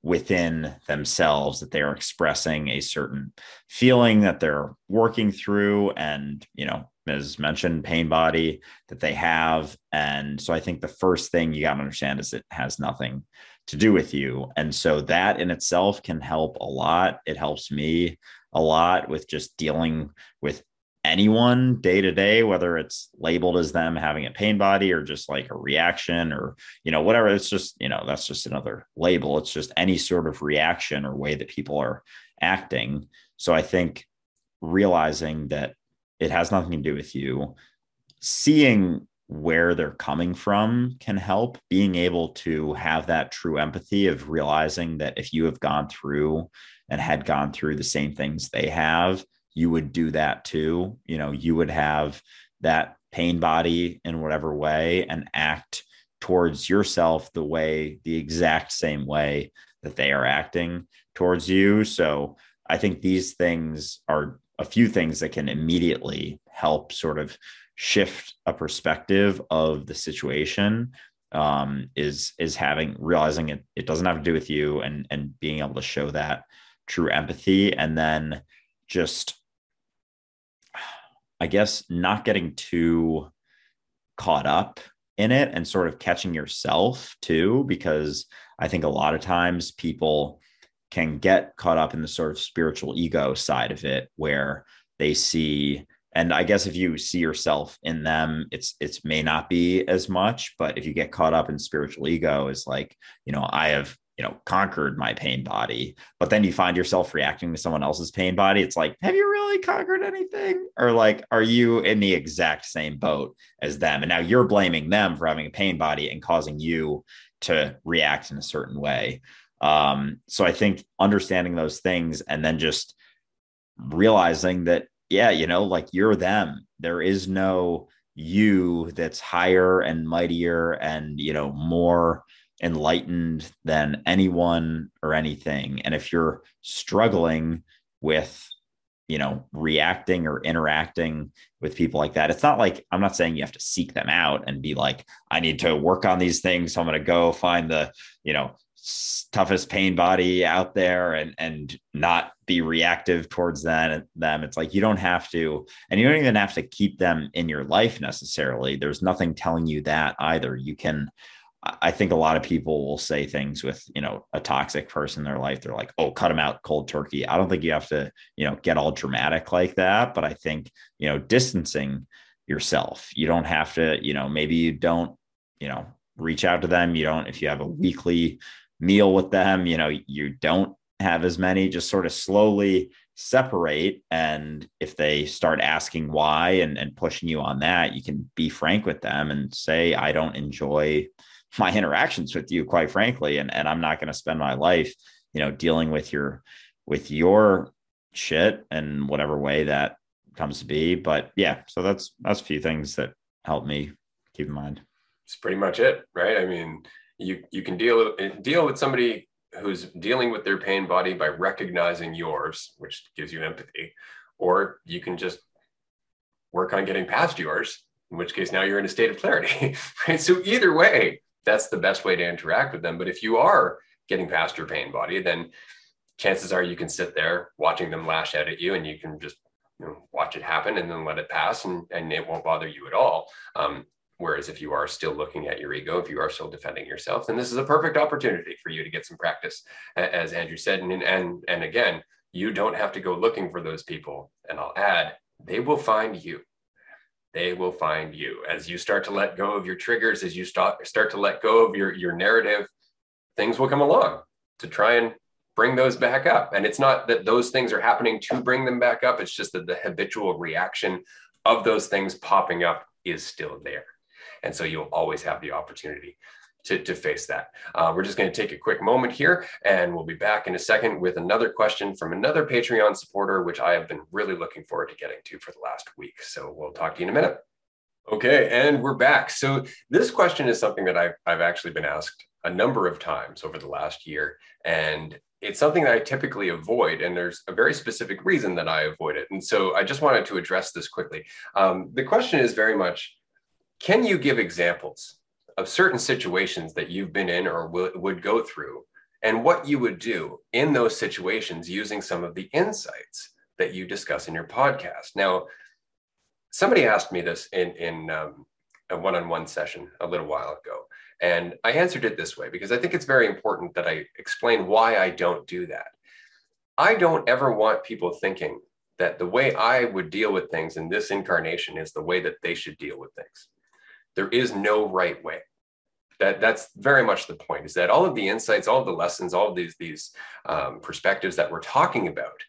within themselves that they're expressing a certain feeling that they're working through and you know as mentioned pain body that they have. And so i think the first thing you got to understand is it has nothing to do with you and so that in itself can help a lot it helps me a lot with just dealing with anyone day to day, whether it's labeled as them having a pain body or just like a reaction or, you know, whatever. It's just, you know, that's just another label. It's just any sort of reaction or way that people are acting. So I think realizing that it has nothing to do with you, seeing where they're coming from can help being able to have that true empathy of realizing that if you have gone through and had gone through the same things they have you would do that too. You know, you would have that pain body in whatever way and act towards yourself the way, the exact same way that they are acting towards you. So I think these things are a few things that can immediately help sort of shift a perspective of the situation um, is is having realizing it it doesn't have to do with you and and being able to show that true empathy. And then just i guess not getting too caught up in it and sort of catching yourself too because i think a lot of times people can get caught up in the sort of spiritual ego side of it where they see and i guess if you see yourself in them it's it's may not be as much but if you get caught up in spiritual ego is like you know i have you know conquered my pain body. But then you find yourself reacting to someone else's pain body. It's like have you really conquered anything? Or like are you in the exact same boat as them? And now you're blaming them for having a pain body and causing you to react in a certain way. Um so i think understanding those things and then just realizing that yeah you know like you're them there is no you that's higher and mightier and you know more enlightened than anyone or anything. And if you're struggling with, you know, reacting or interacting with people like that, it's not like I'm not saying you have to seek them out and be like, I need to work on these things. So I'm going to go find the, you know, toughest pain body out there and and not be reactive towards that them it's like you don't have to and you don't even have to keep them in your life necessarily there's nothing telling you that either you can I think a lot of people will say things with, you know, a toxic person in their life. They're like, oh, cut them out cold turkey. I don't think you have to, you know, get all dramatic like that. But I think, you know, distancing yourself, you don't have to, you know, maybe you don't, you know, reach out to them. You don't, if you have a weekly meal with them, you know, you don't have as many, just sort of slowly separate. And if they start asking why and, and pushing you on that, you can be frank with them and say, I don't enjoy my interactions with you, quite frankly. And, and I'm not going to spend my life, you know, dealing with your, with your shit and whatever way that comes to be. But yeah, so that's, that's a few things that help me keep in mind. It's pretty much it, right? I mean, you, you can deal, deal with somebody who's dealing with their pain body by recognizing yours, which gives you empathy, or you can just work on getting past yours, in which case now you're in a state of clarity. Right. So either way, that's the best way to interact with them. But if you are getting past your pain body, then chances are you can sit there watching them lash out at you and you can just you know, watch it happen and then let it pass and, and it won't bother you at all. Um, whereas if you are still looking at your ego, if you are still defending yourself, then this is a perfect opportunity for you to get some practice, as Andrew said. And, and, and again, you don't have to go looking for those people. And I'll add, they will find you they will find you. As you start to let go of your triggers, as you start, start to let go of your, your narrative, things will come along to try and bring those back up. And it's not that those things are happening to bring them back up, it's just that the habitual reaction of those things popping up is still there. And so you'll always have the opportunity to, to face that. Uh, we're just going to take a quick moment here and we'll be back in a second with another question from another Patreon supporter, which I have been really looking forward to getting to for the last week. So we'll talk to you in a minute. Okay, and we're back. So this question is something that I've, I've actually been asked a number of times over the last year. And it's something that I typically avoid, and there's a very specific reason that I avoid it. And so I just wanted to address this quickly. Um, the question is very much can you give examples of certain situations that you've been in or w- would go through and what you would do in those situations using some of the insights that you discuss in your podcast. Now, somebody asked me this in, in um, a one on one session a little while ago. And I answered it this way because I think it's very important that I explain why I don't do that. I don't ever want people thinking that the way I would deal with things in this incarnation is the way that they should deal with things. There is no right way. That that's very much the point. Is that all of the insights, all of the lessons, all of these these um, perspectives that we're talking about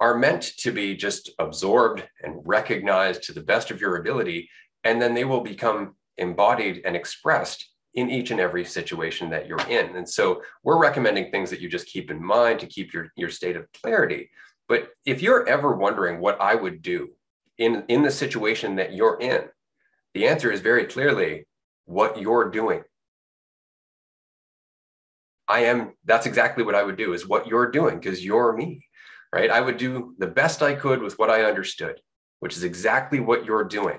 are meant to be just absorbed and recognized to the best of your ability, and then they will become embodied and expressed in each and every situation that you're in. And so we're recommending things that you just keep in mind to keep your, your state of clarity. But if you're ever wondering what I would do in, in the situation that you're in, the answer is very clearly what you're doing. I am, that's exactly what I would do is what you're doing because you're me, right? I would do the best I could with what I understood, which is exactly what you're doing.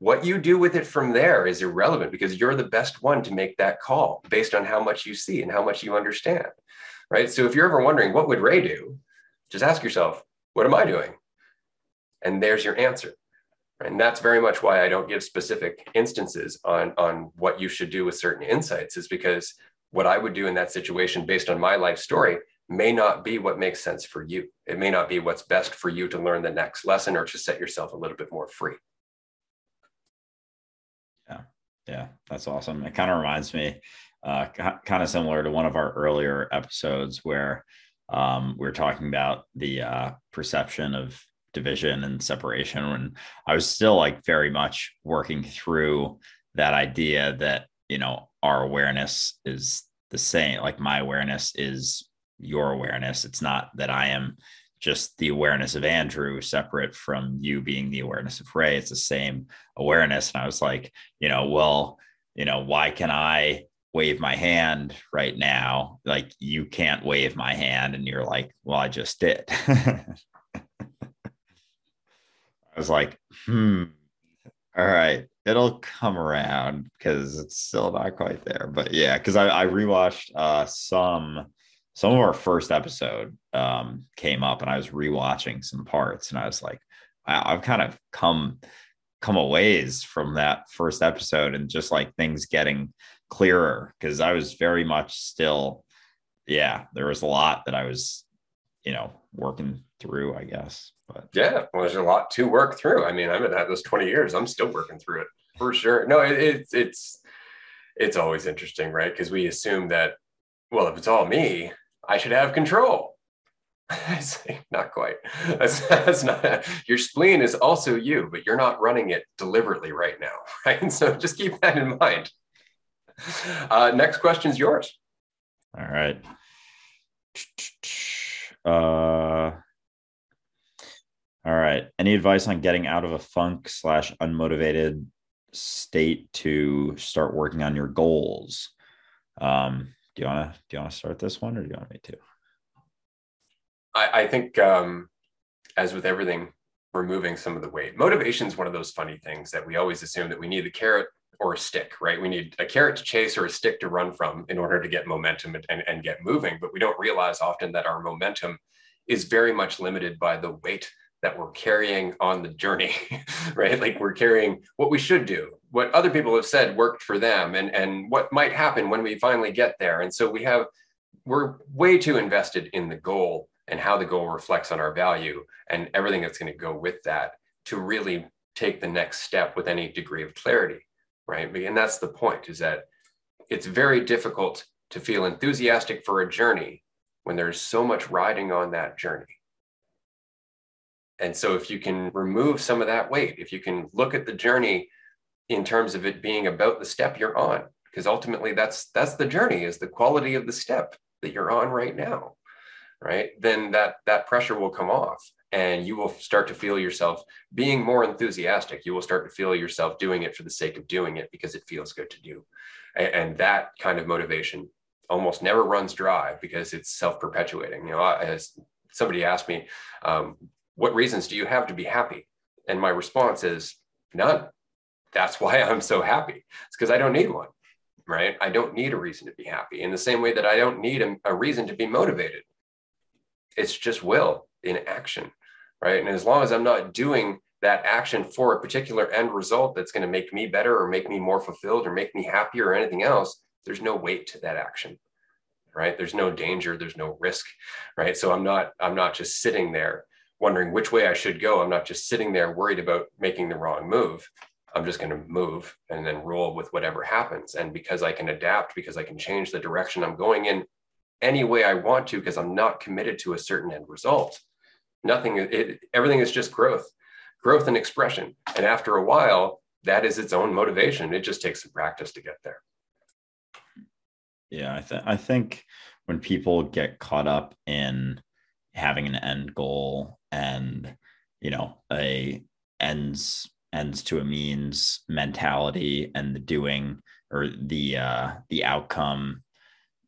What you do with it from there is irrelevant because you're the best one to make that call based on how much you see and how much you understand, right? So if you're ever wondering, what would Ray do? Just ask yourself, what am I doing? And there's your answer. And that's very much why I don't give specific instances on, on what you should do with certain insights, is because what I would do in that situation based on my life story may not be what makes sense for you. It may not be what's best for you to learn the next lesson or to set yourself a little bit more free. Yeah. Yeah. That's awesome. It kind of reminds me, uh, kind of similar to one of our earlier episodes where um, we are talking about the uh, perception of division and separation when I was still like very much working through that idea that, you know, our awareness is the same. Like my awareness is your awareness. It's not that I am just the awareness of Andrew separate from you being the awareness of Ray. It's the same awareness. And I was like, you know, well, you know, why can I wave my hand right now? Like you can't wave my hand. And you're like, well, I just did. I was like, hmm, all right, it'll come around because it's still not quite there. But yeah, because I, I rewatched uh, some some of our first episode um, came up, and I was rewatching some parts, and I was like, I, I've kind of come come a ways from that first episode, and just like things getting clearer because I was very much still, yeah, there was a lot that I was, you know, working through, I guess. But yeah, well, there's a lot to work through. I mean, I've been at this 20 years. I'm still working through it for sure. No, it, it's it's it's always interesting, right? Because we assume that, well, if it's all me, I should have control. I say, not quite. That's, that's not your spleen is also you, but you're not running it deliberately right now, right? And so just keep that in mind. Uh, next question is yours. All right. Uh, all right. Any advice on getting out of a funk slash unmotivated state to start working on your goals? Um, do you want to do you want to start this one, or do you want me to? I, I think, um, as with everything, removing some of the weight. Motivation is one of those funny things that we always assume that we need the carrot or a stick, right? We need a carrot to chase or a stick to run from in order to get momentum and, and, get moving. But we don't realize often that our momentum is very much limited by the weight that we're carrying on the journey, right? Like we're carrying what we should do, what other people have said worked for them, and, and what might happen when we finally get there. And so we have, we're way too invested in the goal and how the goal reflects on our value and everything that's going to go with that to really take the next step with any degree of clarity, right? And that's the point is that it's very difficult to feel enthusiastic for a journey when there's so much riding on that journey and so if you can remove some of that weight, if you can look at the journey in terms of it being about the step you're on, because ultimately that's that's the journey is the quality of the step that you're on right now, right? Then that that pressure will come off and you will start to feel yourself being more enthusiastic. You will start to feel yourself doing it for the sake of doing it because it feels good to do. And, and that kind of motivation almost never runs dry because it's self-perpetuating. You know, as somebody asked me, um, what reasons do you have to be happy? And my response is none. That's why I'm so happy. It's because I don't need one, right? I don't need a reason to be happy in the same way that I don't need a, a reason to be motivated. It's just will in action, right? And as long as I'm not doing that action for a particular end result that's going to make me better or make me more fulfilled or make me happier or anything else, there's no weight to that action right there's no danger there's no risk right so i'm not i'm not just sitting there wondering which way I should go. I'm not just sitting there worried about making the wrong move. I'm just going to move and then roll with whatever happens. And because I can adapt, because I can change the direction I'm going in any way I want to, because I'm not committed to a certain end result. Nothing, it, everything is just growth, growth and expression. And after a while, that is its own motivation. It just takes some practice to get there. Yeah, I, th- I think when people get caught up in having an end goal and you know a ends ends to a means mentality and the doing or the uh the outcome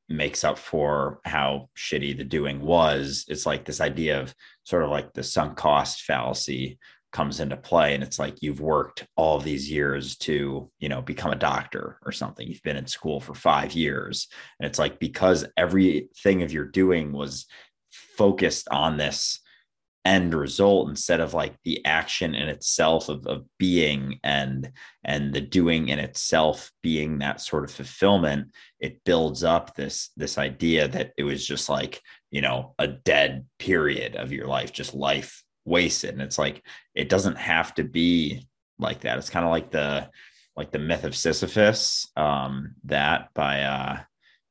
makes up for how shitty the doing was. It's like this idea of sort of like the sunk cost fallacy comes into play and it's like you've worked all these years to you know become a doctor or something you've been in school for 5 years and it's like because everything of your doing was focused on this end result instead of like the action in itself of, of being and and the doing in itself being that sort of fulfillment it builds up this this idea that it was just like you know a dead period of your life just life wasted. And it's like it doesn't have to be like that. It's kind of like the like the myth of sisyphus um that by uh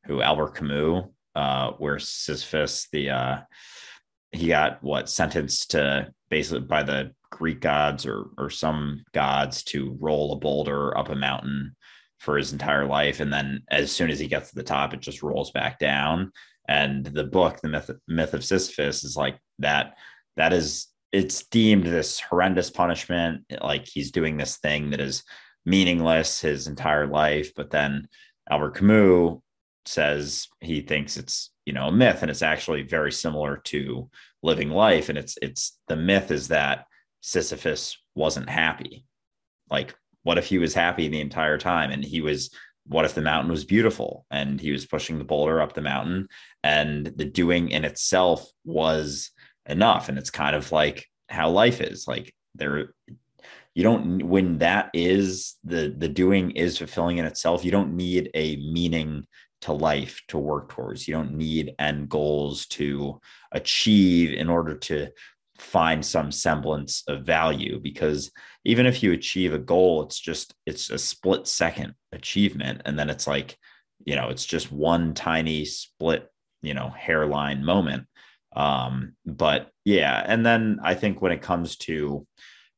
who albert camus uh where sisyphus the uh he got what sentenced to basically by the Greek gods or or some gods to roll a boulder up a mountain for his entire life, and then as soon as he gets to the top, it just rolls back down. And the book, the myth, myth of Sisyphus, is like that. That is, it's deemed this horrendous punishment. Like he's doing this thing that is meaningless his entire life. But then Albert Camus says he thinks it's you know a myth and it's actually very similar to living life and it's it's the myth is that sisyphus wasn't happy. Like what if he was happy the entire time? And he was what if the mountain was beautiful? And he was pushing the boulder up the mountain and the doing in itself was enough. And it's kind of like how life is like there you don't when that is the the doing is fulfilling in itself you don't need a meaning to life to work towards. You don't need end goals to achieve in order to find some semblance of value because even if you achieve a goal it's just it's a split second achievement and then it's like you know it's just one tiny split you know hairline moment um but yeah and then i think when it comes to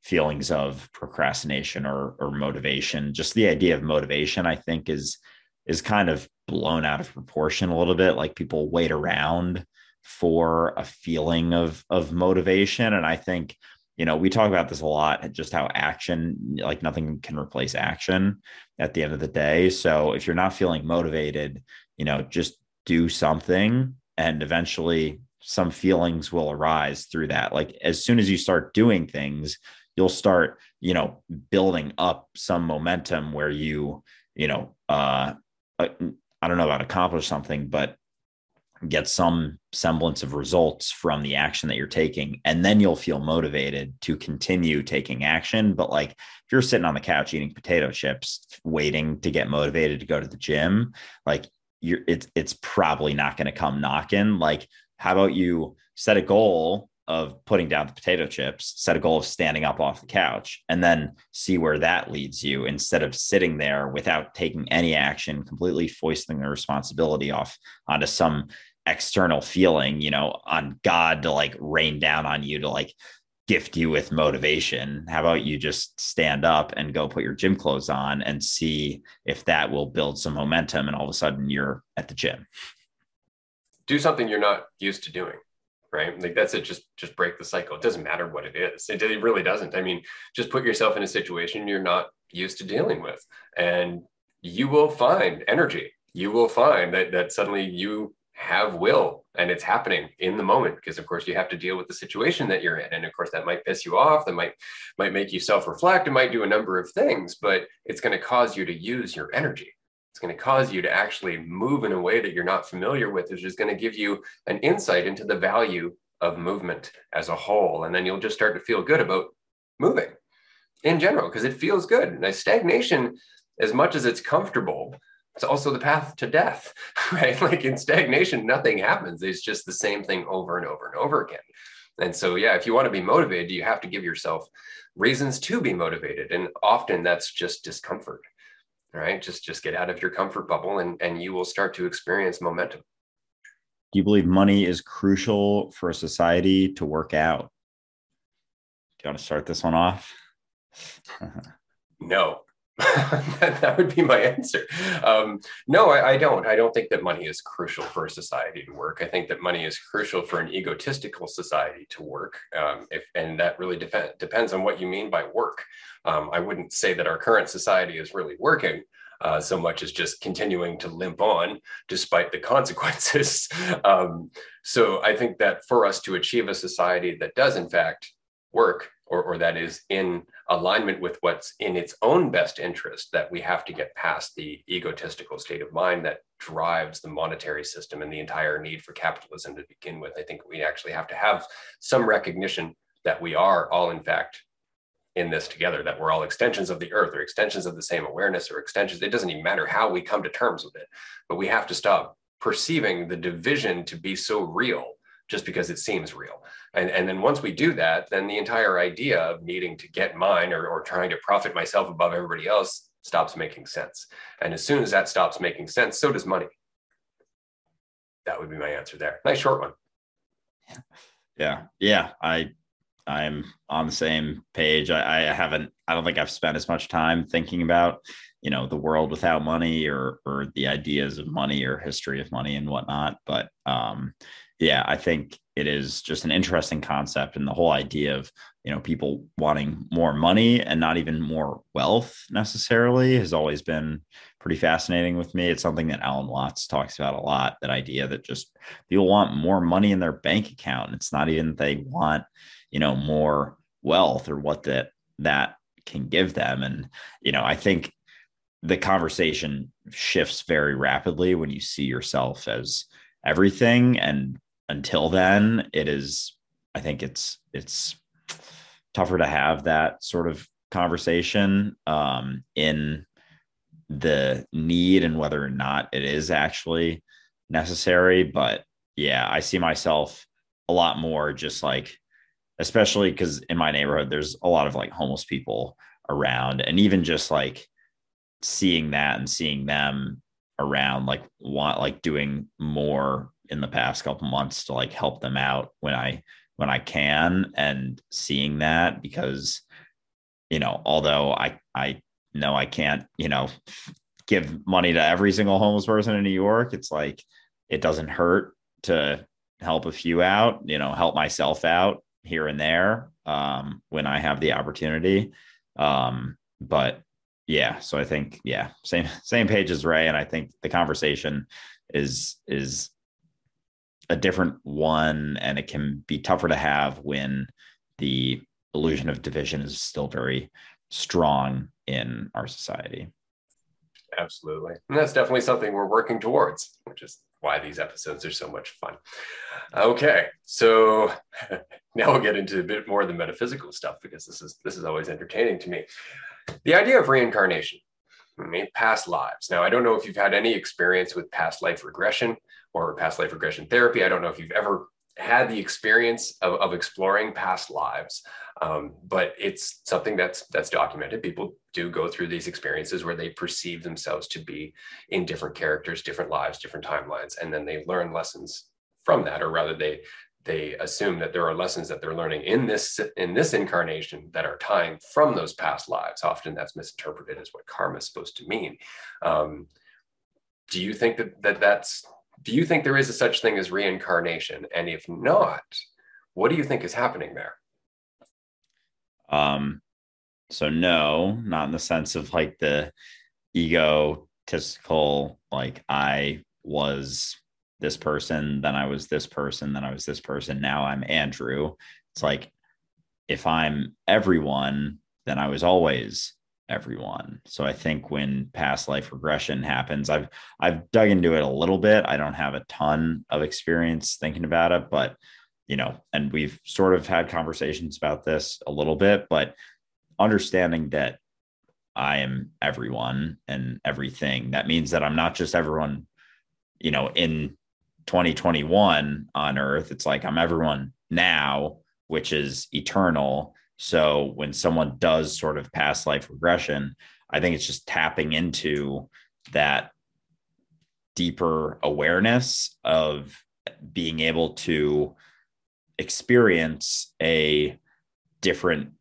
feelings of procrastination or or motivation just the idea of motivation i think is is kind of blown out of proportion a little bit. Like people wait around for a feeling of of motivation, and I think you know we talk about this a lot. Just how action, like nothing can replace action at the end of the day. So if you're not feeling motivated, you know, just do something, and eventually some feelings will arise through that. Like as soon as you start doing things, you'll start, you know, building up some momentum where you, you know, uh, Uh, I don't know about accomplish something, but get some semblance of results from the action that you're taking. And then you'll feel motivated to continue taking action. But like if you're sitting on the couch eating potato chips, waiting to get motivated to go to the gym, like you're it's it's probably not going to come knocking. Like, how about you set a goal of putting down the potato chips, set a goal of standing up off the couch, and then see where that leads you instead of sitting there without taking any action, completely foisting the responsibility off onto some external feeling, you know, on God to like rain down on you to like gift you with motivation. How about you just stand up and go put your gym clothes on and see if that will build some momentum and all of a sudden you're at the gym. Do something you're not used to doing right? Like that's it. Just just break the cycle. It doesn't matter what it is. It, it really doesn't. I mean, just put yourself in a situation you're not used to dealing with, and you will find energy. You will find that that suddenly you have will and it's happening in the moment because of course you have to deal with the situation that you're in and of course that might piss you off that might might make you self-reflect it might do a number of things but it's going to cause you to use your energy it's going to cause you to actually move in a way that you're not familiar with, which is going to give you an insight into the value of movement as a whole. And then you'll just start to feel good about moving in general because it feels good. Now, stagnation, as much as it's comfortable, it's also the path to death, right? Like in stagnation, nothing happens. It's just the same thing over and over and over again. And so, yeah, if you want to be motivated, you have to give yourself reasons to be motivated. And often that's just discomfort right? Just just get out of your comfort bubble and and you will start to experience momentum. Do you believe money is crucial for a society to work out? Do you want to start this one off? No that, that, would be my answer. Um, no, I, I, don't. I don't think that money is crucial for a society to work. I think that money is crucial for an egotistical society to work. Um, if, and that really def- depends on what you mean by work. Um, I wouldn't say that our current society is really working. uh, so much as just continuing to limp on despite the consequences. um, so I think that for us to achieve a society that does, in fact, work or, or that is in alignment with what's in its own best interest, that we have to get past the egotistical state of mind that drives the monetary system and the entire need for capitalism to begin with. I think we actually have to have some recognition that we are all, in fact, in this together, that we're all extensions of the earth or extensions of the same awareness or extensions. It doesn't even matter how we come to terms with it, but we have to stop perceiving the division to be so real just because it seems real. And, and then once we do that, then the entire idea of needing to get mine or, or trying to profit myself above everybody else stops making sense. And as soon as that stops making sense, so does money. That would be my answer there. Nice short one. Yeah. Yeah. I I'm on the same page. I, I, haven't, I don't think I've spent as much time thinking about, you know, the world without money or or the ideas of money or history of money and whatnot. But um, yeah, I think it is just an interesting concept and the whole idea of you know people wanting more money and not even more wealth necessarily has always been pretty fascinating with me. It's something that alan watts talks about a lot that idea that just people want more money in their bank account. It's not even they want you know more wealth or what that that can give them. And you know i think the conversation shifts very rapidly when you see yourself as everything and until then it is i think it's it's tougher to have that sort of conversation um, in the need and whether or not it is actually necessary. But yeah i see myself a lot more just like especially because in my neighborhood there's a lot of like homeless people around. And even just like seeing that and seeing them around like want like doing more in the past couple months to like help them out when I when I can and seeing that because you know although I I know I can't you know give money to every single homeless person in New York it's like it doesn't hurt to help a few out you know help myself out here and there um, when I have the opportunity. Um, but yeah so I think yeah same same page as Ray and I think the conversation is is a different one and it can be tougher to have when the illusion of division is still very strong in our society. Absolutely. And that's definitely something we're working towards which is why these episodes are so much fun. Okay so now we'll get into a bit more of the metaphysical stuff because this is this is always entertaining to me. The idea of reincarnation past lives. Now, I don't know if you've had any experience with past life regression or past life regression therapy. I don't know if you've ever had the experience of, of exploring past lives, um, but it's something that's that's documented. People do go through these experiences where they perceive themselves to be in different characters, different lives, different timelines, and then they learn lessons from that, or rather, they they assume that there are lessons that they're learning in this in this incarnation that are tying from those past lives. Often that's misinterpreted as what karma is supposed to mean. Um, do you think that, that that's do you think there is a such thing as reincarnation? And if not, what do you think is happening there? Um, so no, not in the sense of like the egotistical, like I was this person, then I was this person, then I was this person. Now I'm Andrew. It's like if I'm everyone, then I was always everyone. So I think when past life regression happens, I've I've dug into it a little bit. I don't have a ton of experience thinking about it, but you know, and we've sort of had conversations about this a little bit, but understanding that I am everyone and everything, that means that I'm not just everyone, you know, in 2021 on earth. It's like I'm everyone now, which is eternal so when someone does sort of past life regression, I think it's just tapping into that deeper awareness of being able to experience a different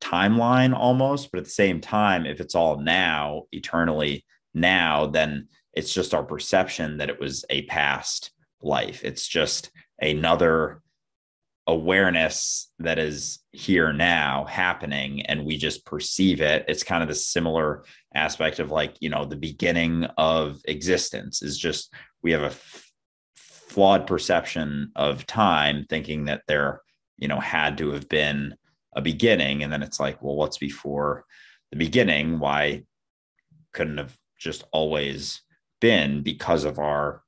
timeline almost. But at the same time if it's all now eternally now then it's just our perception that it was a past life. It's just another awareness that is here now happening and we just perceive it it's kind of the similar aspect of like you know the beginning of existence is just we have a f- flawed perception of time thinking that there you know had to have been a beginning. And then it's like well what's before the beginning? Why couldn't have just always been because of our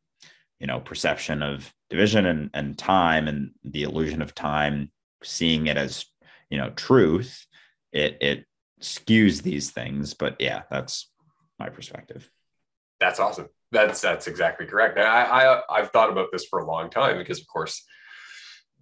you know perception of division and, and time and the illusion of time seeing it as you know truth it it skews these things but yeah that's my perspective. That's awesome. That's that's exactly correct. I, I i've thought about this for a long time because of course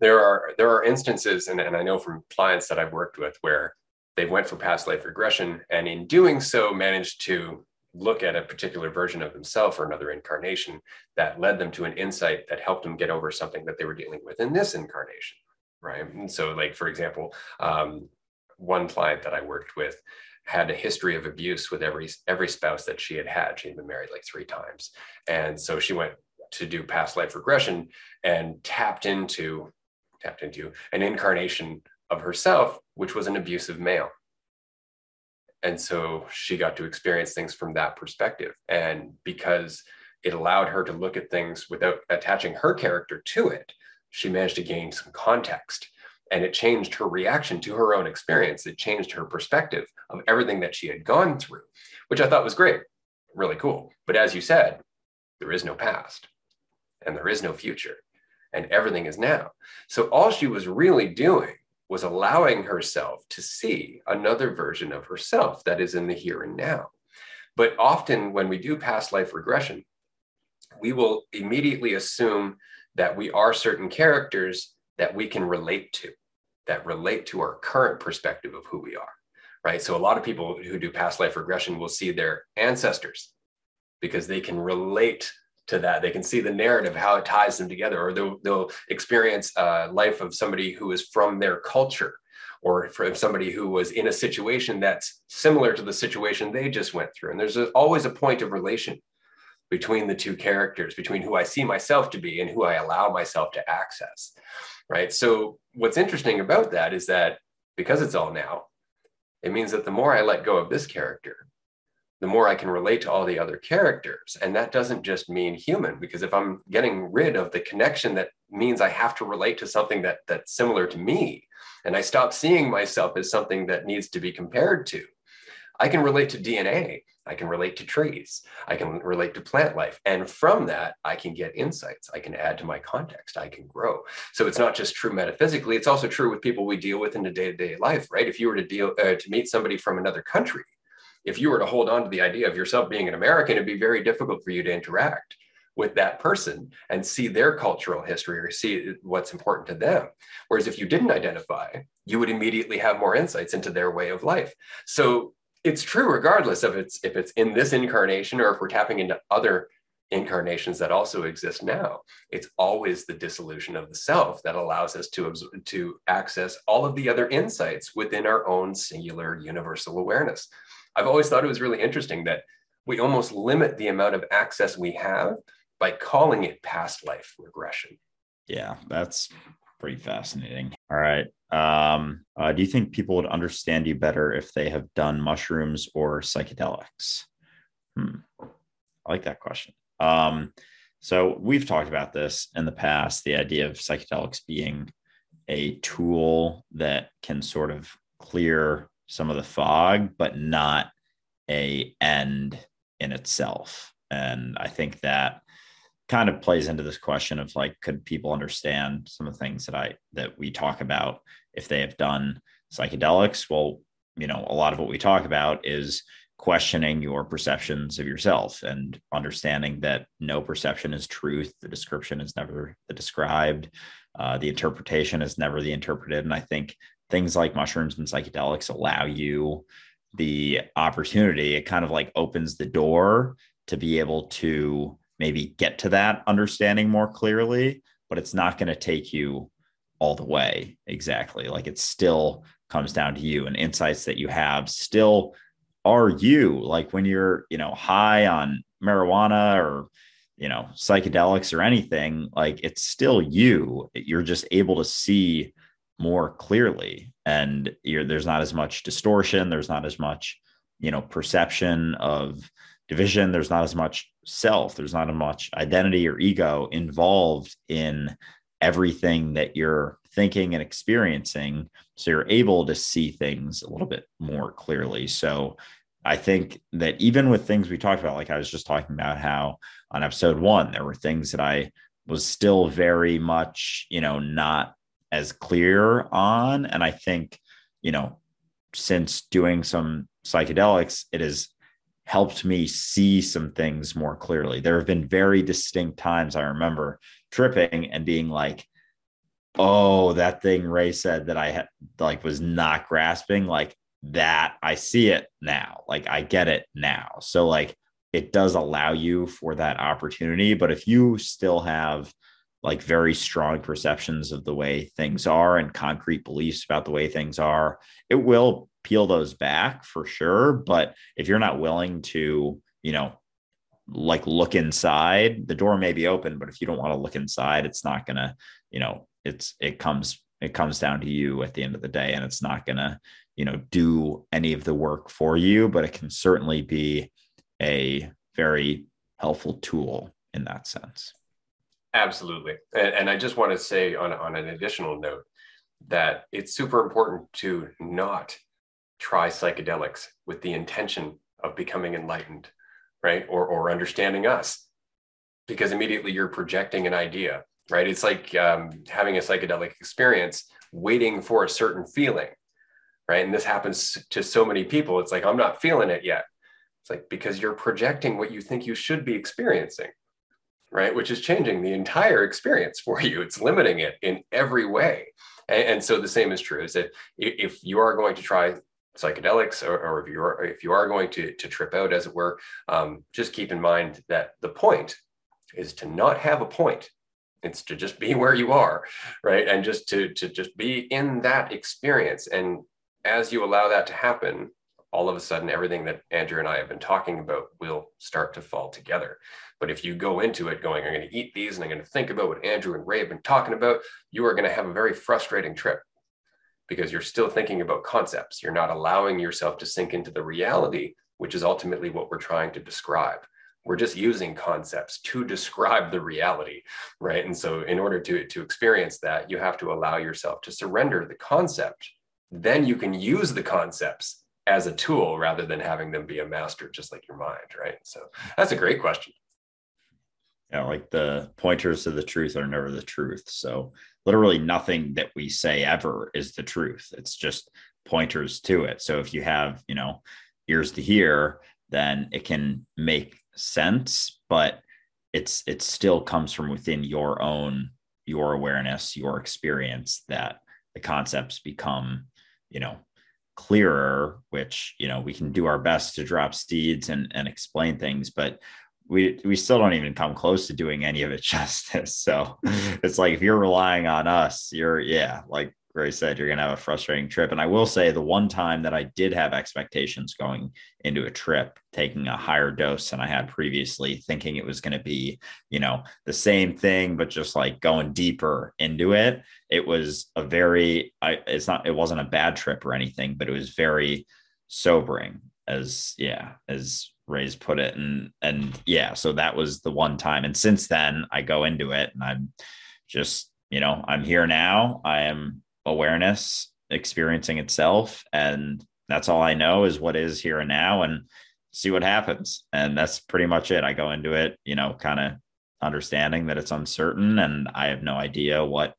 there are there are instances and, and i know from clients that i've worked with where they went for past life regression and in doing so managed to look at a particular version of themselves or another incarnation that led them to an insight that helped them get over something that they were dealing with in this incarnation right? And so like for example um, one client that i worked with had a history of abuse with every every spouse that she had had. She had been married like three times. And so she went to do past life regression and tapped into tapped into an incarnation of herself which was an abusive male and so she got to experience things from that perspective. And because it allowed her to look at things without attaching her character to it she managed to gain some context. And it changed her reaction to her own experience. It changed her perspective of everything that she had gone through which i thought was great really cool. But as you said there is no past and there is no future and everything is now. So all she was really doing was allowing herself to see another version of herself that is in the here and now. But often when we do past life regression, we will immediately assume that we are certain characters that we can relate to, that relate to our current perspective of who we are, right? So a lot of people who do past life regression will see their ancestors because they can relate to that. They can see the narrative, how it ties them together, or they'll, they'll experience a life of somebody who is from their culture, or from somebody who was in a situation that's similar to the situation they just went through. And there's a, always a point of relation between the two characters, between who I see myself to be and who I allow myself to access. Right. So, what's interesting about that is that because it's all now, it means that the more I let go of this character, the more I can relate to all the other characters. And that doesn't just mean human, because if I'm getting rid of the connection that means I have to relate to something that that's similar to me, and I stop seeing myself as something that needs to be compared to, I can relate to DNA. I can relate to trees. I can relate to plant life. And from that, I can get insights. I can add to my context. I can grow. So it's not just true metaphysically, it's also true with people we deal with in the day to day life, right? If you were to deal uh, to meet somebody from another country, if you were to hold on to the idea of yourself being an American, it'd be very difficult for you to interact with that person and see their cultural history or see what's important to them. Whereas if you didn't identify, you would immediately have more insights into their way of life. So it's true regardless of it's if it's in this incarnation or if we're tapping into other incarnations that also exist now. It's always the dissolution of the self that allows us to, to access all of the other insights within our own singular universal awareness. I've always thought it was really interesting that we almost limit the amount of access we have by calling it past life regression. Yeah, that's pretty fascinating. All right. Um, uh, do you think people would understand you better if they have done mushrooms or psychedelics? Hmm. I like that question. Um, so we've talked about this in the past the idea of psychedelics being a tool that can sort of clear some of the fog, but not a end in itself. And I think that kind of plays into this question of like, could people understand some of the things that I that we talk about if they have done psychedelics? Well, you know, a lot of what we talk about is questioning your perceptions of yourself and understanding that no perception is truth. The description is never the described. Uh, the interpretation is never the interpreted. And I think things like mushrooms and psychedelics allow you the opportunity. It kind of like opens the door to be able to maybe get to that understanding more clearly but it's not going to take you all the way exactly. Like it still comes down to you and insights that you have still are you. Like when you're you know high on marijuana or you know, psychedelics or anything, like it's still you. You're just able to see more clearly and there's not as much distortion. There's not as much, you know, perception of division. There's not as much self. There's not as much identity or ego involved in everything that you're thinking and experiencing. So you're able to see things a little bit more clearly. So I think that even with things we talked about, like I was just talking about how on episode one, there were things that I was still very much, you know, not as clear on. And I think, you know, since doing some psychedelics, it has helped me see some things more clearly. There have been very distinct times I remember tripping and being like, oh, that thing Ray said that I had like was not grasping, like that I see it now. Like I get it now. So like it does allow you for that opportunity. But if you still have like very strong perceptions of the way things are and concrete beliefs about the way things are, it will peel those back for sure. But if you're not willing to, you know, like look inside, the door may be open, but if you don't want to look inside, it's not gonna, you know, it's it comes it comes down to you at the end of the day, and it's not gonna you know do any of the work for you but it can certainly be a very helpful tool in that sense absolutely. And, and i just want to say on, on an additional note that it's super important to not try psychedelics with the intention of becoming enlightened right? Or, or understanding us. Because immediately you're projecting an idea right? It's like um, having a psychedelic experience waiting for a certain feeling right? And this happens to so many people. It's like i'm not feeling it yet. It's like because you're projecting what you think you should be experiencing right which is changing the entire experience for you. It's limiting it in every way. And, and so the same is true is that if you are going to try psychedelics or, or if you are if you are going to to trip out as it were um, just keep in mind that the point is to not have a point. It's to just be where you are right and just to to just be in that experience. And as you allow that to happen, all of a sudden everything that Andrew and I have been talking about will start to fall together. But if you go into it going, I'm going to eat these and I'm going to think about what Andrew and Ray have been talking about, you are going to have a very frustrating trip because you're still thinking about concepts. You're not allowing yourself to sink into the reality, which is ultimately what we're trying to describe. We're just using concepts to describe the reality, right? And so, in order to, to experience that, you have to allow yourself to surrender the concept then you can use the concepts as a tool rather than having them be a master just like your mind right? So that's a great question. Yeah like the pointers to the truth are never the truth. So literally nothing that we say ever is the truth. It's just pointers to it. So if you have you know ears to hear then it can make sense but it's it still comes from within your own your awareness your experience that the concepts become you know clearer which you know we can do our best to drop seeds and and explain things but we we still don't even come close to doing any of it justice. So it's like if you're relying on us you're yeah like Ray said, you're going to have a frustrating trip. And I will say the one time that I did have expectations going into a trip, taking a higher dose than I had previously, thinking it was going to be, you know, the same thing, but just like going deeper into it. It was a very, I, it's not, it wasn't a bad trip or anything, but it was very sobering as, yeah, as Ray's put it. And, and yeah, so that was the one time. And since then I go into it and I'm just, you know, I'm here now. I am awareness experiencing itself and that's all i know is what is here and now and see what happens. And that's pretty much it. I go into it you know kind of understanding that it's uncertain and i have no idea what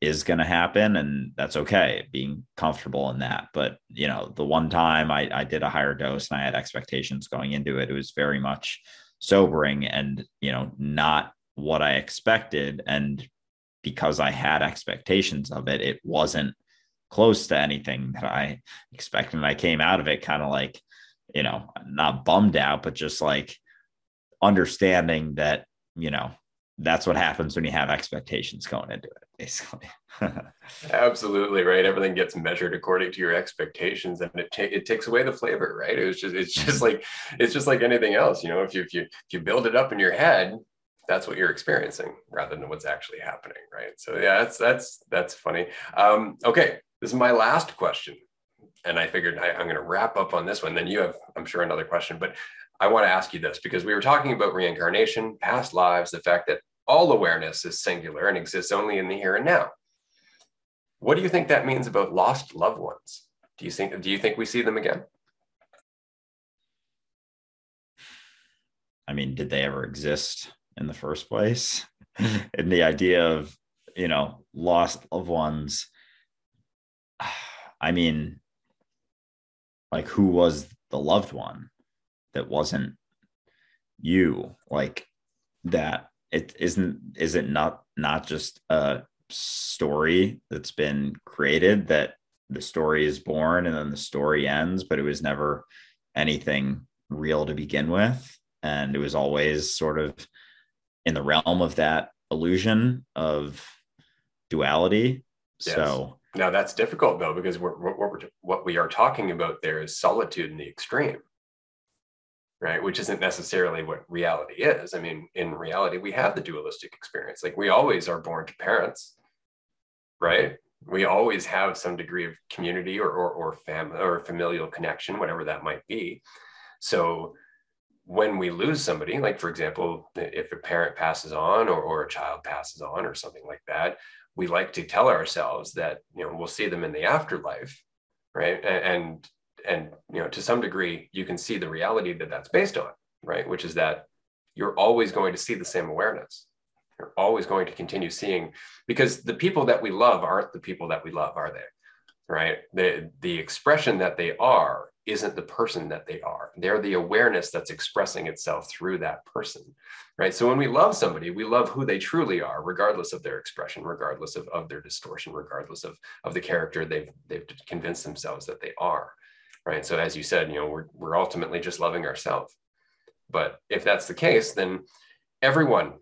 is going to happen and that's okay being comfortable in that. But you know the one time I, I did a higher dose and i had expectations going into it it was very much sobering and you know not what i expected and because I had expectations of it, it wasn't close to anything that I expected. And I came out of it kind of like, you know, not bummed out, but just like understanding that, you know, that's what happens when you have expectations going into it, basically. Absolutely right. Everything gets measured according to your expectations, and it, it takes away the flavor, right? It was just it's just mm-hmm. like it's just like anything else, you know. If you if you if you build it up in your head, that's what you're experiencing rather than what's actually happening right? So yeah that's that's that's funny. Um, okay this is my last question and i figured I, i'm going to wrap up on this one. Then you have i'm sure another question but i want to ask you this because we were talking about reincarnation past lives the fact that all awareness is singular and exists only in the here and now. What do you think that means about lost loved ones? Do you think do you think we see them again? I mean, did they ever exist? In the first place. Mm-hmm. And the idea of you know lost loved ones i mean like who was the loved one that wasn't you? Like that it isn't is it not not just a story that's been created that the story is born and then the story ends but it was never anything real to begin with. And it was always sort of in the realm of that illusion of duality. Yes. So now that's difficult though, because we're, what, we're, what we are talking about there is solitude in the extreme, right? Which isn't necessarily what reality is. I mean, in reality, we have the dualistic experience. Like we always are born to parents, right? We always have some degree of community or, or, or family or familial connection, whatever that might be. So when we lose somebody, like for example, if a parent passes on or, or a child passes on or something like that, we like to tell ourselves that you know we'll see them in the afterlife, right? And and you know to some degree you can see the reality that that's based on, right? Which is that you're always going to see the same awareness. You're always going to continue seeing because the people that we love aren't the people that we love, are they? Right? The the expression that they are isn't the person that they are. They're the awareness that's expressing itself through that person, right? So when we love somebody, we love who they truly are, regardless of their expression, regardless of, of their distortion, regardless of, of the character they've, they've convinced themselves that they are, right? So as you said, you know, we're, we're ultimately just loving ourselves. But if that's the case, then everyone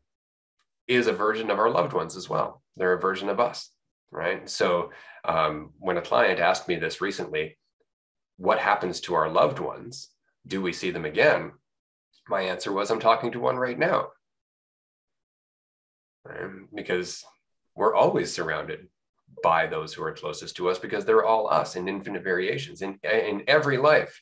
is a version of our loved ones as well. They're a version of us, right? So um, when a client asked me this recently, what happens to our loved ones? Do we see them again? My answer was, I'm talking to one right now. Um, because we're always surrounded by those who are closest to us because they're all us in infinite variations. In, in every life,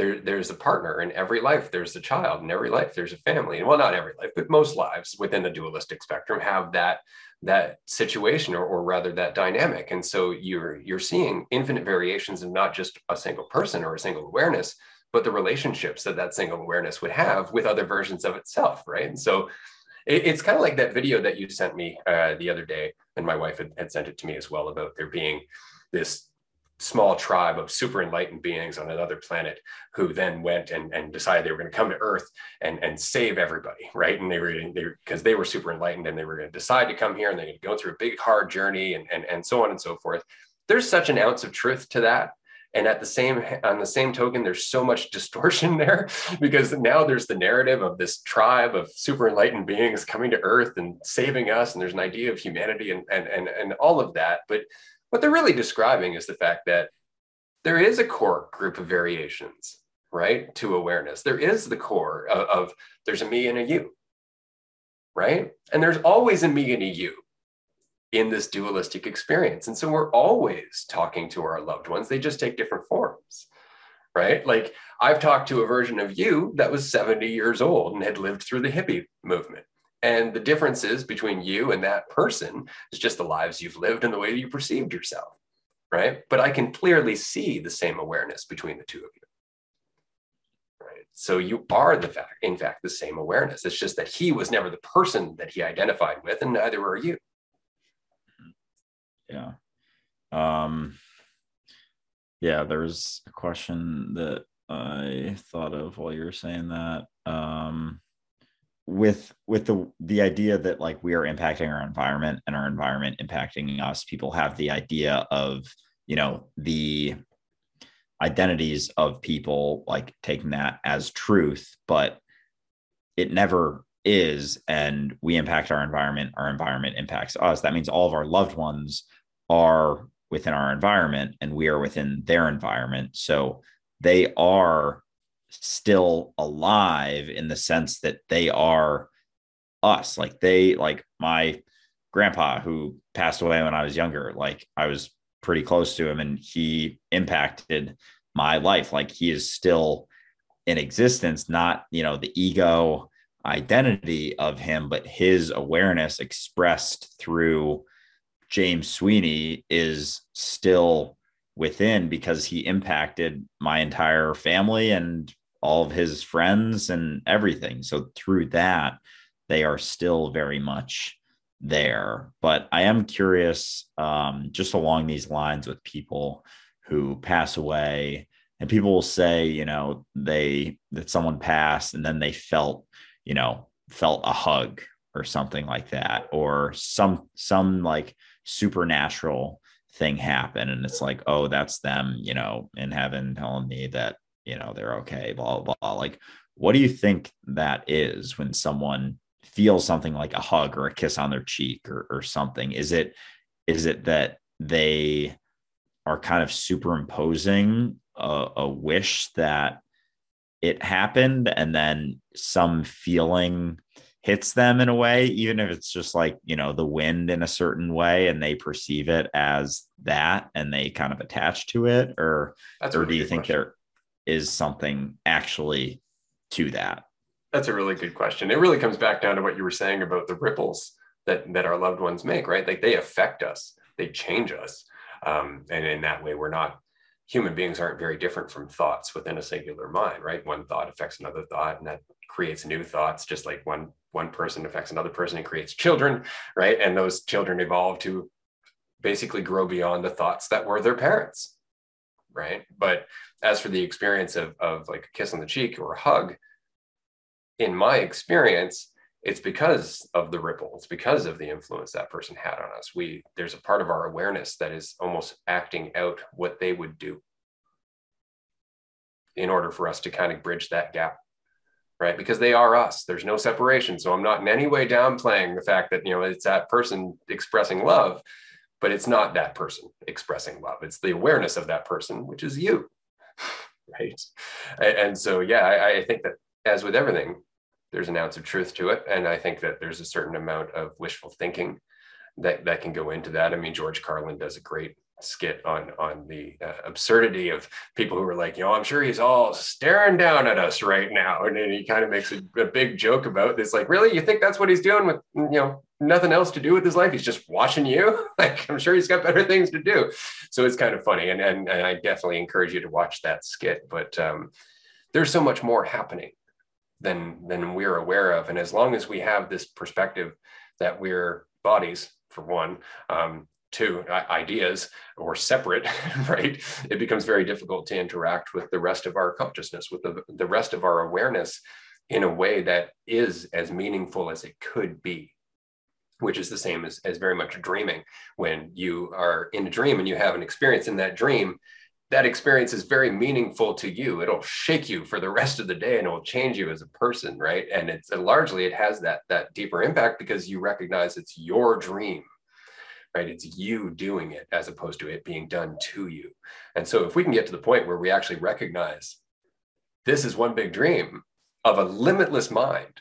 there, there's a partner. In every life, there's a child. In every life, there's a family. And well, not every life, but most lives within the dualistic spectrum have that that situation or, or rather that dynamic and so you're you're seeing infinite variations of not just a single person or a single awareness but the relationships that that single awareness would have with other versions of itself right and so it, it's kind of like that video that you sent me uh, the other day and my wife had, had sent it to me as well about there being this small tribe of super enlightened beings on another planet who then went and, and decided they were going to come to earth and, and save everybody right? And they were because they, they, were super enlightened and they were going to decide to come here and they're going to go through a big hard journey and, and, and so on and so forth. There's such an ounce of truth to that. And at the same on the same token there's so much distortion there because now there's the narrative of this tribe of super enlightened beings coming to earth and saving us. And there's an idea of humanity and and and, and all of that. But what they're really describing is the fact that there is a core group of variations, right, to awareness. There is the core of, of there's a me and a you, right? And there's always a me and a you in this dualistic experience. And so we're always talking to our loved ones. They just take different forms, right? Like I've talked to a version of you that was 70 years old and had lived through the hippie movement. And the differences between you and that person is just the lives you've lived and the way you perceived yourself. Right. But I can clearly see the same awareness between the two of you. Right. So you are the fact, in fact, the same awareness. It's just that he was never the person that he identified with, and neither were you. Yeah. Um yeah, there's a question that I thought of while you were saying that. Um with with the the idea that like we are impacting our environment and our environment impacting us people have the idea of you know the identities of people like taking that as truth but it never is and we impact our environment our environment impacts us. That means all of our loved ones are within our environment and we are within their environment. So they are still alive in the sense that they are us. Like they, like my grandpa who passed away when I was younger, like I was pretty close to him and he impacted my life. Like he is still in existence, not, you know, the ego identity of him, but his awareness expressed through James Sweeney is still within because he impacted my entire family and all of his friends and everything. So through that, they are still very much there. But I am curious, um, just along these lines with people who pass away, and people will say, you know, they that someone passed and then they felt, you know, felt a hug or something like that, or some some like supernatural thing happen and it's like oh that's them you know in heaven telling me that you know they're okay blah blah, blah. like what do you think that is when someone feels something like a hug or a kiss on their cheek or, or something is it is it that they are kind of superimposing a, a wish that it happened and then some feeling hits them in a way, even if it's just like, you know, the wind in a certain way and they perceive it as that and they kind of attach to it? Or, That's or do you think question. there is something actually to that? That's a really good question. It really comes back down to what you were saying about the ripples that, that our loved ones make, right? Like they affect us, they change us. Um, and in that way, we're not human beings aren't very different from thoughts within a singular mind, right? One thought affects another thought, and that creates new thoughts, just like one one person affects another person and creates children, right? And those children evolve to basically grow beyond the thoughts that were their parents, right? But as for the experience of, of like a kiss on the cheek or a hug, in my experience, it's because of the ripple. It's because of the influence that person had on us. We there's a part of our awareness that is almost acting out what they would do in order for us to kind of bridge that gap right? Because they are us. There's no separation. So I'm not in any way downplaying the fact that, you know, it's that person expressing love, but it's not that person expressing love. It's the awareness of that person, which is you, right? And so, yeah, I, I think that as with everything, there's an ounce of truth to it. And I think that there's a certain amount of wishful thinking that, that can go into that. I mean, George Carlin does a great skit on on the uh, absurdity of people who are like, you know, I'm sure he's all staring down at us right now, and then he kind of makes a, a, big joke about this. Like, really, you think that's what he's doing with you know nothing else to do with his life? He's just watching you. like, I'm sure he's got better things to do. So it's kind of funny, and and, and I definitely encourage you to watch that skit. But um, there's so much more happening than than we're aware of, and as long as we have this perspective that we're bodies for one um, two ideas or separate right it becomes very difficult to interact with the rest of our consciousness with the, the rest of our awareness in a way that is as meaningful as it could be which is the same as, as very much dreaming when you are in a dream and you have an experience in that dream that experience is very meaningful to you it'll shake you for the rest of the day and it will change you as a person right and it's largely it has that that deeper impact because you recognize it's your dream right? It's you doing it as opposed to it being done to you. And so if we can get to the point where we actually recognize this is one big dream of a limitless mind,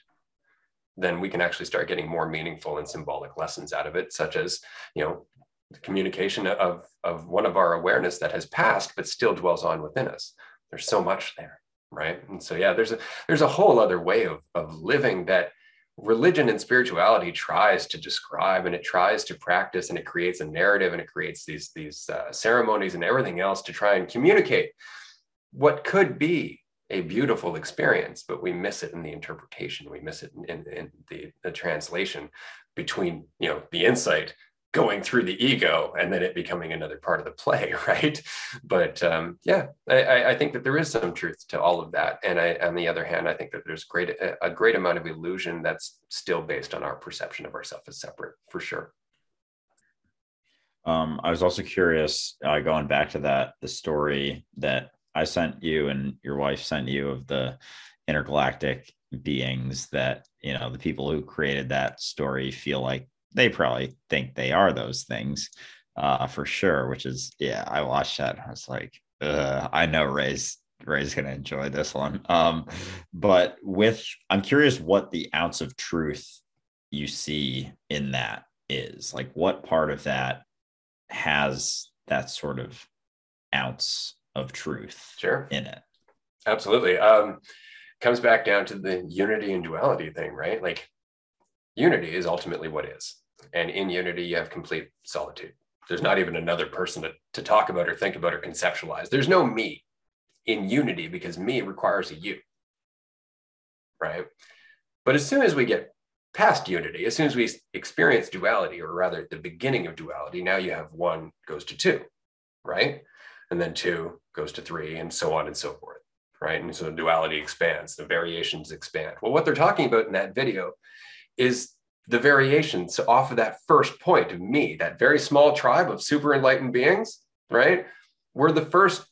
then we can actually start getting more meaningful and symbolic lessons out of it, such as, you know, the communication of, of one of our awareness that has passed but still dwells on within us. There's so much there, right? And so yeah, there's a there's a whole other way of, of living that religion and spirituality tries to describe and it tries to practice and it creates a narrative and it creates these these uh, ceremonies and everything else to try and communicate what could be a beautiful experience but we miss it in the interpretation. We miss it in, in, in the, the translation between you know the insight going through the ego and then it becoming another part of the play right? But um, yeah I, I, think that there is some truth to all of that. And I, on the other hand i think that there's great a great amount of illusion that's still based on our perception of ourselves as separate for sure. Um, i was also curious uh, going back to that the story that i sent you and your wife sent you of the intergalactic beings that you know the people who created that story feel like they probably think they are those things uh, for sure. Which is, yeah, I watched that. I was like, I know Ray's Ray's gonna enjoy this one. Um, but with, I'm curious what the ounce of truth you see in that is like what part of that has that sort of ounce of truth sure. in it. Absolutely. Um comes back down to the unity and duality thing right? Like unity is ultimately what is. And in unity you have complete solitude. There's not even another person to, to talk about or think about or conceptualize. There's no me in unity because me requires a you right? But as soon as we get past unity, as soon as we experience duality, or rather the beginning of duality, now you have one goes to two, right? And then two goes to three, and so on and so forth, right? And so duality expands, the variations expand. Well, what they're talking about in that video is the variations off of that first point of me, that very small tribe of super enlightened beings, right? Were the first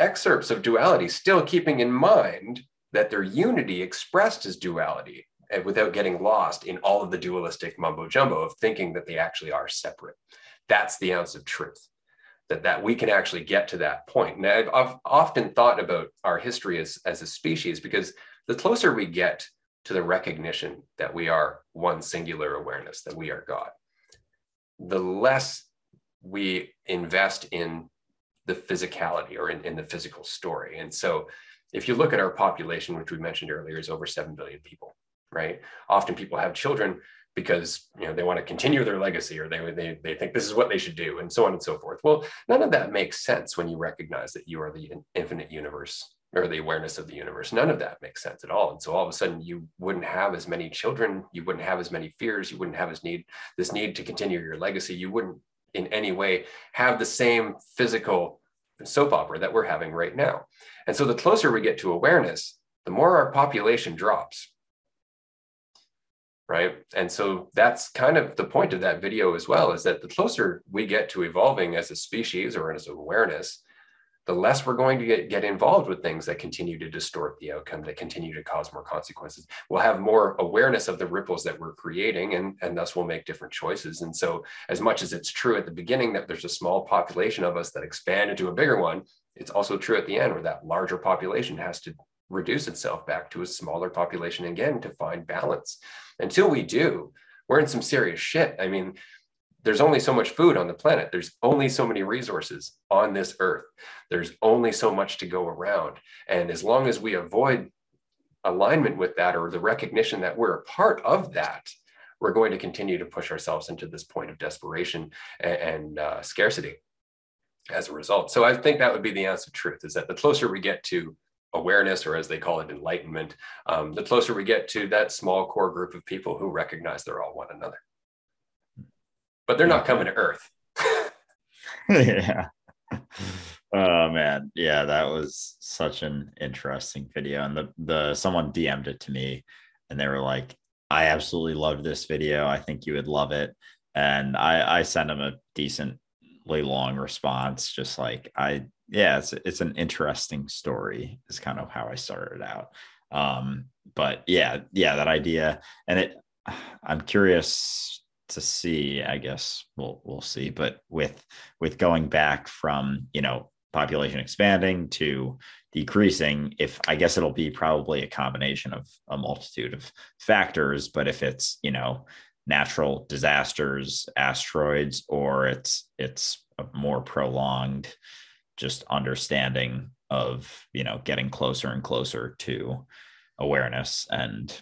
excerpts of duality, still keeping in mind that their unity expressed as duality eh, without getting lost in all of the dualistic mumbo jumbo of thinking that they actually are separate. That's the ounce of truth. That, that we can actually get to that point. And I've, I've often thought about our history as, as a species because the closer we get to the recognition that we are one singular awareness, that we are God, the less we invest in the physicality or in, in the physical story. And so if you look at our population, which we mentioned earlier, is over 7 billion people right? Often people have children because you know they want to continue their legacy or they, they they think this is what they should do and so on and so forth. Well none of that makes sense when you recognize that you are the infinite universe or the awareness of the universe. None of that makes sense at all. And so all of a sudden you wouldn't have as many children you wouldn't have as many fears you wouldn't have as need this need to continue your legacy. You wouldn't in any way have the same physical soap opera that we're having right now. And so the closer we get to awareness the more our population drops right? And so that's kind of the point of that video as well is that the closer we get to evolving as a species or as awareness the less we're going to get, get involved with things that continue to distort the outcome that continue to cause more consequences. We'll have more awareness of the ripples that we're creating and, and thus we'll make different choices. And so as much as it's true at the beginning that there's a small population of us that expand into a bigger one it's also true at the end where that larger population has to reduce itself back to a smaller population again to find balance. Until we do, we're in some serious shit. I mean, there's only so much food on the planet. There's only so many resources on this earth. There's only so much to go around. And as long as we avoid alignment with that or the recognition that we're a part of that, we're going to continue to push ourselves into this point of desperation and, and uh, scarcity as a result. So I think that would be the answer truth is that the closer we get to awareness, or as they call it, enlightenment, um, the closer we get to that small core group of people who recognize they're all one another. But they're not coming to Earth. yeah. Oh man, yeah, that was such an interesting video, and the the someone DM'd it to me, and they were like, "I absolutely loved this video. I think you would love it." And I I sent them a decently long response, just like I yeah, it's it's an interesting story. Is kind of how I started out. Um, but yeah, yeah, that idea, and it. I'm curious to see. I guess we'll we'll see. But with with going back from you know population expanding to decreasing, if I guess it'll be probably a combination of a multitude of factors. But if it's you know natural disasters, asteroids, or it's it's a more prolonged just understanding of you know getting closer and closer to awareness and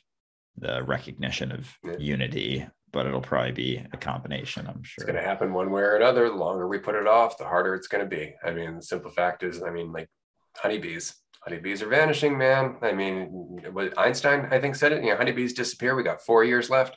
the recognition of yeah. unity but it'll probably be a combination i'm sure it's going to happen one way or another. The longer we put it off the harder it's going to be. I mean the simple fact is i mean like honeybees honeybees are vanishing man. I mean what einstein i think said it you know honeybees disappear. We got four years left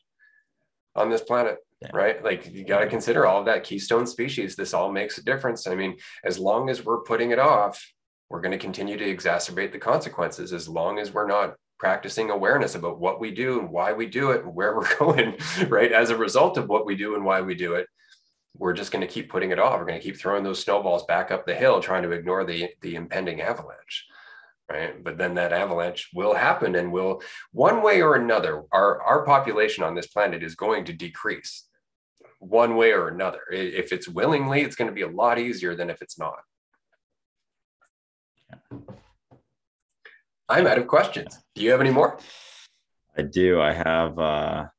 on this planet yeah. right? Like you got to consider all of that keystone species. This all makes a difference. I mean, as long as we're putting it off, we're going to continue to exacerbate the consequences as long as we're not practicing awareness about what we do and why we do it and where we're going, right? As a result of what we do and why we do it, we're just going to keep putting it off. We're going to keep throwing those snowballs back up the hill, trying to ignore the, the impending avalanche right but then that avalanche will happen and will one way or another our our population on this planet is going to decrease one way or another if it's willingly it's going to be a lot easier than if it's not i'm out of questions do you have any more i do i have a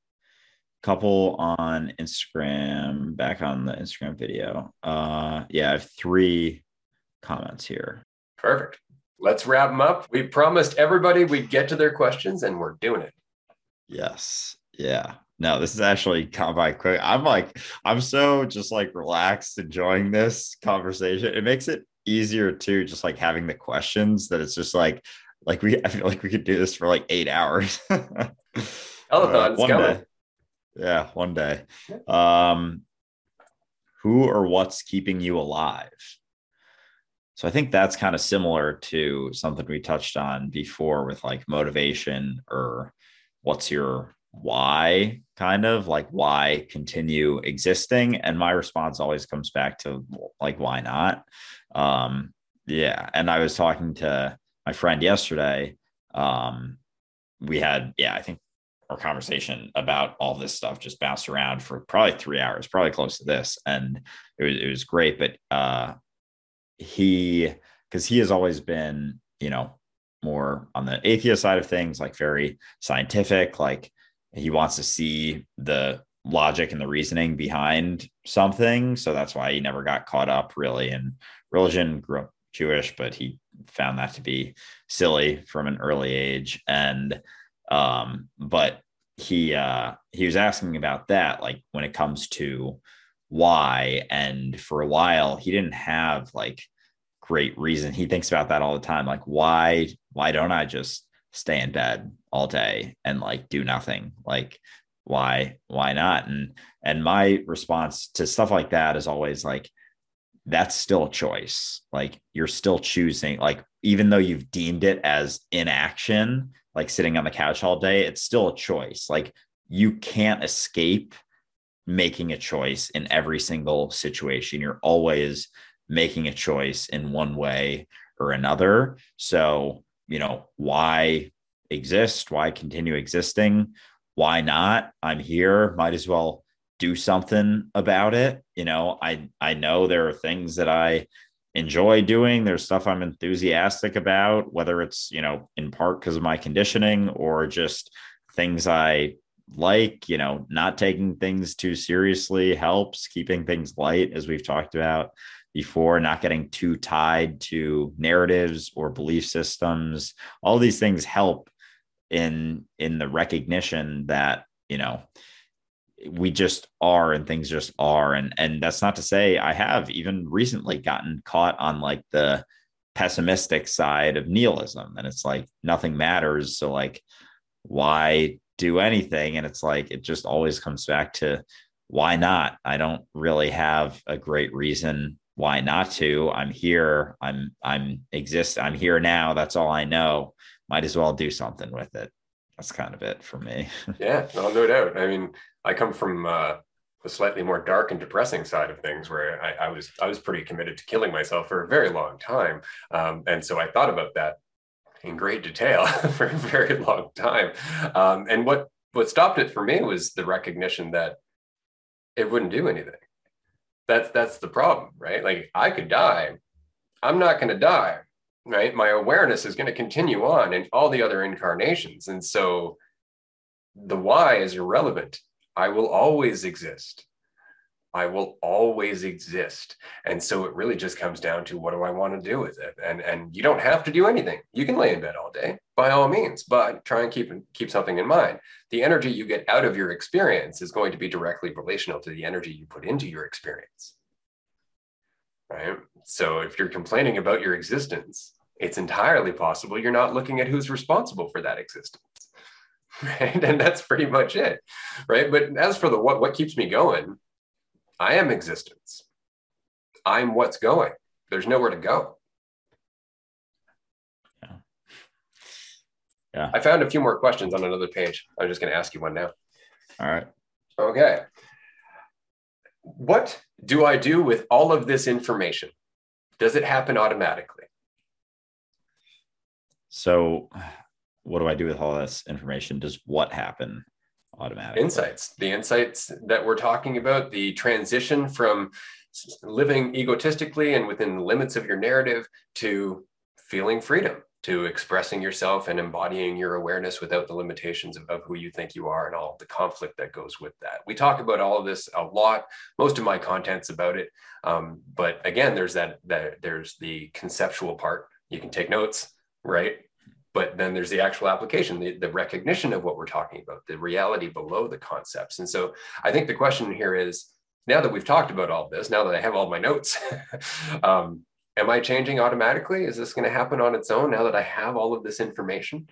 couple on Instagram, back on the Instagram video. Uh, yeah, I have three comments here. Perfect. Let's wrap them up. We promised everybody we'd get to their questions, and we're doing it. Yes. Yeah. No, this is actually come by quick. I'm like, I'm so just like relaxed, enjoying this conversation. It makes it easier too, just like having the questions that it's just like, like we, I feel like we could do this for like eight hours. uh, one coming. day. Yeah, one day. Um, who or what's keeping you alive? So I think that's kind of similar to something we touched on before with like motivation or what's your why kind of like why continue existing? And my response always comes back to like why not? Um yeah. And i was talking to my friend yesterday um we had yeah i think our conversation about all this stuff just bounced around for probably three hours probably close to this. And it was, it was great but uh he because he has always been you know more on the atheist side of things like very scientific like he wants to see the logic and the reasoning behind something. So that's why he never got caught up really in religion, grew up Jewish, but he found that to be silly from an early age. And, um, but he, uh, he was asking about that, like when it comes to why. And for a while, he didn't have like great reason. He thinks about that all the time. Like, why, why don't I just stay in bed all day and like do nothing. Like why why not? And and my response to stuff like that is always like that's still a choice. Like you're still choosing like even though you've deemed it as inaction like sitting on the couch all day it's still a choice. Like you can't escape making a choice in every single situation. You're always making a choice in one way or another. So you know, why exist? Why continue existing? Why not? I'm here. Might as well do something about it. You know, I I know there are things that I enjoy doing. There's stuff I'm enthusiastic about, whether it's, you know, in part because of my conditioning or just things I like, you know, not taking things too seriously helps, keeping things light, as we've talked about before, not getting too tied to narratives or belief systems. All these things help in in the recognition that, you know, we just are and things just are. And and that's not to say I have even recently gotten caught on like the pessimistic side of nihilism. And it's like nothing matters. So like why do anything? And it's like it just always comes back to why not? I don't really have a great reason why not to? I'm here. I'm i'm exist i'm here now. That's all i know. Might as well do something with it. That's kind of it for me. Yeah no, no doubt. I mean i come from uh, the slightly more dark and depressing side of things where I, I, was i was pretty committed to killing myself for a very long time. Um, and so i thought about that in great detail for a very long time. Um, and what what stopped it for me was the recognition that it wouldn't do anything that's that's the problem right? Like i could die. I'm not going to die right? My awareness is going to continue on in all the other incarnations. And so the why is irrelevant. I will always exist I will always exist. And so it really just comes down to what do I want to do with it? And and you don't have to do anything. You can lay in bed all day by all means, but try and keep keep something in mind. The energy you get out of your experience is going to be directly relational to the energy you put into your experience. Right? So if you're complaining about your existence, it's entirely possible you're not looking at who's responsible for that existence. Right? And that's pretty much it. Right? But as for the what what keeps me going, I am existence. I'm what's going. There's nowhere to go. Yeah. Yeah. I found a few more questions on another page. I'm just going to ask you one now. All right. Okay. What do I do with all of this information? Does it happen automatically? So, what do I do with all this information? Does what happen automatically. Insights, the insights that we're talking about, the transition from living egotistically and within the limits of your narrative to feeling freedom, to expressing yourself and embodying your awareness without the limitations of, of, who you think you are and all the conflict that goes with that. We talk about all of this a lot. Most of my content's about it, um, but again, there's that, that there's the conceptual part. You can take notes, right? But then there's the actual application, the, the recognition of what we're talking about, the reality below the concepts. And so I think the question here is now that we've talked about all this, now that I have all my notes, um, am I changing automatically? Is this going to happen on its own now that I have all of this information?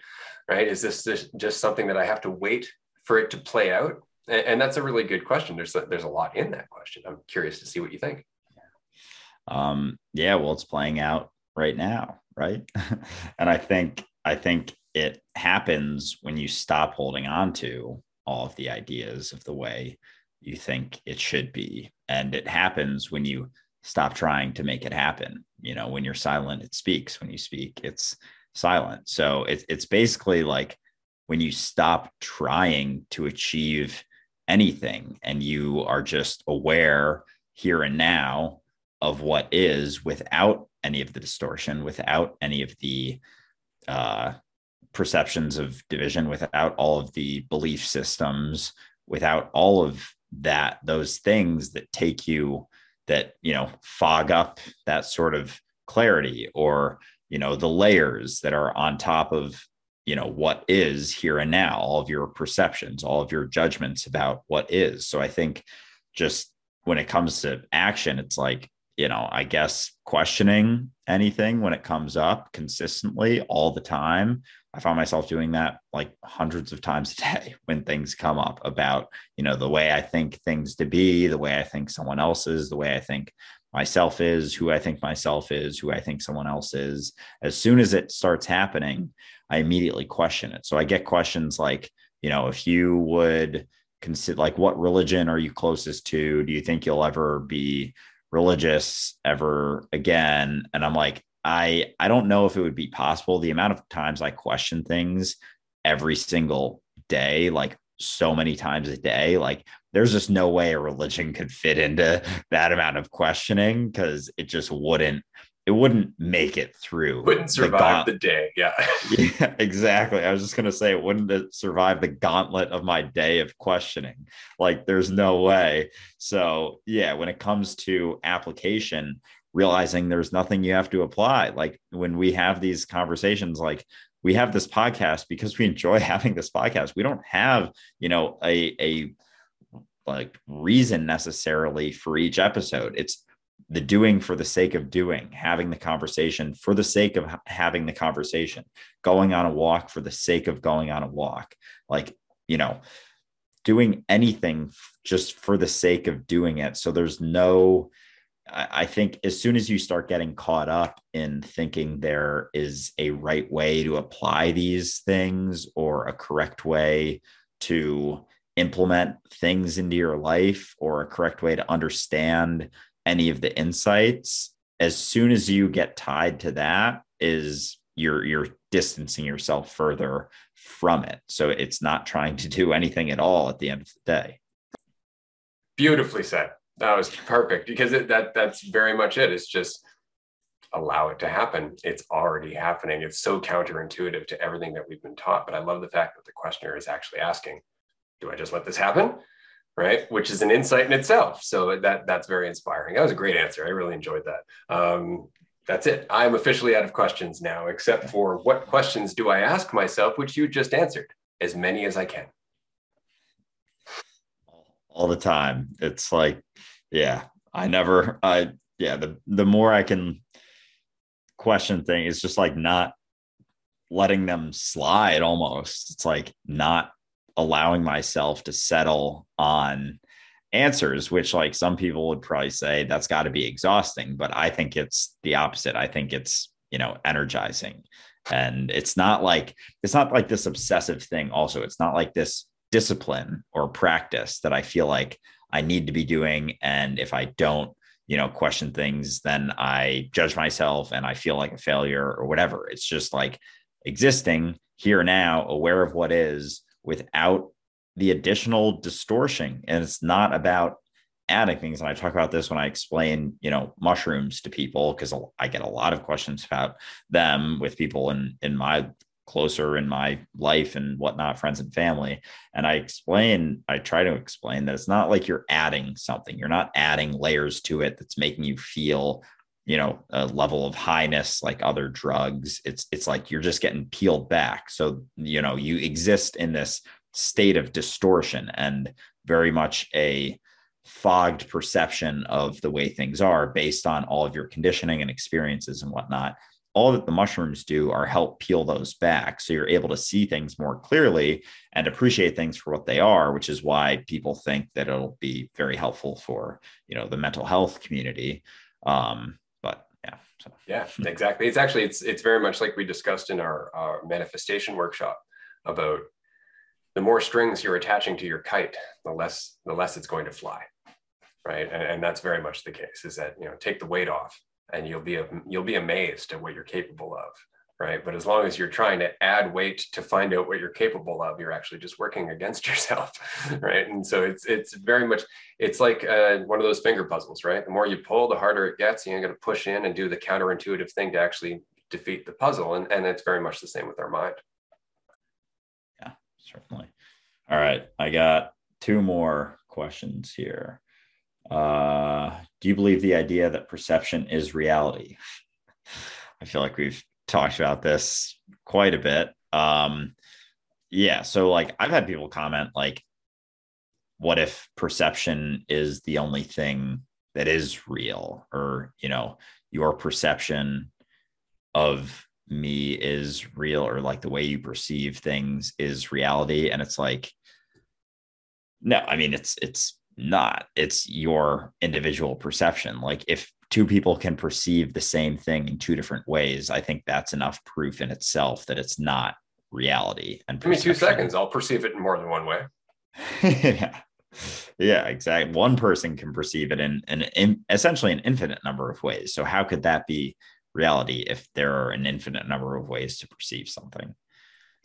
Right? Is this just something that I have to wait for it to play out? And, that's a really good question. There's a, there's a lot in that question. I'm curious to see what you think. Um, yeah, well, it's playing out right now, right? and I think I think it happens when you stop holding on to all of the ideas of the way you think it should be, and it happens when you stop trying to make it happen. You know when you're silent it speaks. When you speak it's silent. So it, it's basically like when you stop trying to achieve anything and you are just aware here and now of what is without any of the distortion without any of the uh, perceptions of division without all of the belief systems without all of that those things that take you that you know fog up that sort of clarity or you know the layers that are on top of you know what is here and now all of your perceptions all of your judgments about what is. So i think just when it comes to action it's like you know i guess questioning anything when it comes up consistently all the time i found myself doing that like hundreds of times a day when things come up about you know the way i think things to be the way i think someone else is the way i think myself is, who I think myself is, who I think someone else is. As soon as it starts happening, I immediately question it. So I get questions like, you know, if you would consider, like, what religion are you closest to? Do you think you'll ever be religious ever again? And I'm like, I I don't know if it would be possible. The amount of times I question things every single day, like so many times a day, like there's just no way a religion could fit into that amount of questioning because it just wouldn't it wouldn't make it through. Wouldn't survive the, the day yeah. Yeah exactly. I was just going to say it wouldn't it survive the gauntlet of my day of questioning? Like there's no way. So yeah when it comes to application realizing there's nothing you have to apply like when we have these conversations like we have this podcast because we enjoy having this podcast. We don't have you know a a like reason necessarily for each episode. It's the doing for the sake of doing, having the conversation for the sake of having the conversation, going on a walk for the sake of going on a walk. Like, you know, doing anything just for the sake of doing it. So there's no, I think as soon as you start getting caught up in thinking there is a right way to apply these things or a correct way to implement things into your life or a correct way to understand any of the insights as soon as you get tied to that is you're you're distancing yourself further from it. So it's not trying to do anything at all at the end of the day. Beautifully said. That was perfect because it, that that's very much it. It's just allow it to happen. It's already happening. It's so counterintuitive to everything that we've been taught but i love the fact that the questioner is actually asking do I just let this happen? Right, which is an insight in itself. So that that's very inspiring. That was a great answer. I really enjoyed that. Um, that's it. I'm officially out of questions now, except for what questions do I ask myself, which you just answered, as many as I can. All the time. It's like, yeah, I never, I, yeah, the, the more I can question things, it's just like not letting them slide almost. It's like not allowing myself to settle on answers which like some people would probably say that's got to be exhausting but i think it's the opposite. I think it's you know energizing. And it's not like it's not like this obsessive thing also. It's not like this discipline or practice that i feel like i need to be doing. And if i don't you know question things then i judge myself and i feel like a failure or whatever. It's just like existing here now aware of what is without the additional distortion. And it's not about adding things. And i talk about this when i explain you know mushrooms to people because i get a lot of questions about them with people in in my closer in my life and whatnot friends and family. And i explain i try to explain that it's not like you're adding something. You're not adding layers to it that's making you feel you know a level of highness like other drugs it's it's like you're just getting peeled back so you know you exist in this state of distortion and very much a fogged perception of the way things are based on all of your conditioning and experiences and whatnot. All that the mushrooms do are help peel those back. So you're able to see things more clearly and appreciate things for what they are, which is why people think that it'll be very helpful for, you know, the mental health community. Um, yeah. So. Yeah, exactly. It's actually, it's, it's very much like we discussed in our, our manifestation workshop about the more strings you're attaching to your kite, the less the less it's going to fly, right? And, and that's very much the case. Is that you know take the weight off, and you'll be you'll be amazed at what you're capable of, right? But as long as you're trying to add weight to find out what you're capable of, you're actually just working against yourself, right? And so it's it's very much it's like uh, one of those finger puzzles, right? The more you pull, the harder it gets. You're going to push in and do the counterintuitive thing to actually defeat the puzzle, and and it's very much the same with our mind Yeah, certainly. All right, I got two more questions here. Uh, do you believe the idea that perception is reality? I feel like we've talked about this quite a bit. Um, yeah, so like I've had people comment like, what if perception is the only thing that is real, or you know, your perception of me is real or like the way you perceive things is reality. And it's like no i mean it's it's not. It's your individual perception. Like if two people can perceive the same thing in two different ways i think that's enough proof in itself that it's not reality and give me two seconds. I'll perceive it in more than one way. Yeah. Yeah exactly one person can perceive it in, in in essentially an infinite number of ways. So how could that be reality if there are an infinite number of ways to perceive something?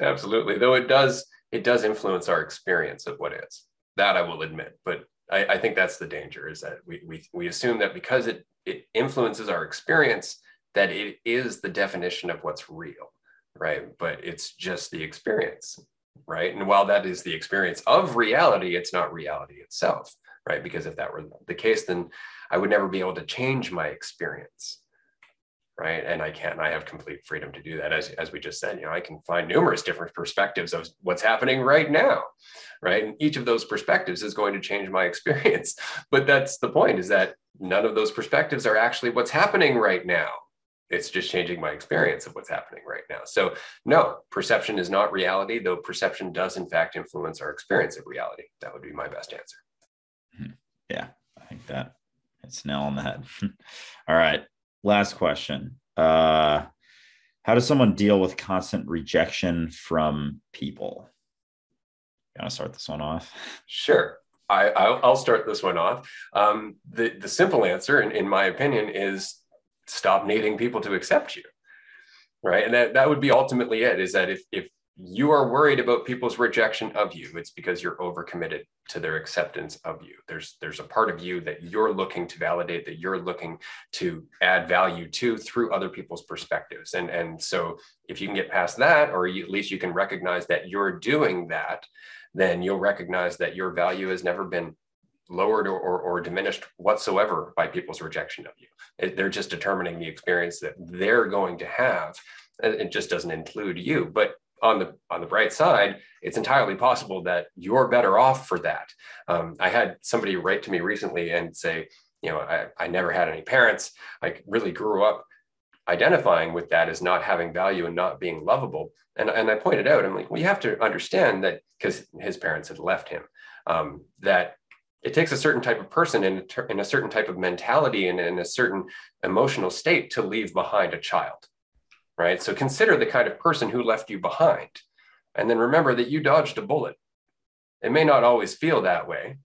Absolutely. Though it does it does influence our experience of what is. That i will admit but i, I think that's the danger is that we, we we assume that because it it influences our experience that it is the definition of what's real right? But it's just the experience right? And while that is the experience of reality it's not reality itself right? Because if that were the case then i would never be able to change my experience right? And i can i have complete freedom to do that. As, as we just said you know i can find numerous different perspectives of what's happening right now right? And each of those perspectives is going to change my experience. But that's the point is that none of those perspectives are actually what's happening right now. It's just changing my experience of what's happening right now. So no perception is not reality though perception does in fact influence our experience of reality. That would be my best answer. Hmm. yeah i think that it's nail on the head. All right last question. Uh, how does someone deal with constant rejection from people? You want to start this one off? Sure. I, I'll start this one off. Um, the, the simple answer, in, in my opinion, is stop needing people to accept you. Right. And that, that would be ultimately it is that if, if you are worried about people's rejection of you. It's because you're overcommitted to their acceptance of you. There's there's a part of you that you're looking to validate that you're looking to add value to through other people's perspectives. And and so if you can get past that or you, at least you can recognize that you're doing that then you'll recognize that your value has never been lowered or, or, or diminished whatsoever by people's rejection of you. They're just determining the experience that they're going to have it just doesn't include you. But on the on the bright side, it's entirely possible that you're better off for that. Um, I had somebody write to me recently and say, you know, I, I never had any parents. I really grew up identifying with that as not having value and not being lovable. And, and I pointed out, I'm like, well, you have to understand that because his parents had left him, um, that it takes a certain type of person in a, in a certain type of mentality and in a certain emotional state to leave behind a child right? So consider the kind of person who left you behind. And then remember that you dodged a bullet. It may not always feel that way,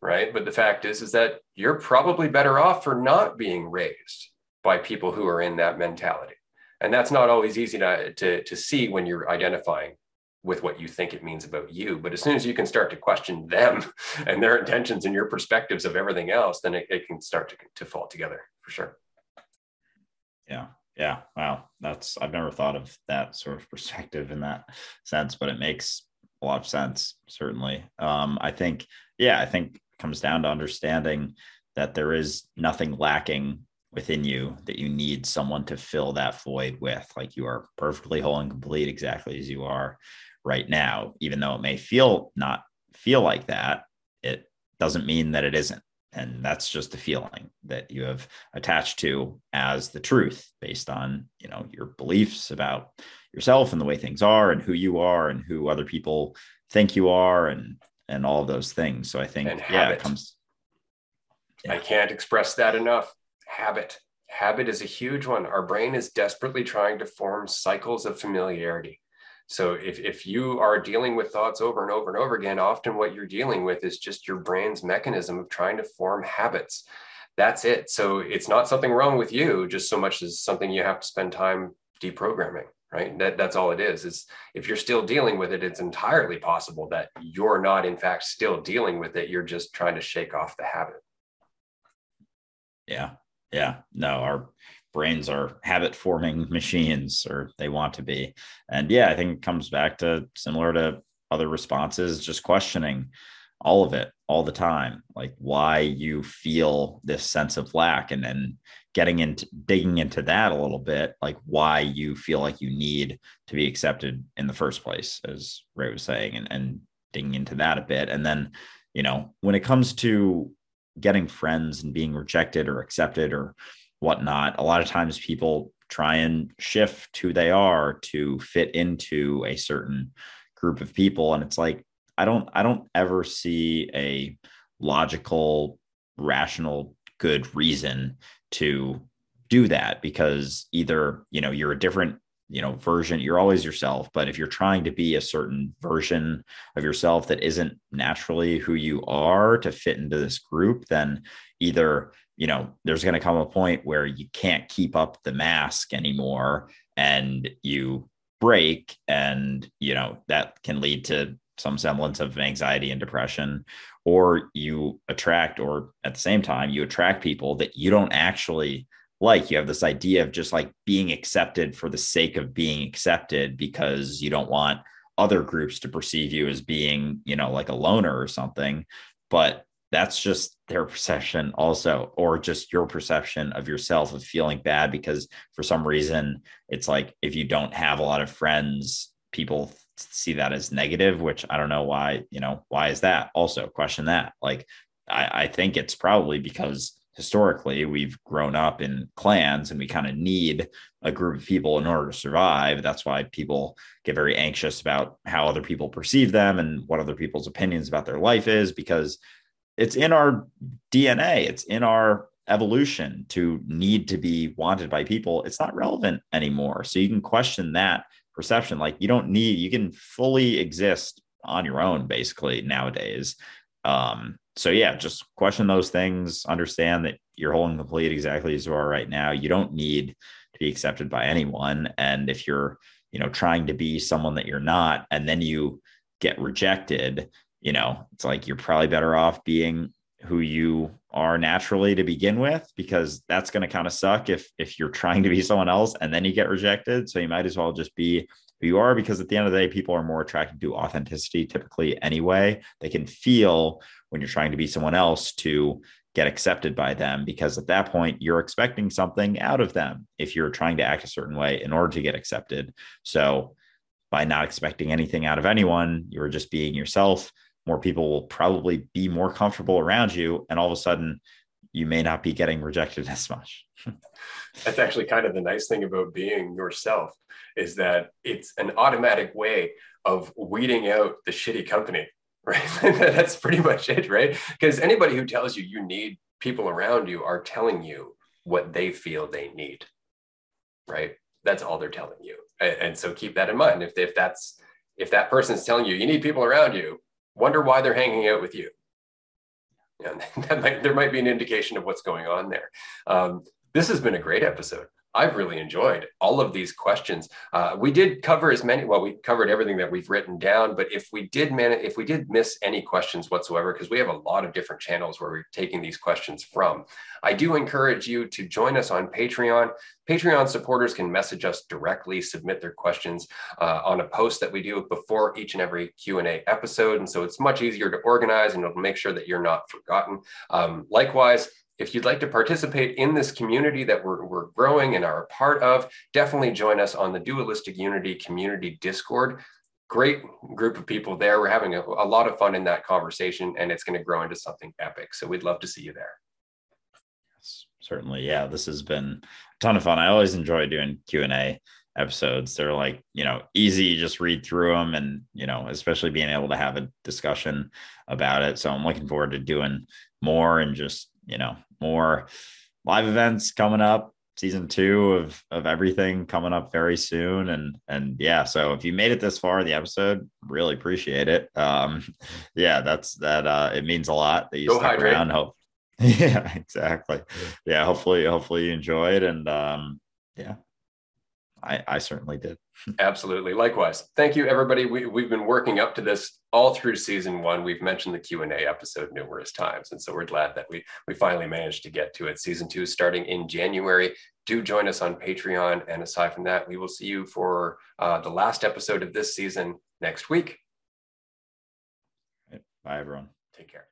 right? But the fact is, is that you're probably better off for not being raised by people who are in that mentality. And that's not always easy to, to, to see when you're identifying with what you think it means about you. But as soon as you can start to question them and their intentions and your perspectives of everything else, then it, it can start to, to fall together for sure. Yeah. Yeah. Wow. That's, I've never thought of that sort of perspective in that sense, but it makes a lot of sense, certainly. Um, I think, yeah, I think it comes down to understanding that there is nothing lacking within you that you need someone to fill that void with. Like you are perfectly whole and complete exactly as you are right now, even though it may feel not feel like that, it doesn't mean that it isn't. And that's just the feeling that you have attached to as the truth based on, you know, your beliefs about yourself and the way things are and who you are and who other people think you are and and all of those things. So I think yeah, it comes yeah. I can't express that enough. Habit. Habit is a huge one. Our brain is desperately trying to form cycles of familiarity. So if, if you are dealing with thoughts over and over and over again, often what you're dealing with is just your brain's mechanism of trying to form habits. That's it. So it's not something wrong with you, just so much as something you have to spend time deprogramming, right? That, that's all it is, is if you're still dealing with it, it's entirely possible that you're not in fact still dealing with it. You're just trying to shake off the habit. Yeah. Yeah. No, our brains are habit forming machines or they want to be. And yeah i think it comes back to similar to other responses just questioning all of it all the time like why you feel this sense of lack and then getting into digging into that a little bit like why you feel like you need to be accepted in the first place as ray was saying and, and digging into that a bit. And then you know when it comes to getting friends and being rejected or accepted or whatnot, a lot of times people try and shift who they are to fit into a certain group of people. And it's like, I don't, I don't ever see a logical, rational, good reason to do that because either, you know, you're a different you know version you're always yourself but if you're trying to be a certain version of yourself that isn't naturally who you are to fit into this group then either you know there's going to come a point where you can't keep up the mask anymore and you break and you know that can lead to some semblance of anxiety and depression. Or you attract or at the same time you attract people that you don't actually like. You have this idea of just like being accepted for the sake of being accepted because you don't want other groups to perceive you as being you know like a loner or something. But that's just their perception also or just your perception of yourself of feeling bad because for some reason it's like if you don't have a lot of friends people see that as negative which i don't know why you know why is that? Also question that like i, I think it's probably because historically we've grown up in clans and we kind of need a group of people in order to survive. That's why people get very anxious about how other people perceive them and what other people's opinions about their life is because it's in our DNA, it's in our evolution to need to be wanted by people. It's not relevant anymore. So you can question that perception. Like you don't need, you can fully exist on your own basically nowadays. Um, so yeah, just question those things, understand that you're whole and complete exactly as you are right now. You don't need to be accepted by anyone. And if you're, you know, trying to be someone that you're not, and then you get rejected, you know, it's like you're probably better off being who you are naturally to begin with because that's going to kind of suck if if you're trying to be someone else and then you get rejected. So you might as well just be who you are because at the end of the day people are more attracted to authenticity typically anyway. They can feel when you're trying to be someone else to get accepted by them because at that point you're expecting something out of them if you're trying to act a certain way in order to get accepted. So by not expecting anything out of anyone you're just being yourself more people will probably be more comfortable around you and all of a sudden you may not be getting rejected as much. That's actually kind of the nice thing about being yourself is that it's an automatic way of weeding out the shitty company right? That's pretty much it right? Because anybody who tells you you need people around you are telling you what they feel they need right? That's all they're telling you. And, and so keep that in mind. If, if that's if that person's telling you you need people around you wonder why they're hanging out with you. And that might, there might be an indication of what's going on there. Um, this has been a great episode. I've really enjoyed all of these questions. Uh, we did cover as many. Well, we covered everything that we've written down. But if we did man, if we did miss any questions whatsoever, because we have a lot of different channels where we're taking these questions from, I do encourage you to join us on Patreon. Patreon supporters can message us directly, submit their questions uh, on a post that we do before each and every Q and A episode, and so it's much easier to organize and it'll make sure that you're not forgotten. Um, likewise if you'd like to participate in this community that we're, we're growing and are a part of, definitely join us on the Dualistic Unity Community Discord. Great group of people there. We're having a, a lot of fun in that conversation, and it's going to grow into something epic. So we'd love to see you there. Yes, certainly. Yeah, this has been a ton of fun. I always enjoy doing Q and A episodes. They're like, you know, easy, just read through them and, you know, especially being able to have a discussion about it. So I'm looking forward to doing more and just you know, more live events coming up season two of of everything coming up very soon and and yeah so if you made it this far in the episode really appreciate it um yeah that's that uh it means a lot that you Go stuck around hope yeah exactly yeah hopefully hopefully you enjoyed and um yeah I, I certainly did. Absolutely. Likewise. Thank you, everybody. We, we've been working up to this all through season one. We've mentioned the Q&A episode numerous times. And so we're glad that we, we finally managed to get to it. Season two is starting in January. Do join us on Patreon. And aside from that, we will see you for uh, the last episode of this season next week. Bye, everyone. Take care.